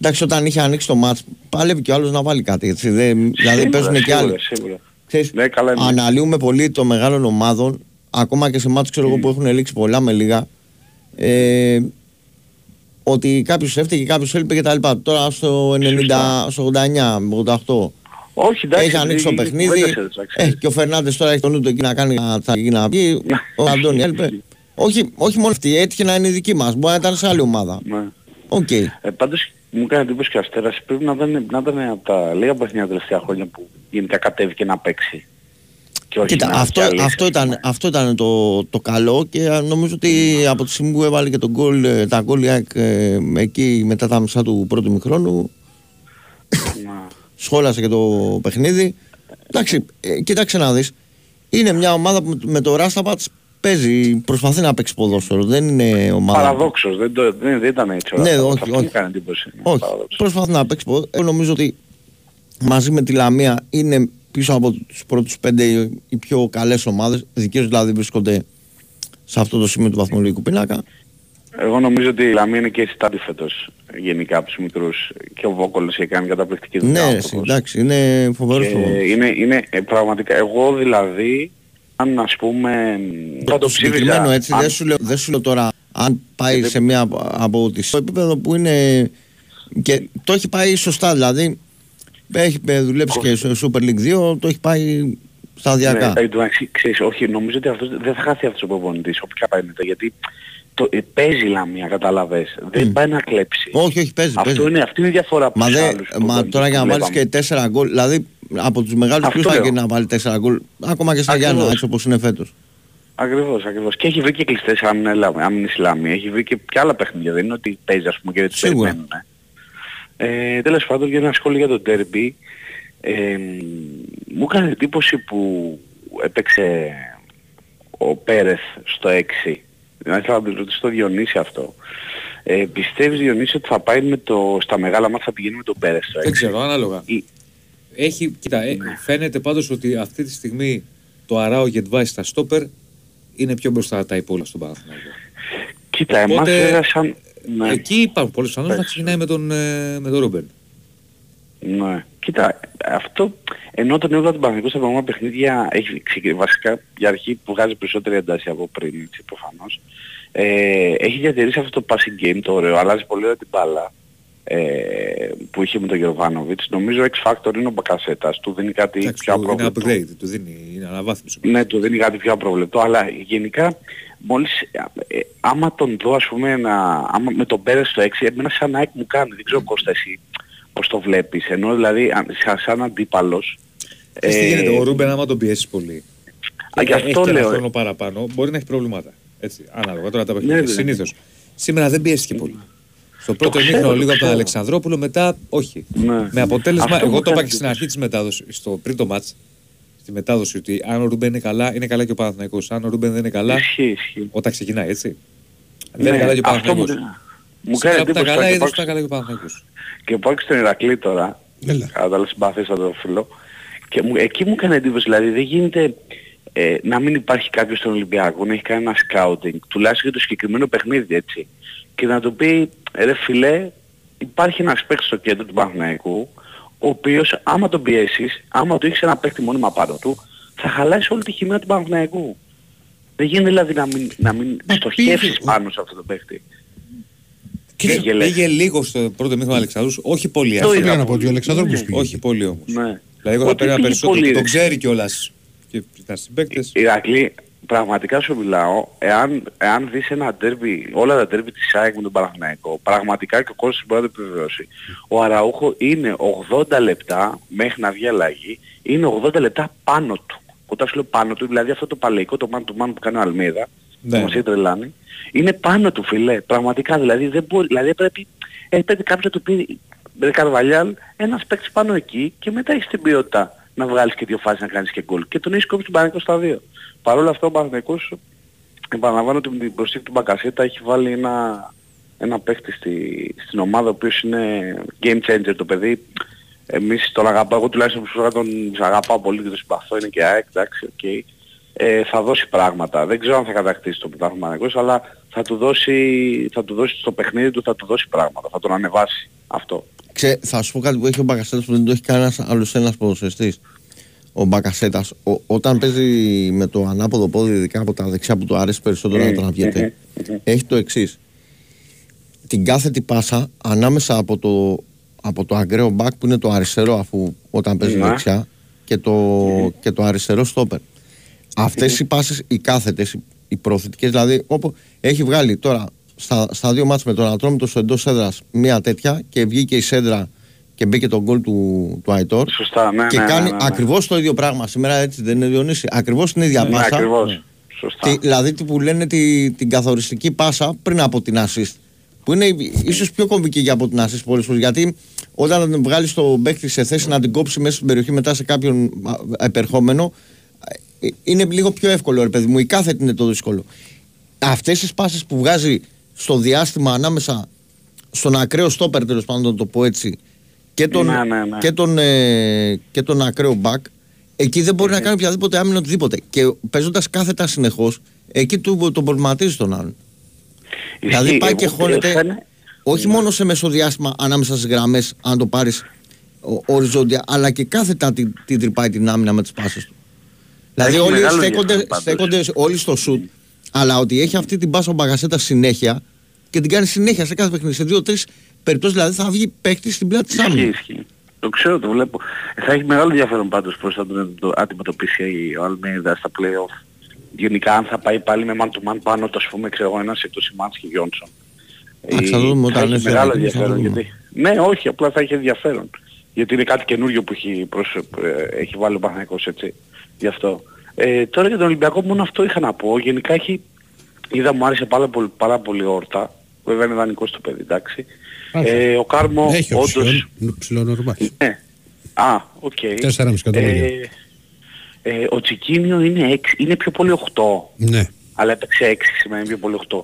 Εντάξει, όταν είχε ανοίξει το μάτς, πάλευε και ο άλλος να βάλει κάτι. Έτσι, δεν, δηλαδή Σίγουρα, παίζουν και άλλοι. σίγουρα, σίγουρα. Ξέρεις, Ναι, καλά είναι. αναλύουμε πολύ το μεγάλων ομάδων, ακόμα και σε μάτς ξέρω εγώ που έχουν λήξει πολλά με λίγα, ε, ότι κάποιος έφταιγε, κάποιος έλειπε και τα λοιπά. Τώρα στο 90, στο 89, 88, Όχι, εντάξει. έχει ανοίξει το η- η παιχνίδι. κουβέντα σε ρωτάω, Ε, ξέρεις. και ο Φερνάντες τώρα έχει τον νου του εκεί να κάνει να θα γίνει να βγει. Ο Αντώνη έλειπε. Όχι, όχι μόνο αυτή, έτυχε να είναι η δική μας. Μπορεί να ήταν σε άλλη ομάδα. Ναι. Οκ. Ε, πάντως μου κάνει εντύπωση και ο Αστέρας πρέπει να ήταν, να ήταν από τα λίγα παιχνίδια τα τελευταία χρόνια που γενικά κατέβηκε να παίξει. Και όχι Κοίτα, να αυτό, διαλύσει, αυτό, ας πούμε. ήταν, αυτό ήταν το, το καλό και νομίζω ότι από τη στιγμή που έβαλε και τον γκολ, ε, τα γκολ η ΑΕΚ, ε, εκεί μετά τα μισά του πρώτου ημιχρόνου Να. σχόλασε και το παιχνίδι. Εντάξει, ε, κοίταξε να δεις. Είναι μια ομάδα που με το Ράσταβατς παίζει, προσπαθεί να παίξει ποδόσφαιρο. Δεν είναι ομάδα. Παραδόξως, δεν, το, δεν, δεν ήταν έτσι. ο Ναι, Αστέρας. όχι, Αυτό όχι. μου κάνει εντύπωση. Ναι, Όχι, παραδόξως. προσπαθεί να παίξει ποδόσφαιρο. Εγώ νομίζω ότι μαζί με τη Λαμία είναι πίσω από τους πρώτους πέντε οι- οι πιο καλές ομάδες. Δικαίως δηλαδή βρίσκονται σε αυτό το σημείο του βαθμολογικού πίνακα. Εγώ νομίζω ότι η Λαμία είναι και η στάτη φέτος γενικά από τους μικρούς και ο Βόκολος έχει κάνει καταπληκτική δουλειά. Ναι, ο ρε, άνθρωπος. εντάξει, είναι φοβερός Και είναι, είναι ε, πραγματικά, εγώ δηλαδή, αν ας πούμε, θα το Το συγκεκριμένο ψήφιζα, έτσι, αν- δεν σου, λέω, δεν σου λέω τώρα αν πάει σε μια από- από τις στο επίπεδο που είναι και το έχει πάει σωστά δηλαδή. Έχει ε, δουλέψει και στο Super League 2 το έχει πάει σταδιακά. Ναι, εν τω μεταξύ, ξέρεις, όχι, νομίζω ότι αυτός δεν θα χάσει αυτός ο προπονητής, όποια πάει μετά, γιατί το, ε, παίζει η Λαμία, καταλαβες. Δεν πάει να κλέψει. όχι όχι παίζει, Αυτό παίζει. είναι, αυτή είναι η διαφορά από Μα, τους δε, άλλους μα προπονητές τώρα για που να βάλεις βλέπαμε. και 4 γκολ δηλαδή από τους μεγάλους Αυτό ποιος πάει λέω. και να βάλει 4 γκολ ακόμα και στα Ακριβώς. Γιάννα έτσι όπως είναι φέτος Ακριβώς, ακριβώς. Και έχει βρει και κλειστές άμυνες η Λαμία. Έχει βρει και, και άλλα παιχνίδια. Δεν είναι ότι παίζει ας πούμε και δεν τους Σίγουρα. περιμένουν. Ε. Ε, τέλος πάντων για ένα σχόλιο για το derby. Ε, μου έκανε εντύπωση που έπαιξε ο Πέρεθ στο 6. Δηλαδή θα το ρωτήσω το Διονύση αυτό. Ε, πιστεύεις Διονύση ότι θα πάει με το, στα μεγάλα μάτια θα πηγαίνει με τον Πέρεθ στο 6. Δεν ξέρω, ανάλογα. Ή- Έχει, κοίτα, ε, Ναι. φαίνεται πάντως ότι αυτή τη στιγμή το Αράο Γετβάη στα στόπερ είναι πιο μπροστά τα υπόλοιπα στον Παναθηναϊκό. Κοίτα, εμάς Οπότε, βέβαια σαν... Ναι. Εκεί υπάρχουν πολλές πιθανότητες να Εντάξει. ξεκινάει με τον, ε, με τον Ρούμπεν. Ναι. Κοίτα, αυτό ενώ τον έβγαλε τον Παναγικό στα προηγούμενα παιχνίδια έχει ξεκινήσει βασικά για αρχή που βγάζει περισσότερη ένταση από πριν, έτσι, προφανώς. ε, έχει διατηρήσει αυτό το passing game το ωραίο, αλλάζει πολύ ωραία την μπάλα ε, που είχε με τον Γεροβάνοβιτς. Νομίζω X Factor είναι ο Μπακασέτας, του δίνει κάτι Εντάξει, πιο του- είναι απρόβλεπτο. upgrade, του δίνει, είναι αναβάθμιση. Ναι, του δίνει κάτι πιο απρόβλεπτο, αλλά γενικά μόλις, ε, άμα τον δω ας πούμε να, άμα με τον Πέρες στο 6, εμένα σαν ΑΕΚ μου κάνει, δεν ξέρω Κώστα εσύ πώς το βλέπεις, ενώ δηλαδή αν- σαν, σαν αντίπαλος, Ξέρεις τι γίνεται, ο Ρούμπεν άμα τον πιέσεις πολύ. Α, γι' έχει αυτό και ένα λέω, ε. χρόνο παραπάνω, μπορεί να έχει προβλήματα. Έτσι, ανάλογα τώρα τα Ναι, παιχνίδια. ναι. Συνήθως. Σήμερα δεν πιέστηκε πολύ. Στο πρώτο ξέρω, ημίχρονο το λίγο από τον ξέρω. Αλεξανδρόπουλο, μετά όχι. Ναι. Με αποτέλεσμα, Αυτό εγώ μου το είπα κάνει και στην αρχή της μετάδοσης, στο πριν το ματς, στη μετάδοση ότι αν ο Ρούμπεν είναι καλά, είναι καλά και ο Παναθηναϊκός. Αν ο Ρούμπεν δεν είναι καλά, Ισχύει, ισχύει. όταν ξεκινάει, έτσι. Δεν Ναι, είναι καλά και ο αυτό μου- Παναθηναϊκός. Μου Σήμερα κάνει που τα εντύπωση καλά και είδες πάω- που τα καλά και ο Παναθηναϊκός. και πάω και στον Ηρακλή τώρα, κατά τα άλλα συμπαθήσα το φίλο, και μου, εκεί μου έκανε εντύπωση, δηλαδή δεν γίνεται ε, να μην υπάρχει κάποιος στον Ολυμπιακό, να έχει κάνει ένα scouting, τουλάχιστον για το συγκεκριμένο παιχνίδι, έτσι. Και να του πει, ρε φιλέ, υπάρχει ένας παίκτης στο κέντρο του Παναθηναϊκού, ο οποίος άμα τον πιέσεις, άμα του έχεις ένα παίκτη μόνιμα πάνω του, θα χαλάσει όλη τη χημεία του Παναθηναϊκού. Δεν γίνεται δηλαδή να μην, να μην στοχεύσεις πάνω σε αυτό το παίκτη. Πήγε, πήγε λίγο στο πρώτο μήχρονο Αλεξανδρούς, όχι πολύ. Το εύκολα. πήγα να πω ότι ο Αλεξανδρόπουλος πήγε. Όχι πολύ όμως. Ναι. Δηλαδή εγώ θα Ότι πέρανα πήγε περισσότερο. πολύ, Τον ρε. ξέρει κιόλας. Και ήταν συμπαίκτες. Ηρακλή, πραγματικά σου μιλάω, εάν, εάν δεις ένα ντέρμπι, όλα τα ντέρμπι της ΑΕΚ με τον Παναθηναϊκό, πραγματικά και ο κόσμος μπορεί να το επιβεβαιώσει. Ο Αραούχο είναι 80 λεπτά μέχρι να βγει αλλαγή, είναι 80 λεπτά πάνω του. Όταν σου λέω πάνω του, δηλαδή αυτό το παλαιικό, το man to man που κάνει ο Αλμίδα, Ναι. που μας έχει τρελάνει, είναι πάνω του φιλέ. Πραγματικά δηλαδή δεν μπορεί, δηλαδή πρέπει, ε, πρέπει κάποιος να του πει, ρε Καρβαλιάλ, ένας παίκτης πάνω εκεί και μετά έχεις την ποιότητα να βγάλεις και δύο φάσεις να κάνεις και γκολ. Και τον έχεις κόψει τον Παναθηναϊκό στα δύο. Παρ' όλα αυτά ο Παναθηναϊκός, επαναλαμβάνω ότι με την προσθήκη του Μπακασέτα έχει βάλει ένα, ένα παίκτη στη, στην ομάδα ο οποίος είναι game changer το παιδί. Εμείς τον αγαπάω, εγώ τουλάχιστον προσωπικά τον αγαπάω πολύ και τον συμπαθώ, είναι και ΑΕΚ, εντάξει, οκ. Ε, θα δώσει πράγματα. Δεν ξέρω αν θα κατακτήσει το πρωτάθλημα αλλά θα του δώσει, θα του δώσει στο παιχνίδι του, θα του δώσει πράγματα, θα τον ανεβάσει αυτό. Ξέ, θα σου πω κάτι που έχει ο Μπακασέτας που δεν το έχει κανένας άλλος ένας ποδοσφαιριστής. Ο Μπακασέτας, όταν παίζει με το ανάποδο πόδι, ειδικά από τα δεξιά που του αρέσει περισσότερο να τραβιέται, έχει το εξής. Την κάθετη πάσα ανάμεσα από το, από το αγκραίο μπακ που είναι το αριστερό, αφού όταν παίζει Ναι. δεξιά, και το, και το αριστερό στόπερ. Αυτές οι πάσες, οι κάθετες, οι, οι προωθητικές, δηλαδή όπου έχει βγάλει τώρα στα, στα δύο μάτς με τον Ατρόμητο στο εντός έδρας μία τέτοια και βγήκε η σέντρα και μπήκε το γκολ του, του Αϊτόρ. Σωστά, ναι, και ναι, κάνει ναι, ναι, ναι. ακριβώς το ίδιο πράγμα. Σήμερα έτσι δεν είναι Διονύση. Ακριβώς την ίδια Ναι, πάσα. ακριβώς. Σωστά. Τι- δηλαδή τι που λένε τη, την καθοριστική πάσα πριν από την assist. Που είναι ίσως πιο κομβική για από την assist πολλές φορές. Γιατί όταν βγάλεις τον παίκτη σε θέση να την κόψει μέσα στην περιοχή μετά σε κάποιον α, επερχόμενο, ε, είναι λίγο πιο εύκολο, ρε παιδί μου. Η κάθετη είναι το δύσκολο. Αυτές τις πάσει που βγάζει στο διάστημα ανάμεσα στον ακραίο στόπερ, τέλος πάντων, να το πω έτσι, και τον, Ναι, ναι, ναι. Και τον, ε, και τον ακραίο μπακ, εκεί δεν μπορεί να κάνει οποιαδήποτε άμυνα οτιδήποτε. Και παίζοντας κάθετα συνεχώς, εκεί του, τον προβληματίζει τον άλλον. Δηλαδή πάει Εγώ και χώνεται φαίνε- όχι μόνο σε μεσοδιάστημα ανάμεσα στις γραμμές, αν το πάρεις οριζόντια, αλλά και κάθετα την, την τρυπάει την άμυνα με τις πάσει του. Δηλαδή Έχει όλοι μεγάλο στέκονται, ενδιαφέρον πάντως. στέκονται όλοι στο σουτ, αλλά ότι έχει αυτή την πάσα ο Μπαγκασέτα συνέχεια και την κάνει συνέχεια σε κάθε παιχνίδι. Σε δύο-τρει περιπτώσεις δηλαδή θα βγει παίκτης στην πλάτη της Ισχύει, άμυνας. ισχύει. Το ξέρω, το βλέπω. Ε, Θα έχει μεγάλο ενδιαφέρον πάντως πώς θα τον το αντιμετωπίσει ο Αλμέιδα στα play-off. Γενικά αν θα πάει πάλι με man to man πάνω του, ας πούμε, ξέρω εγώ, ένας εκτός Σιμάνς και Γιόνσον. Εντάξει, θα δούμε όταν έχει έρθει μεγάλο ο Ρακλής, θα ενδιαφέρον δούμε. γιατί... Ναι, όχι, απλά θα έχει ενδιαφέρον. Γιατί είναι κάτι καινούριο που έχει, προς, ε, έχει βάλει ο Παναγικός έτσι. Γι' αυτό. Ε, τώρα για τον Ολυμπιακό μόνο αυτό είχα να πω. Γενικά έχει... Είδα μου άρεσε πάρα πολύ, πάρα πολύ όρτα. Βέβαια είναι δανεικός το παιδί, εντάξει. Ε, ο Κάρμο Έχει όντως... οψιόν, ψηλό νορμάλ. Ναι. Α, οκ. 4,5 εκατομμύρια. Ε, ε, ο Τσικίνιο είναι, έξι- είναι πιο πολύ 8. Ναι. Αλλά έπαιξε 6 σήμερα, είναι πιο πολύ 8.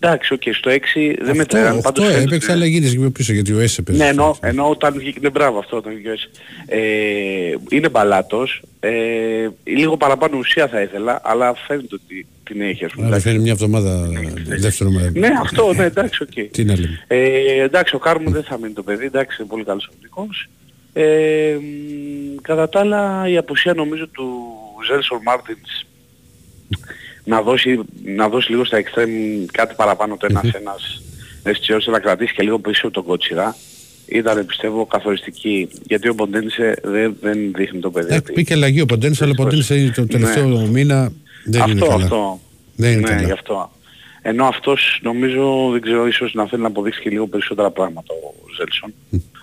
Εντάξει, οκ, στο 6 δεν μετράει. Αυτό, αυτό έπαιξε, αλλά γύρισε και πιο πίσω γιατί ο Έσε έπαιζε. Ναι, ενώ, ενώ όταν βγήκε, ναι μπράβο αυτό όταν βγήκε ο Έσε. ε, είναι μπαλάτος, ε, λίγο παραπάνω ουσία θα ήθελα, αλλά φαίνεται ότι την έχει ας πούμε. Αλλά εντάξει. φαίνεται μια εβδομάδα δεύτερο μέρο. Ναι, αυτό, ναι, εντάξει, οκ. Τι να λέμε. Ε, εντάξει, ο Κάρμο δεν θα μείνει το παιδί, εντάξει, είναι πολύ καλός οπτικός. Ε, μ, κατά τα άλλα, η απουσία νομίζω του Ζέλσον Μάρτινς να δώσει, να δώσει λίγο στα εξτρέμ κάτι παραπάνω το ένας ένας έτσι ώστε να κρατήσει και λίγο πίσω τον Κότσιρα. Ήταν πιστεύω καθοριστική γιατί ο Ποντένσε δεν, δεν δείχνει το παιδί. Ε, Πήγε αλλαγή ο Ποντένσε, αλλά ο Ποντένσε το τελευταίο Ναι. μήνα δεν είναι αυτό, καλά. αυτό. Δεν είναι ναι, καλά. γι' αυτό. Ενώ αυτός νομίζω, δεν ξέρω, ίσως να θέλει να αποδείξει και λίγο περισσότερα πράγματα ο Ζέλσον.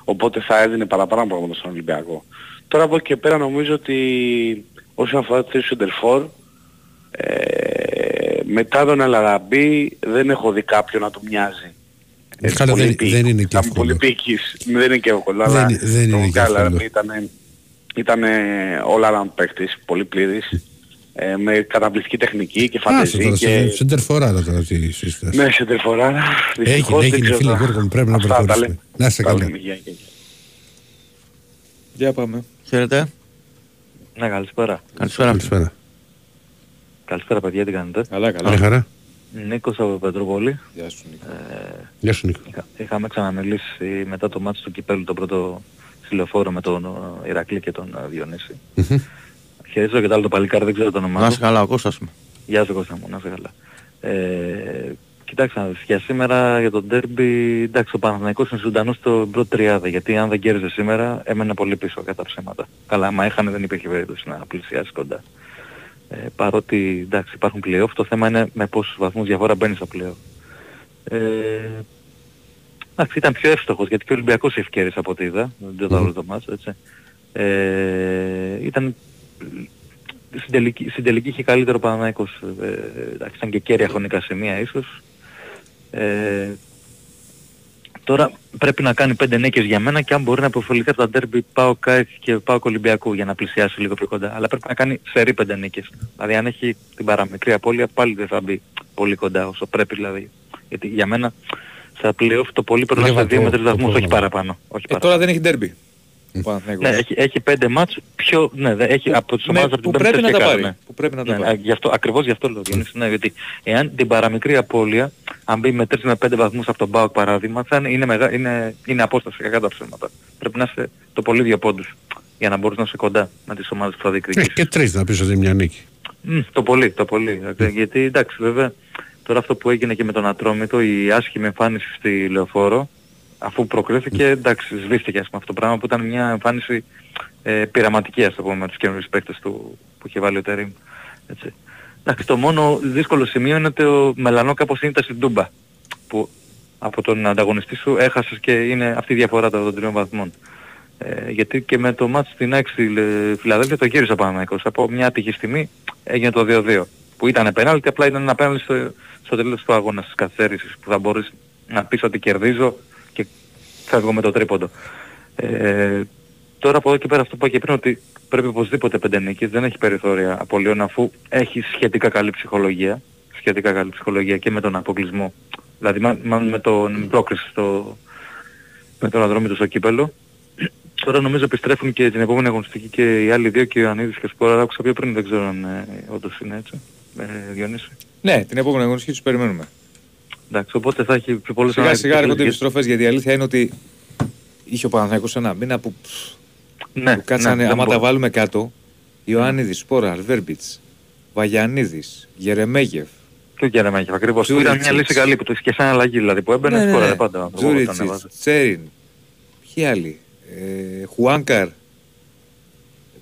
Οπότε θα έδινε παραπάνω πράγματα στον Ολυμπιακό. Τώρα από εκεί και πέρα νομίζω ότι όσον αφορά τη θέση του Σεντερφόρ, ε, μετά τον Αλαραμπή δεν έχω δει κάποιον να του μοιάζει. Ε, Καλά, πολύ δεν- πι- δεν είναι και ήταν εύκολο. Πολύ πίκης. Δεν είναι και εύκολο. Δεν αλλά είναι- δεν είναι το και εύκολο. Αλαραμπή ήταν, ήταν all around παίκτης, πολύ πλήρης. Ε, με καταπληκτική τεχνική και Άστο φανταζή τώρα, και... σε σεντερφοράρα τώρα τι σύσταση. Ναι, σε τερφοράρα. Έγινε, έγινε φίλε Γιώργο μου, πρέπει να Αυτά τα προχωρήσουμε. λέμε. Να είστε Τα καλά. λέμε. Γεια, γεια, γεια. Για πάμε. Χαίρετε. Ναι, καλησπέρα. Καλησπέρα. Καλησπέρα. Καλησπέρα παιδιά, τι κάνετε; Καλά, καλά. Μια χαρά. Νίκος από Πετροπόλη. Γεια σου Νίκο. Ε, Γεια σου Νίκο. είχα- είχαμε ξαναμιλήσει μετά το μάτι του Κυπέλου το πρώτο συλλοφόρο με τον ε, Ηρακλή και τον ε, Διονύση. Μμμ. Χαιρετίζω και το άλλο το παλικάρι, δεν ξέρω το όνομά Να του. είσαι καλά, ο Κώστας μου. Γεια σου Κώστα μου, να είσαι καλά. Ε, κοιτάξτε να δεις, για σήμερα για τον ντέρμπι, εντάξει ο Παναθηναϊκός είναι ζωντανός στο πρώτο τριάδα, γιατί αν δεν κέρδιζε σήμερα έμενε πολύ πίσω κατά ψέματα. Καλά, άμα έχανε δεν υπήρχε περίπτωση να πλησιάσει κοντά. Ε, παρότι εντάξει υπάρχουν playoff, το θέμα είναι με πόσους βαθμούς διαφορά μπαίνεις στο playoff. Ε, εντάξει ήταν πιο εύστοχος, γιατί και ο Ολυμπιακός ευκαιρίες από ό,τι είδα, δεν το Μμμ. όλο το μάτς, έτσι. Ε, ήταν στην τελική, στην τελική είχε καλύτερο Παναναϊκός. Ε, εντάξει, ήταν και κέρια χρονικά σημεία ίσως. Ε, τώρα πρέπει να κάνει πέντε νίκες για μένα και αν μπορεί να υποφεληθεί από τα ντέρμπι πάω ΚΑΕΚ και πάω Ολυμπιακού για να πλησιάσει λίγο πιο κοντά. Αλλά πρέπει να κάνει σερή πέντε νίκες. Δηλαδή αν έχει την παραμικρή απώλεια πάλι δεν θα μπει πολύ κοντά όσο πρέπει δηλαδή. Γιατί για μένα στα play-off το πολύ πρέπει να Λίγο σε δύο το- με τρεις το βαθμούς, όχι πρόγραμμα. παραπάνω. Όχι Ε, παραπάνω. τώρα δεν έχει ντέρμπι. Ο Παναθηναϊκός. Ναι, έχει, έχει πέντε μάτς πιο... Ναι, δεν- έχει από τις Με- ομάδες από που την πρέπει πέμπτη να τα και κάτω, πάρει. ναι. Που πρέπει να τα Ναι, πάρει. ναι, γι' αυτό, ακριβώς γι' αυτό λέω Διονύση, ναι, γιατί εάν την παραμικρή απώλεια, αν μπει με 3 με 5 βαθμούς από τον ΠΑΟΚ παράδειγμα, θα είναι, είναι, μεγα, είναι, είναι απόσταση κακά τα ψέματα. Πρέπει να είσαι το πολύ δύο πόντους για να μπορείς να είσαι κοντά με τις ομάδες που θα Ε, διεκδικήσεις. και τρεις να πεις ότι είναι μια νίκη. Μμ, το πολύ, το πολύ. Γιατί εντάξει βέβαια τώρα αυτό που έγινε και με τον Ατρόμητο, η άσχημη εμφάνιση στη Λεωφόρο, αφού προκρίθηκε, εντάξει, σβήστηκε ας πούμε αυτό το πράγμα που ήταν μια εμφάνιση ε, πειραματική ας το πούμε με τους καινούριους παίκτες του που είχε βάλει ο Τερίμ. Έτσι. Εντάξει, το μόνο δύσκολο σημείο είναι το μελανό κάπως είναι στην Τούμπα που από τον ανταγωνιστή σου έχασες και είναι αυτή η διαφορά των τριών βαθμών. Ε, γιατί και με το μάτς στην ΑΕΚ στη Λε- Φιλαδέλφια το γύρισε ο Παναθηναϊκός. Από μια ατυχή στιγμή έγινε το 2-2. Που ήταν πέναλτι, απλά ήταν ένα πέναλτι στο, στο τέλος του αγώνα της καθυστέρησης που θα μπορείς να πεις ότι κερδίζω και φεύγω με το τρίποντο. Ε, τώρα από εδώ και πέρα αυτό που είπα και πριν ότι πρέπει οπωσδήποτε πέντε νίκες, δεν έχει περιθώρια απολύων αφού έχει σχετικά καλή ψυχολογία, σχετικά καλή ψυχολογία και με τον αποκλεισμό. Δηλαδή μα- μάλλον με τον πρόκριση στο, με τον αδρόμητο στο κύπελο. Τώρα νομίζω επιστρέφουν και την επόμενη αγωνιστική και οι άλλοι δύο και ο Ιωαννίδης και ο Σπόρα. Άκουσα πιο πριν, δεν ξέρω αν ε, όντως είναι έτσι. Ε, Διονύση. Ναι, την επόμενη αγωνιστική τους περιμένουμε. Εντάξει, οπότε θα έχει πιο πολλές Σιγά σιγά έρχονται οι αναλυτικές- επιστροφές γιατί η αλήθεια είναι ότι είχε ο Παναθηναϊκός ένα μήνα που, Ναι, που κάτσανε, ναι, δεν άμα μπορώ. τα βάλουμε κάτω, Ιωάννιδης, Σπόραρ, Βέρμπιτς, Βαγιανίδης, Γερεμέγεφ, Και ο Γερεμέγεφ ακριβώς. Που Ήταν μια Τζούριτσιτς. λύση καλή που το είχε και σαν αλλαγή δηλαδή που έμπαινε, Ναι, ναι, σκόραρε ναι. πάντα. ο- όταν Τζούριτσιτς, έβαζε. Τσέριν, ποιοι άλλοι, ε, Χουάνκαρ.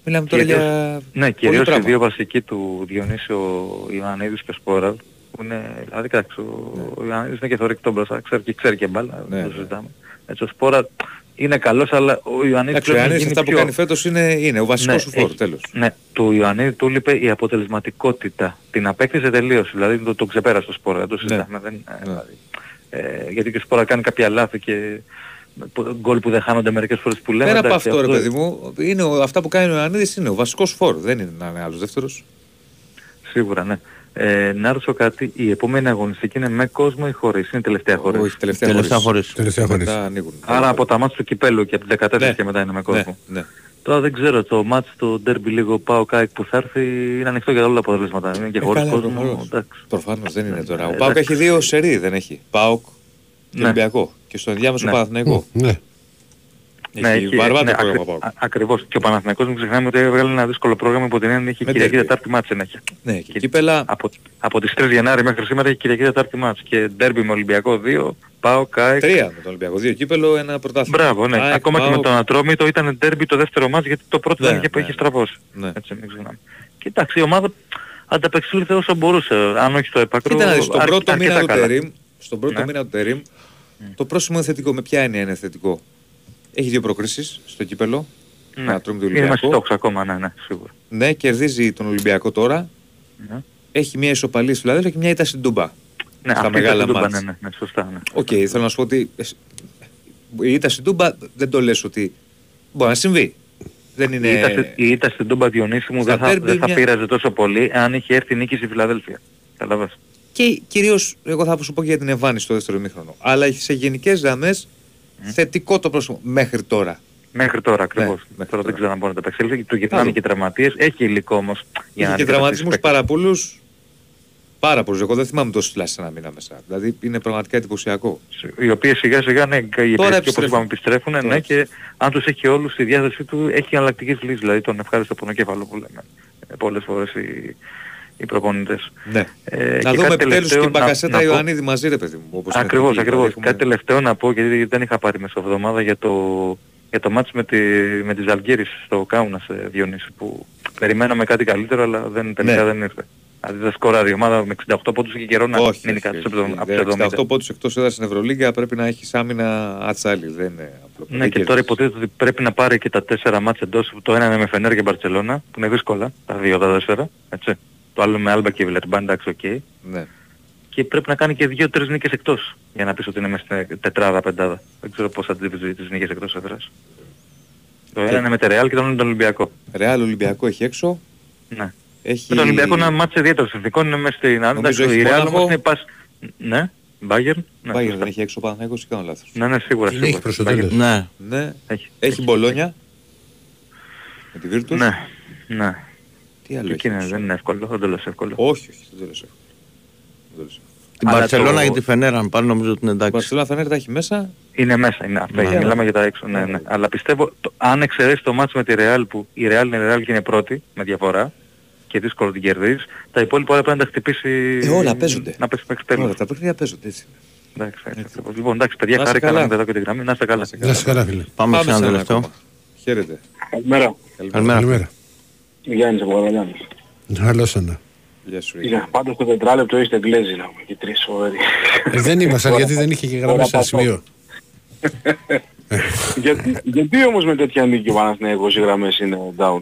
Μιλάμε τώρα Κυρίως- για Ναι, πολύ κυρίως οι πράγμα. δύο βασικοί του Διονύση, ο Ιωαννίδης και ο Σπόραρ, που είναι, δηλαδή κοιτάξτε, ο ο Ιωαννίδης είναι και θωρεκτός μπροστά, ξέρει και, ξέρει και μπάλα, Ναι, δεν το ναι. συζητάμε. Έτσι, ο Σπόραρ είναι καλός, αλλά ο Ιωαννίδης Εντάξει, ο πρέπει να Ιωάννης γίνει αυτά που πιο... κάνει φέτος είναι, είναι ο βασικός Ναι, σου φόρ, έχει- τέλος. Ναι, του Ιωαννίδη του λείπε η αποτελεσματικότητα. Την απέκτησε τελείως, δηλαδή το, το ξεπέρασε το Σπόρα, δεν το συζητάμε. Δεν, ε, δηλαδή, ε, γιατί και ο Σπόρα κάνει κάποια λάθη και που- γκολ που δεν χάνονται μερικές φορές που λέμε. Πέρα από εντάξει, αυτό, ρε παιδί μου, είναι ο, αυτά που κάνει ο Ιωαννίδης είναι ο βασικός φόρ, δεν είναι να είναι άλλος δεύτερος. Σίγουρα, ναι. Ε, να ρωτήσω κάτι, η επόμενη αγωνιστική είναι με κόσμο ή χωρίς, είναι η τελευταία χωρίς; Όχι, τελευταία, Τελευταία χωρίς. χωρίς. Τελευταία χωρίς. Μετά ανοίγουν. Άρα από τα μάτια του κυπέλου και από τις 14 Ναι. και μετά είναι με κόσμο. Ναι, ναι. Τώρα δεν ξέρω, το μάτς του Derby λίγο πάω κάκι που θα έρθει είναι ανοιχτό για όλα τα αποτελέσματα. Είναι και Ε, χωρίς καλά, κόσμο. προφανώς. εντάξει. Προφανώς δεν είναι τώρα. Ο Ε, Πάοκ εντάξει. έχει δύο σερί, δεν έχει. Πάοκ και Ναι. Ολυμπιακό. Και στον ενδιάμεσο Ναι. Παναθηναϊκό. Ναι. Έχει βαρβάτε ναι, πρόγραμμα ακρι- Πάοκ. α- Ακριβώς. Και ο Παναθηναϊκός μην ξεχνάμε ότι έβγαλε ένα δύσκολο πρόγραμμα από την έννοια έχει Με Κυριακή Derby. Τετάρτη μάτς συνέχεια. Ναι, και κύπελα Από, από τις 3 Γενάρη μέχρι σήμερα έχει Κυριακή Τετάρτη μάτς και ντέρμπι με Ολυμπιακό 2, πάω ΚΑΕΚ. Τρία με τον Ολυμπιακό. Δύο κύπελο, ένα πρωτάθλημα. Μπράβο, ναι. ΑΕΚ, Ακόμα και με ΠΑΟΚ. τον Ατρόμητο ήταν ντέρμπι το δεύτερο μάτς γιατί το πρώτο Ναι, δεν είχε, ναι, είχε στραβώσει. Ναι. Έτσι, μην ξεχνάμε. Κοιτάξτε, η ομάδα ανταπεξήλθε όσο μπορούσε. Αν όχι στο έπακρο, Κοίτα να δεις, στον αρ- πρώτο αρκετά μήνα του καλά. Τερίμ, στον πρώτο Ναι. μήνα του Τερίμ, το πρόσημο είναι θετικό. Με ποια έννοια είναι θετικό; Έχει δύο προκρίσεις στο κύπελο. Ναι. Να τρώμε το Είναι μέσα Ολυμπιακό. στο όξο ακόμα, ναι, ναι, σίγουρα. Ναι, κερδίζει τον Ολυμπιακό τώρα. Ναι. Έχει μια ισοπαλία στη Φιλαδέλφια και μια ήττα στην Τούμπα. Ναι, στα αυτή μεγάλα ήταν το ματς. ναι, ναι, ναι, σωστά, ναι. Οκ, θέλω να σου πω ότι εσύ- η ήττα στην Τούμπα δεν το λες ότι μπορεί να συμβεί. Δεν είναι... Η ήττα στη- Η ήττα στην Τούμπα Διονύση μου Στα δεν θα, ντέρμπι δεν θα μια- πείραζε τόσο πολύ αν είχε έρθει νίκη στη Φιλαδέλφια. Καταλαβες. Και κυρίως, εγώ θα σου πω και για την εμφάνιση στο δεύτερο ημίχρονο. Αλλά σε γενικές γραμμές θετικό το πρόσωπο μέχρι τώρα. Μέχρι τώρα ακριβώς. μέχρι τώρα δεν τώρα. ξέρω αν μπορεί να τα επεξέλθει. Του γυρνάνε Άλλο. και τραυματίες. Έχει υλικό όμως. για Είχε και αντικαταστήσει τραυματισμούς παίκτες. πάρα πολλού. Πάρα πολλού. Εγώ δεν θυμάμαι τόσο τουλάχιστον ένα μήνα μέσα. Δηλαδή είναι πραγματικά εντυπωσιακό. οι οποίες σιγά σιγά ναι, οι επιθετικοί όπως επιστρέφουν. είπαμε επιστρέφουν, Τώρα ναι, και αν τους έχει όλους στη διάθεσή του έχει εναλλακτικές λύσεις, δηλαδή τον ευχάριστο πονοκέφαλο που λέμε ε, πολλές φορές οι, οι προπονητές. Ναι. Ε, να και δούμε κάτι επιτέλους τελευταίο και να- Μπακασέτα να πω- Ιωαννίδη μαζί, ρε παιδί μου. Όπως είναι Ακριβώς, εθνική, ακριβώς. δηλαδή Κάτι τελευταίο να πω γιατί δεν είχα πάρει μεσοβδομάδα για το, για το μάτς με, τη, με τις Ζαλγκύρης στο Κάουνας ε, Διονύση που περιμέναμε κάτι καλύτερο αλλά δεν, τελικά Ναι. δεν ήρθε. Δηλαδή δεν σκοράρει η ομάδα με 68 πόντους είχε καιρό να Όχι, μείνει όχι, κάτι όχι. από Δεν- τους 70. 68 πόντους εκτός έδρας στην Ευρωλίγκα πρέπει να έχεις άμυνα ατσάλι. Δεν είναι απλό. Ναι Δεν και τώρα κερδίζεις. υποτίθεται ότι πρέπει να πάρει και τα τέσσερα μάτς εντός, το ένα είναι με Φενέρ και Μπαρτσελώνα, που είναι δύσκολα, τα δύο τα τέσσερα, έτσι. Το άλλο με Άλμπα και Βιλερμπάν, εντάξει, οκ. Ναι. Και πρέπει να κάνει και δύο-τρεις νίκες εκτός, για να πεις ότι είναι μέσα στην τετράδα, πεντάδα. Δεν ξέρω πώς θα αντιληφθεί τις νίκες εκτός έδρας. Το ένα είναι με τη Ρεάλ και το άλλο είναι τον Ολυμπιακό. Ρεάλ Ολυμπιακό έχει έξω. Ναι. Έχει... Με τον Ολυμπιακό είναι ένα ματς ιδιαίτερων συνθηκών, είναι μέσα στην... Νομίζω Εντάξει, έχει η Ρεάλ Μόναχο. όμως είναι πας... Ναι, Bayern. Ναι, Μπάγερν σωστά. δεν έχει έξω πάνω, έχω κάνω λάθος. Ναι, ναι, σίγουρα, Την σίγουρα. έχει προς το τέλος. Bayern. Ναι. Ναι. Έχει. Έχει Μπολόνια. Με τη Βίρτους. Ναι, ναι. Τι άλλο Και έχεις; εκεί είναι, έξω; δεν είναι εύκολο, δεν το λες εύκολο. Όχι, όχι, δεν το λες εύκολο. Δεν το λες εύκολο. Την Αλλά Παρσελώνα το- και τη Φενέρα, αν πάλι νομίζω ότι είναι Η εντάξει. Μπαρσελόνα Φενέρ τα έχει μέσα. Είναι μέσα, είναι αυτά. Ναι. Μιλάμε για τα έξω, ναι, ναι. Αλλά πιστεύω, το, αν εξαιρέσεις το μάτς με τη Real που η Real είναι Real και είναι πρώτη με διαφορά και δύσκολο την κερδίζεις, τα υπόλοιπα όλα πρέπει να τα χτυπήσει... Ε, όλα παίζονται. Να πέσει μέχρι τέλος. Όλα τα παιχνίδια παίζονται έτσι. Εντάξει, έτσι, ακριβώς. Λοιπόν, εντάξει, παιδιά, Να είστε χάρηκα καλά. να είμαι εδώ και τη γραμμή. Να είστε καλά. Να είσαι καλά φίλε. Πάμε σε ένα ένα τελευταίο. ακόμα. Χαίρετε. Καλημέρα. Καλημέρα. Καλημέρα. Γιάννης από Καραγιάννης. Καλώς ένα. Γεια σου. Ρίγη. Είδα, πάντως το τετράλεπτο είστε γκλέζι να πούμε και τρεις φοβεροί. Ε, δεν ήμασταν γιατί δεν είχε και γραμμές σε ένα σημείο. γιατί, γιατί όμως με τέτοια νίκη ο Παναθηναϊκός οι γραμμές είναι down;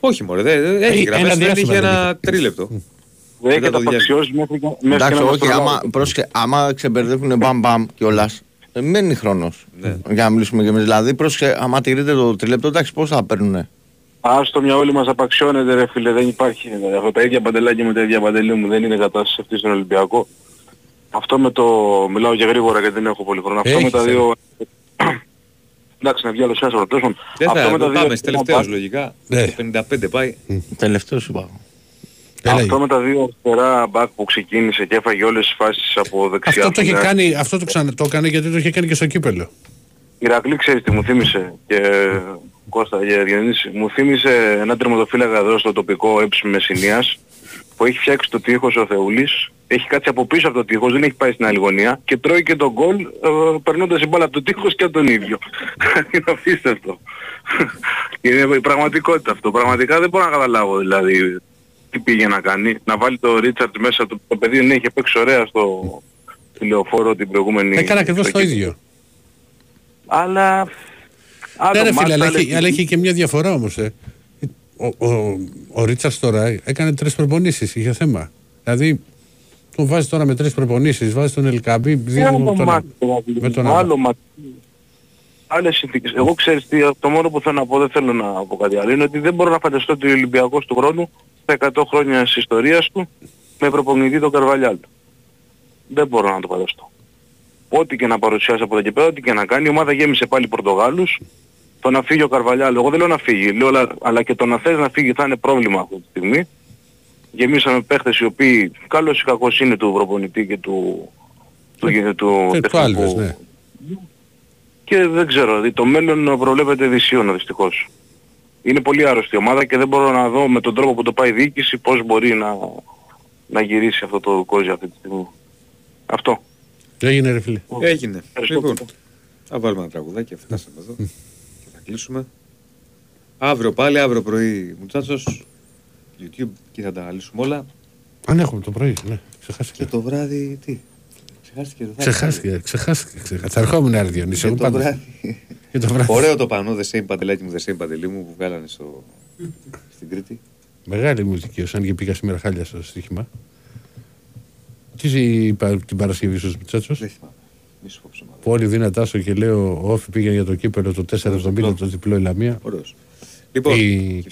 Όχι μωρέ, δεν δεν έχει Ε, γραμμές, ένα δεν διάστημα είχε δεν ένα τρίλεπτο. Δεν έχει Μετά το απαξιώσει μέχρι και μέχρι Εντάξει, και να μας όχι, άμα, προλάβει. πρόσεχε, άμα ξεμπερδεύουν μπαμ μπαμ κιόλας, δεν μένει χρόνος Ναι. για να μιλήσουμε κι εμείς. Δηλαδή, πρόσεχε, άμα τηρείτε το τριλεπτό, εντάξει, πώς θα παίρνουνε; Ας το μια όλοι μας απαξιώνεται ρε φίλε, δεν υπάρχει. Δηλαδή, αυτό τα ίδια παντελάκια με τα ίδια παντελή μου δεν είναι κατάσταση αυτή στον Ολυμπιακό. Αυτό με το... Μιλάω και γρήγορα γιατί δεν έχω πολύ χρόνο. Αυτό με Έχεις, τα ε. δύο... Εντάξει, να βγει άλλος ένας ρωτήσεων. Δεν Αυτό θα με τα δύο... πάμε τελευταίος λογικά. Ναι. Το 55 πάει. Τελευταίος είπα. Έλα, Αυτό με τα δύο αριστερά μπακ που ξεκίνησε και έφαγε όλες τις φάσεις από δεξιά. Αυτό το είχε αριστερά. κάνει, αυτό το ξανά το έκανε γιατί το είχε κάνει και στο κύπελο. Ηρακλή ξέρεις τι μου θύμισε και Κώστα για Διονύση. Μου θύμισε ένα τερματοφύλακα εδώ στο τοπικό έψη Μεσσηνίας που έχει φτιάξει το τείχος ο Θεούλης, έχει κάτσει από πίσω από το τείχος, δεν έχει πάει στην άλλη γωνία και τρώει και τον γκολ ε, περνώντας η μπάλα από το τείχος και από τον ίδιο. Είναι απίστευτο. Είναι η πραγματικότητα αυτό. Πραγματικά δεν μπορώ να καταλάβω δηλαδή τι πήγε να κάνει. Να βάλει το Ρίτσαρτ μέσα του. Το παιδί ναι, είχε παίξει ωραία στο τηλεοφόρο την προηγούμενη... Έκανε ακριβώς στο το κύπελλο. ίδιο. Αλλά... Ναι άλλο ρε μάτς, φίλε, αλλά άλλο έχει, αλλά έχει και μια διαφορά όμως. Ε. Ο, ο, ο Ρίτσαρτς τώρα έκανε τρεις προπονήσεις, είχε θέμα. Δηλαδή, τον βάζει τώρα με τρεις προπονήσεις, βάζει τον Ελκαμπή, δύο Άλλο με τον, μάτι, δηλαδή, με τον άλλο. άλλο μάτι. Άλλες συνθήκες. Εγώ ξέρεις τι, το μόνο που θέλω να πω, δεν θέλω να πω κάτι άλλο, είναι ότι δεν μπορώ να φανταστώ ότι ο Ολυμπιακός του χρόνου, στα 100 χρόνια της ιστορίας του, με προπονητή τον Καρβαλιάλ. Δεν μπορώ να το φανταστώ. Ό,τι και να παρουσιάσει από εδώ και πέρα, ό,τι και να κάνει, η ομάδα γέμισε πάλι Πορτογάλους, το να φύγει ο Καρβαλιάλ, εγώ δεν λέω να φύγει, λέω, αλλά, αλλά και το να θες να φύγει θα είναι πρόβλημα αυτή τη στιγμή. Γεμίσαμε παίχτες οι οποίοι καλός ή κακός είναι του προπονητή και του, του, του, του Και το τεχνικού Άλβες, ναι. και δεν ξέρω, δηλαδή το μέλλον προβλέπεται δυσίωνο δυστυχώς. Είναι πολύ άρρωστη η ομάδα και δεν μπορώ να δω με τον τρόπο που το πάει η διοίκηση πώς μπορεί να, να γυρίσει αυτό το κόζι αυτή τη στιγμή. Αυτό. Έγινε ρε φίλε. Έγινε. Ευχαριστώ Λοιπόν, πολύ. θα βάλουμε ένα τραγουδάκι, φτάσαμε εδώ και θα κλείσουμε. Αύριο πάλι, αύριο πρωί, Μουτσάτσος, YouTube, εκεί θα τα αναλύσουμε όλα. Αν έχουμε το πρωί, ναι. Ξεχάστηκε. Και το βράδυ, τι; Ξεχάστηκε το Ξεχάστηκε, ξεχάστηκε. ξεχάστηκε. Θα ερχόμουν ένα Διονύση. Και εγώ το πάντα. βράδυ. Και το βράδυ. Ωραίο το πανό, The Same Παντελάκι μου, The Same Παντελή μου που βγάλανε στο... στην Κρήτη. Μεγάλη μουσική, ως αν και πήγα σήμερα χάλια στο στοίχημα. Τι είπα την Παρασκευή στους Μητσάτσος. Δεν θυμάμαι. Μη σου πω ψέματα. Που όλοι δύνατά σου και λέω ο Όφη πήγε για το κύπελο το 470 το διπλό η Λαμία. Ωραίος. Λοιπόν, η